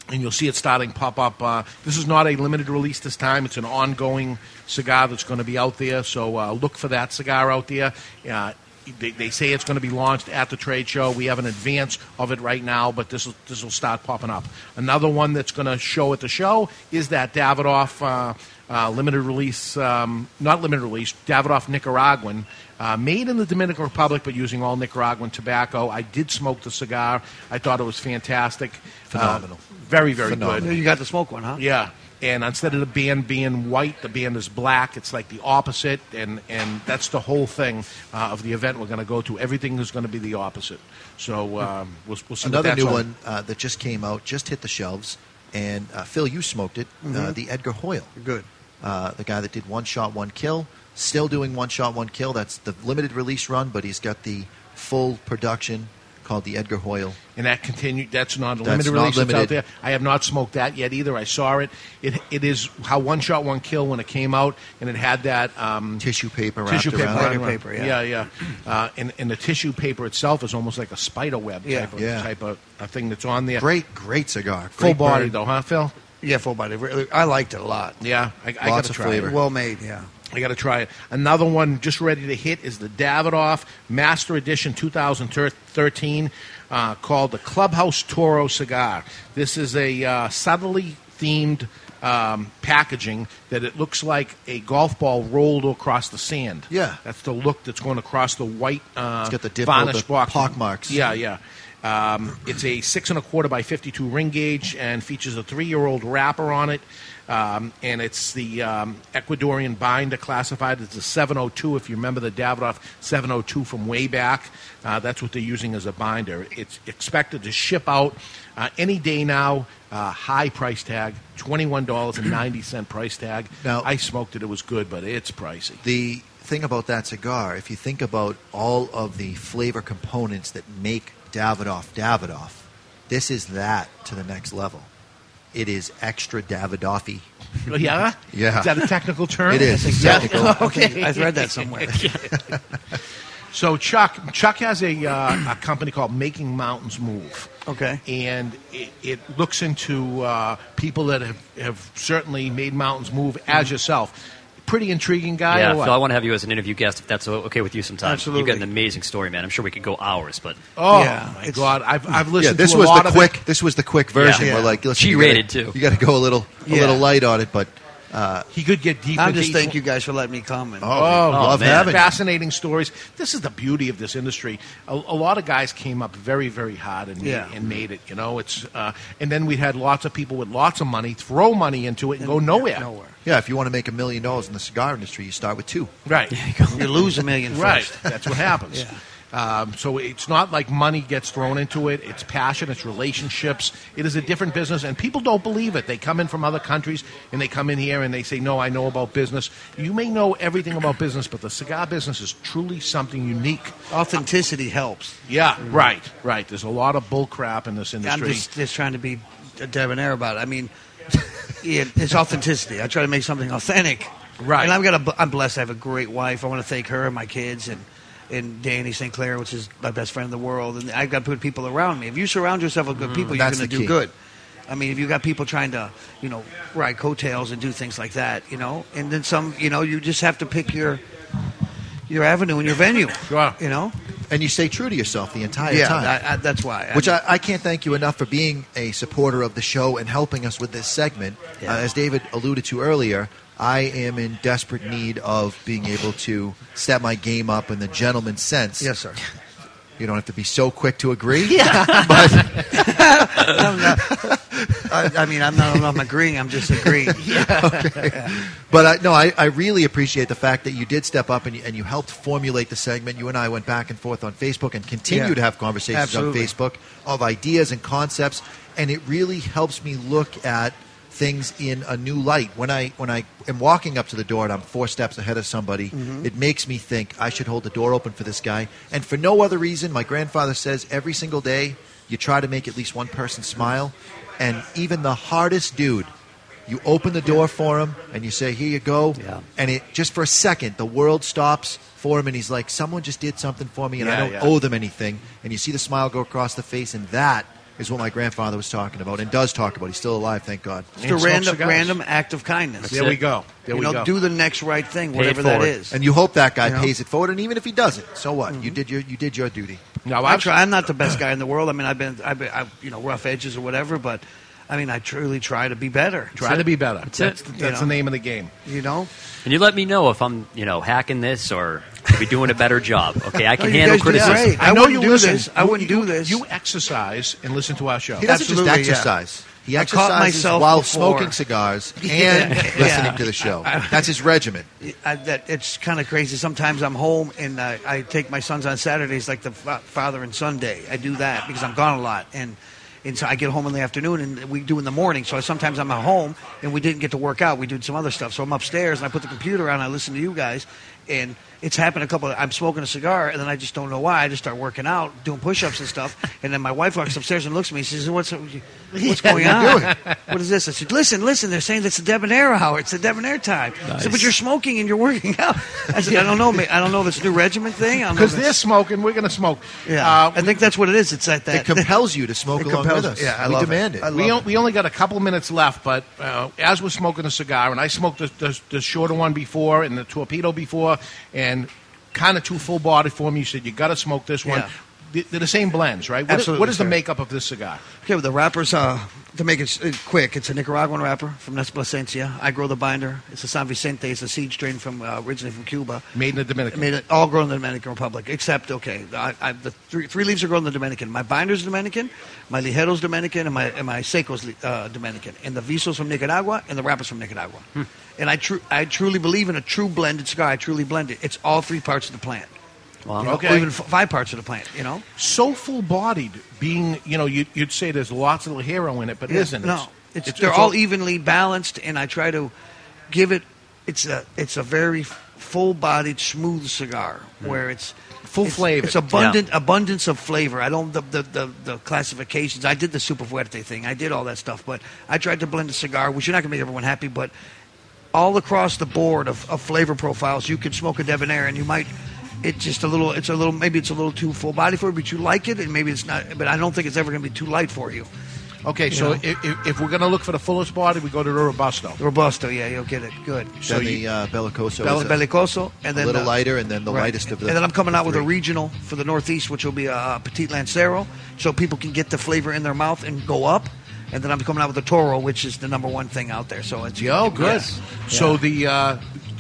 and you'll see it starting pop up. Uh, this is not a limited release this time. It's an ongoing cigar that's going to be out there. So uh, look for that cigar out there. Uh, they, they say it's going to be launched at the trade show. We have an advance of it right now, but this will this will start popping up. Another one that's going to show at the show is that Davidoff uh, uh, limited release, um, not limited release, Davidoff Nicaraguan, uh, made in the Dominican Republic, but using all Nicaraguan tobacco. I did smoke the cigar. I thought it was fantastic. Phenomenal. Uh, very, very Phenomenal. good. You got the smoke one, huh? Yeah. And instead of the band being white, the band is black. It's like the opposite, and, and that's the whole thing uh, of the event we're going to go to. Everything is going to be the opposite. So um, we'll, we'll see. what Another that's new all- one uh, that just came out, just hit the shelves, and uh, Phil, you smoked it. Uh, Mhm. the Edgar Hoill, Good. uh, the guy that did one shot, one kill, still doing one shot, one kill. That's the limited release run, but he's got the full production called the Edgar Hoill. And that continued. That's not a That's limited not release. It's out there. I have not smoked that yet either. I saw it. It it is how one shot one kill when it came out, and it had that um, tissue paper, tissue paper, around around- paper, yeah, yeah. yeah. Uh, and and the tissue paper itself is almost like a spider web Yeah. type of Yeah. type of a thing that's on there. Great, great cigar. full Great body burn. though, huh, Phil? Yeah, full body. I liked it a lot. Yeah, I, I Lots got to of try flavor. it. Well made, yeah. I got to try it. Another one just ready to hit is the Davidoff Master Edition 2013 uh, called the Clubhouse Toro Cigar. This is a uh, subtly themed um, packaging that it looks like a golf ball rolled across the sand. Yeah. That's the look that's going across the white uh, It's got the dimple, varnish the box. pock marks. Yeah, yeah. Um, it's a six and a quarter by 52 ring gauge and features a three year old wrapper on it. Um, and it's the um, Ecuadorian binder classified as a 702. If you remember the Davidoff 702 from way back, uh, that's what they're using as a binder. It's expected to ship out uh, any day now. Uh, high price tag, $21.90 price tag. Now- I smoked it, it was good, but it's pricey. The thing about that cigar, if you think about all of the flavor components that make Davidoff Davidoff, this is that to the next level. It is extra Davidoffy. Yeah? Yeah. Is that a technical term? It is. It's Yeah. technical. okay. I've read that somewhere. So Chuck, Chuck has a, uh, a company called Making Mountains Move. Okay. And it, it looks into uh, people that have, have certainly made mountains move as yourself. Pretty intriguing guy. yeah, or what? Phil, I want to have you as an interview guest if that's okay with you sometime. Absolutely. You've got an amazing story, man. I'm sure we could go hours, but Oh my God! I've I've listened yeah, this to a was lot the of quick. It. This was the quick version. Yeah. We're like, listen, you G-rated, gotta- too. You got to go a little, a Yeah. little light on it, but uh, he could get deep. I'm into just each thank you guys for letting me come. And, Oh, love man. having you. fascinating stories. This is the beauty of this industry. A, a lot of guys came up very, very hard and, Yeah. and made it. You know, it's uh, and then we had lots of people with lots of money throw money into it and, go nowhere. Nowhere. yeah, if you want to make a million dollars in the cigar industry, you start with two. Right. You lose a million Right. That's what happens. Yeah. Um, so it's not like money gets thrown into it. It's passion. It's relationships. It is a different business, and people don't believe it. They come in from other countries and they come in here and they say, "No, I know about business." You may know everything about business, but the cigar business is truly something unique. Authenticity helps. Yeah, right, right. There's a lot of bull crap in this industry. I'm just, just trying to be debonair about it. I mean, yeah, it's authenticity. I try to make something authentic. Right. And I've got a, I'm blessed. I have a great wife. I want to thank her and my kids and, and Danny St. Clair, which is my best friend in the world. And I've got good people around me. If you surround yourself with good Mm, people, you're going to do key. good. I mean, if you've got people trying to, you know, ride coattails and do things like that, you know, and then some, you know, you just have to pick your your avenue and your venue. Sure. You know? And you stay true to yourself the entire yeah, time. I, I, that's why. Which I, I can't thank you enough for being a supporter of the show and helping us with this segment. Yeah. Uh, as David alluded to earlier, I am in desperate need of being able to step my game up in the gentleman's sense. Yes, sir. You don't have to be so quick to agree. Yeah. but I'm not- I, I mean, I'm not, I'm agreeing. I'm just agreeing. okay. But I, no, I, I really appreciate the fact that you did step up and you, and you helped formulate the segment. You and I went back and forth on Facebook and continue Yeah. to have conversations Absolutely. on Facebook of ideas and concepts, and it really helps me look at things in a new light. When I when I am walking up to the door and I'm four steps ahead of somebody, Mhm. it makes me think I should hold the door open for this guy. And for no other reason, my grandfather says every single day you try to make at least one person smile, and even the hardest dude you open the door for him and you say, "Here you go," and it just for a second the world stops for him, and he's like, "Someone just did something for me, and I don't yeah. owe them anything." And you see the smile go across the face, and that is what my grandfather was talking about and does talk about. He's still alive, thank God. Just a random, random act of kindness. There we go. There you we know, go. do the next right thing, Pay whatever that is. And you hope that guy You know? pays it forward, and even if he doesn't, so what? Mm-hmm. You did your you did your duty. No, I try. I'm not the best guy in the world. I mean, I've been, I've been, I, you know, rough edges or whatever. But I mean, I truly try to be better. Try to be better. That's, it. that's, the name of the game. You know. And you let me know if I'm, you know, hacking this or could be doing a better job. Okay, I can No, handle criticism. great. I know wouldn't you do listen. this. I You- wouldn't you- do this. You exercise and listen to our show. He doesn't just Absolutely, yeah. He I caught exercises myself while before. smoking cigars and Yeah. listening Yeah. to the show. That's his regimen. I, that it's kind of crazy. Sometimes I'm home and uh, I take my sons on Saturdays, like the fa- father and son day. I do that because I'm gone a lot, and and so I get home in the afternoon and we do in the morning. So sometimes I'm at home and we didn't get to work out. We did some other stuff. So I'm upstairs and I put the computer on. I listen to you guys, and it's happened a couple. Of, I'm smoking a cigar and then I just don't know why. I just start working out, doing push-ups and stuff, and then my wife walks upstairs and looks at me. She says, "What's what's going on? what is this?" I said, "Listen, listen. They're saying it's the debonair hour. It's the debonair time." I said, "But you're smoking and you're working out." I said, "I don't know. I don't know this new regiment thing. I don't know Because they're smoking, we're going to smoke. Yeah, Uh, I think that's what it is. It's like that. It compels you to smoke It along with us. Yeah, I we love demand it. it. We, it. on- we only got a couple minutes left, but uh, as we're smoking a cigar, and I smoked the, the, the shorter one before and the torpedo before, and kind of too full bodied for me. You said you got to smoke this one. Yeah. They- They're the same blends, right? What is- Absolutely, what is the makeup of this cigar? Okay, well, the wrappers, uh, to make it uh, quick, it's a Nicaraguan wrapper from Nes Plasencia. I grow the binder. It's a San Vicente. It's a seed strain from uh, originally from Cuba. Made in the Dominican. Made it all grown in the Dominican Republic, except okay, I, I, the three, three leaves are grown in the Dominican. My binder's Dominican, my ligero's Dominican, and my and my seco's uh, Dominican, and the viso's from Nicaragua, and the wrapper's from Nicaragua. And I tru- I truly believe in a true blended cigar. I truly blend it. It's all three parts of the plant. You know, Okay. Or even five parts of the plant. You know. So full bodied, being, you know, you'd, you'd say there's lots of ligero in it, but it Yeah, isn't. No, it's, they're all evenly balanced, and I try to give it. It's a it's a very full-bodied, smooth cigar hmm. where it's Full it's, flavored. It's abundant abundance of flavor. I don't the, the the the classifications. I did the super fuerte thing. I did all that stuff, but I tried to blend a cigar, which you're not going to make everyone happy, but all across the board of, of flavor profiles, you could smoke a debonair, and you might It just a little. It's a little. Maybe it's a little too full body for you, but you like it, and maybe it's not. But I don't think it's ever going to be too light for you. Okay, You so if, if- if we're going to look for the fullest body, we go to the Robusto. Robusto, yeah, you'll get it. Good. So then the you- uh, Bellicoso Bel- is a- Bellicoso, and then a little the- lighter, and then the Right. lightest of the. and then I'm coming out with a regional for the Northeast, which will be a, uh Petit Lancero, so people can get the flavor in their mouth and go up. And then I'm coming out with a Toro, which is the number one thing out there. So it's Oh, good. Yes. So Yeah. the, uh,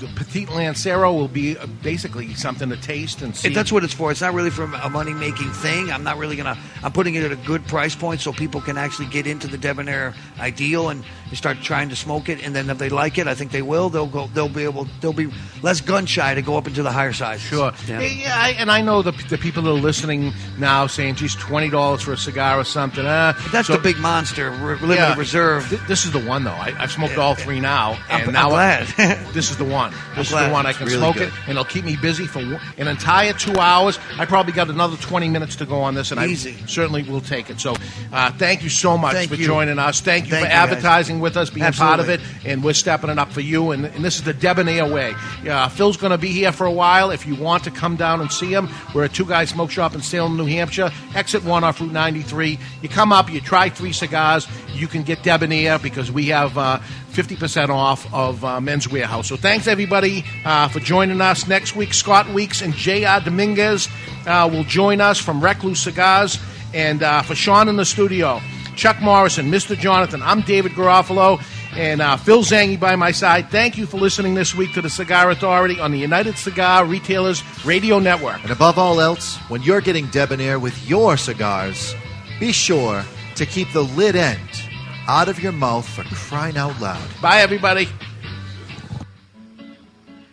the Petit Lancero will be uh, basically something to taste and see. It- that's what it's for. It's not really for a money making thing. I'm not really gonna. I'm putting it at a good price point so people can actually get into the debonair ideal and start trying to smoke it. And then if they like it, I think they will. They'll go. They'll be able. They'll be less gun shy to go up into the higher sizes. Sure. Yeah. Yeah, I, and I know the, the people that are listening now saying, geez, $20 for a cigar or something. Uh, That's so- the big monster, re- limited Yeah. reserve. Th- This is the one, though. I, I've smoked all three now, and I'm- I'm now glad. this is the one. This is the one I can really smoke good. it, and it'll keep me busy for an entire two hours. I probably got another twenty minutes to go on this, and Easy. I certainly will take it. So, uh, thank you so much Thank for you. joining us. Thank you Thank for you, guys. advertising with us, being part of it, and we're stepping it up for you. And, and this is the debonair way. Uh, Phil's going to be here for a while. If you want to come down and see him, we're at Two Guys Smoke Shop in Salem, New Hampshire. Exit one off Route 93. You come up, you try three cigars. You can get debonair because we have uh, 50% off of uh, Men's Wearhouse. So thanks everybody uh, for joining us. Next week, Scott Weeks and J.R. Dominguez uh, will join us from Recluse Cigars. And uh, for Sean in the studio, Chuck Morrison, Mr. Jonathan, I'm David Garofalo, and uh, Phil Zanghi by my side. Thank you for listening this week to the Cigar Authority on the United Cigar Retailers Radio Network. And above all else, when you're getting debonair with your cigars, be sure to keep the lid end out of your mouth for crying out loud. Bye, everybody.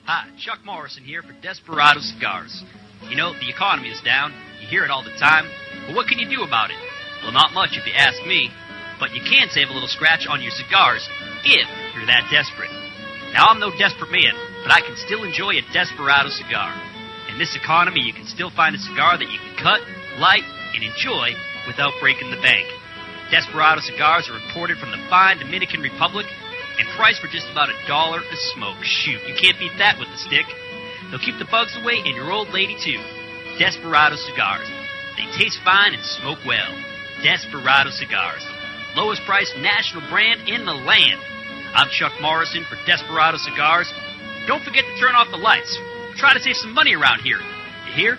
Hi, Chuck Morrison here for Desperado Cigars. You know, the economy is down. You hear it all the time. But what can you do about it? Well, not much if you ask me. But you can save a little scratch on your cigars if you're that desperate. Now, I'm no desperate man, but I can still enjoy a Desperado cigar. In this economy, you can still find a cigar that you can cut, light, and enjoy without breaking the bank. Desperado cigars are imported from the fine Dominican Republic and priced for just about a dollar a smoke. Shoot, you can't beat that with a stick. They'll keep the bugs away and your old lady too. Desperado cigars. They taste fine and smoke well. Desperado cigars. Lowest priced national brand in the land. I'm Chuck Morrison for Desperado Cigars. Don't forget to turn off the lights. Try to save some money around here. You hear?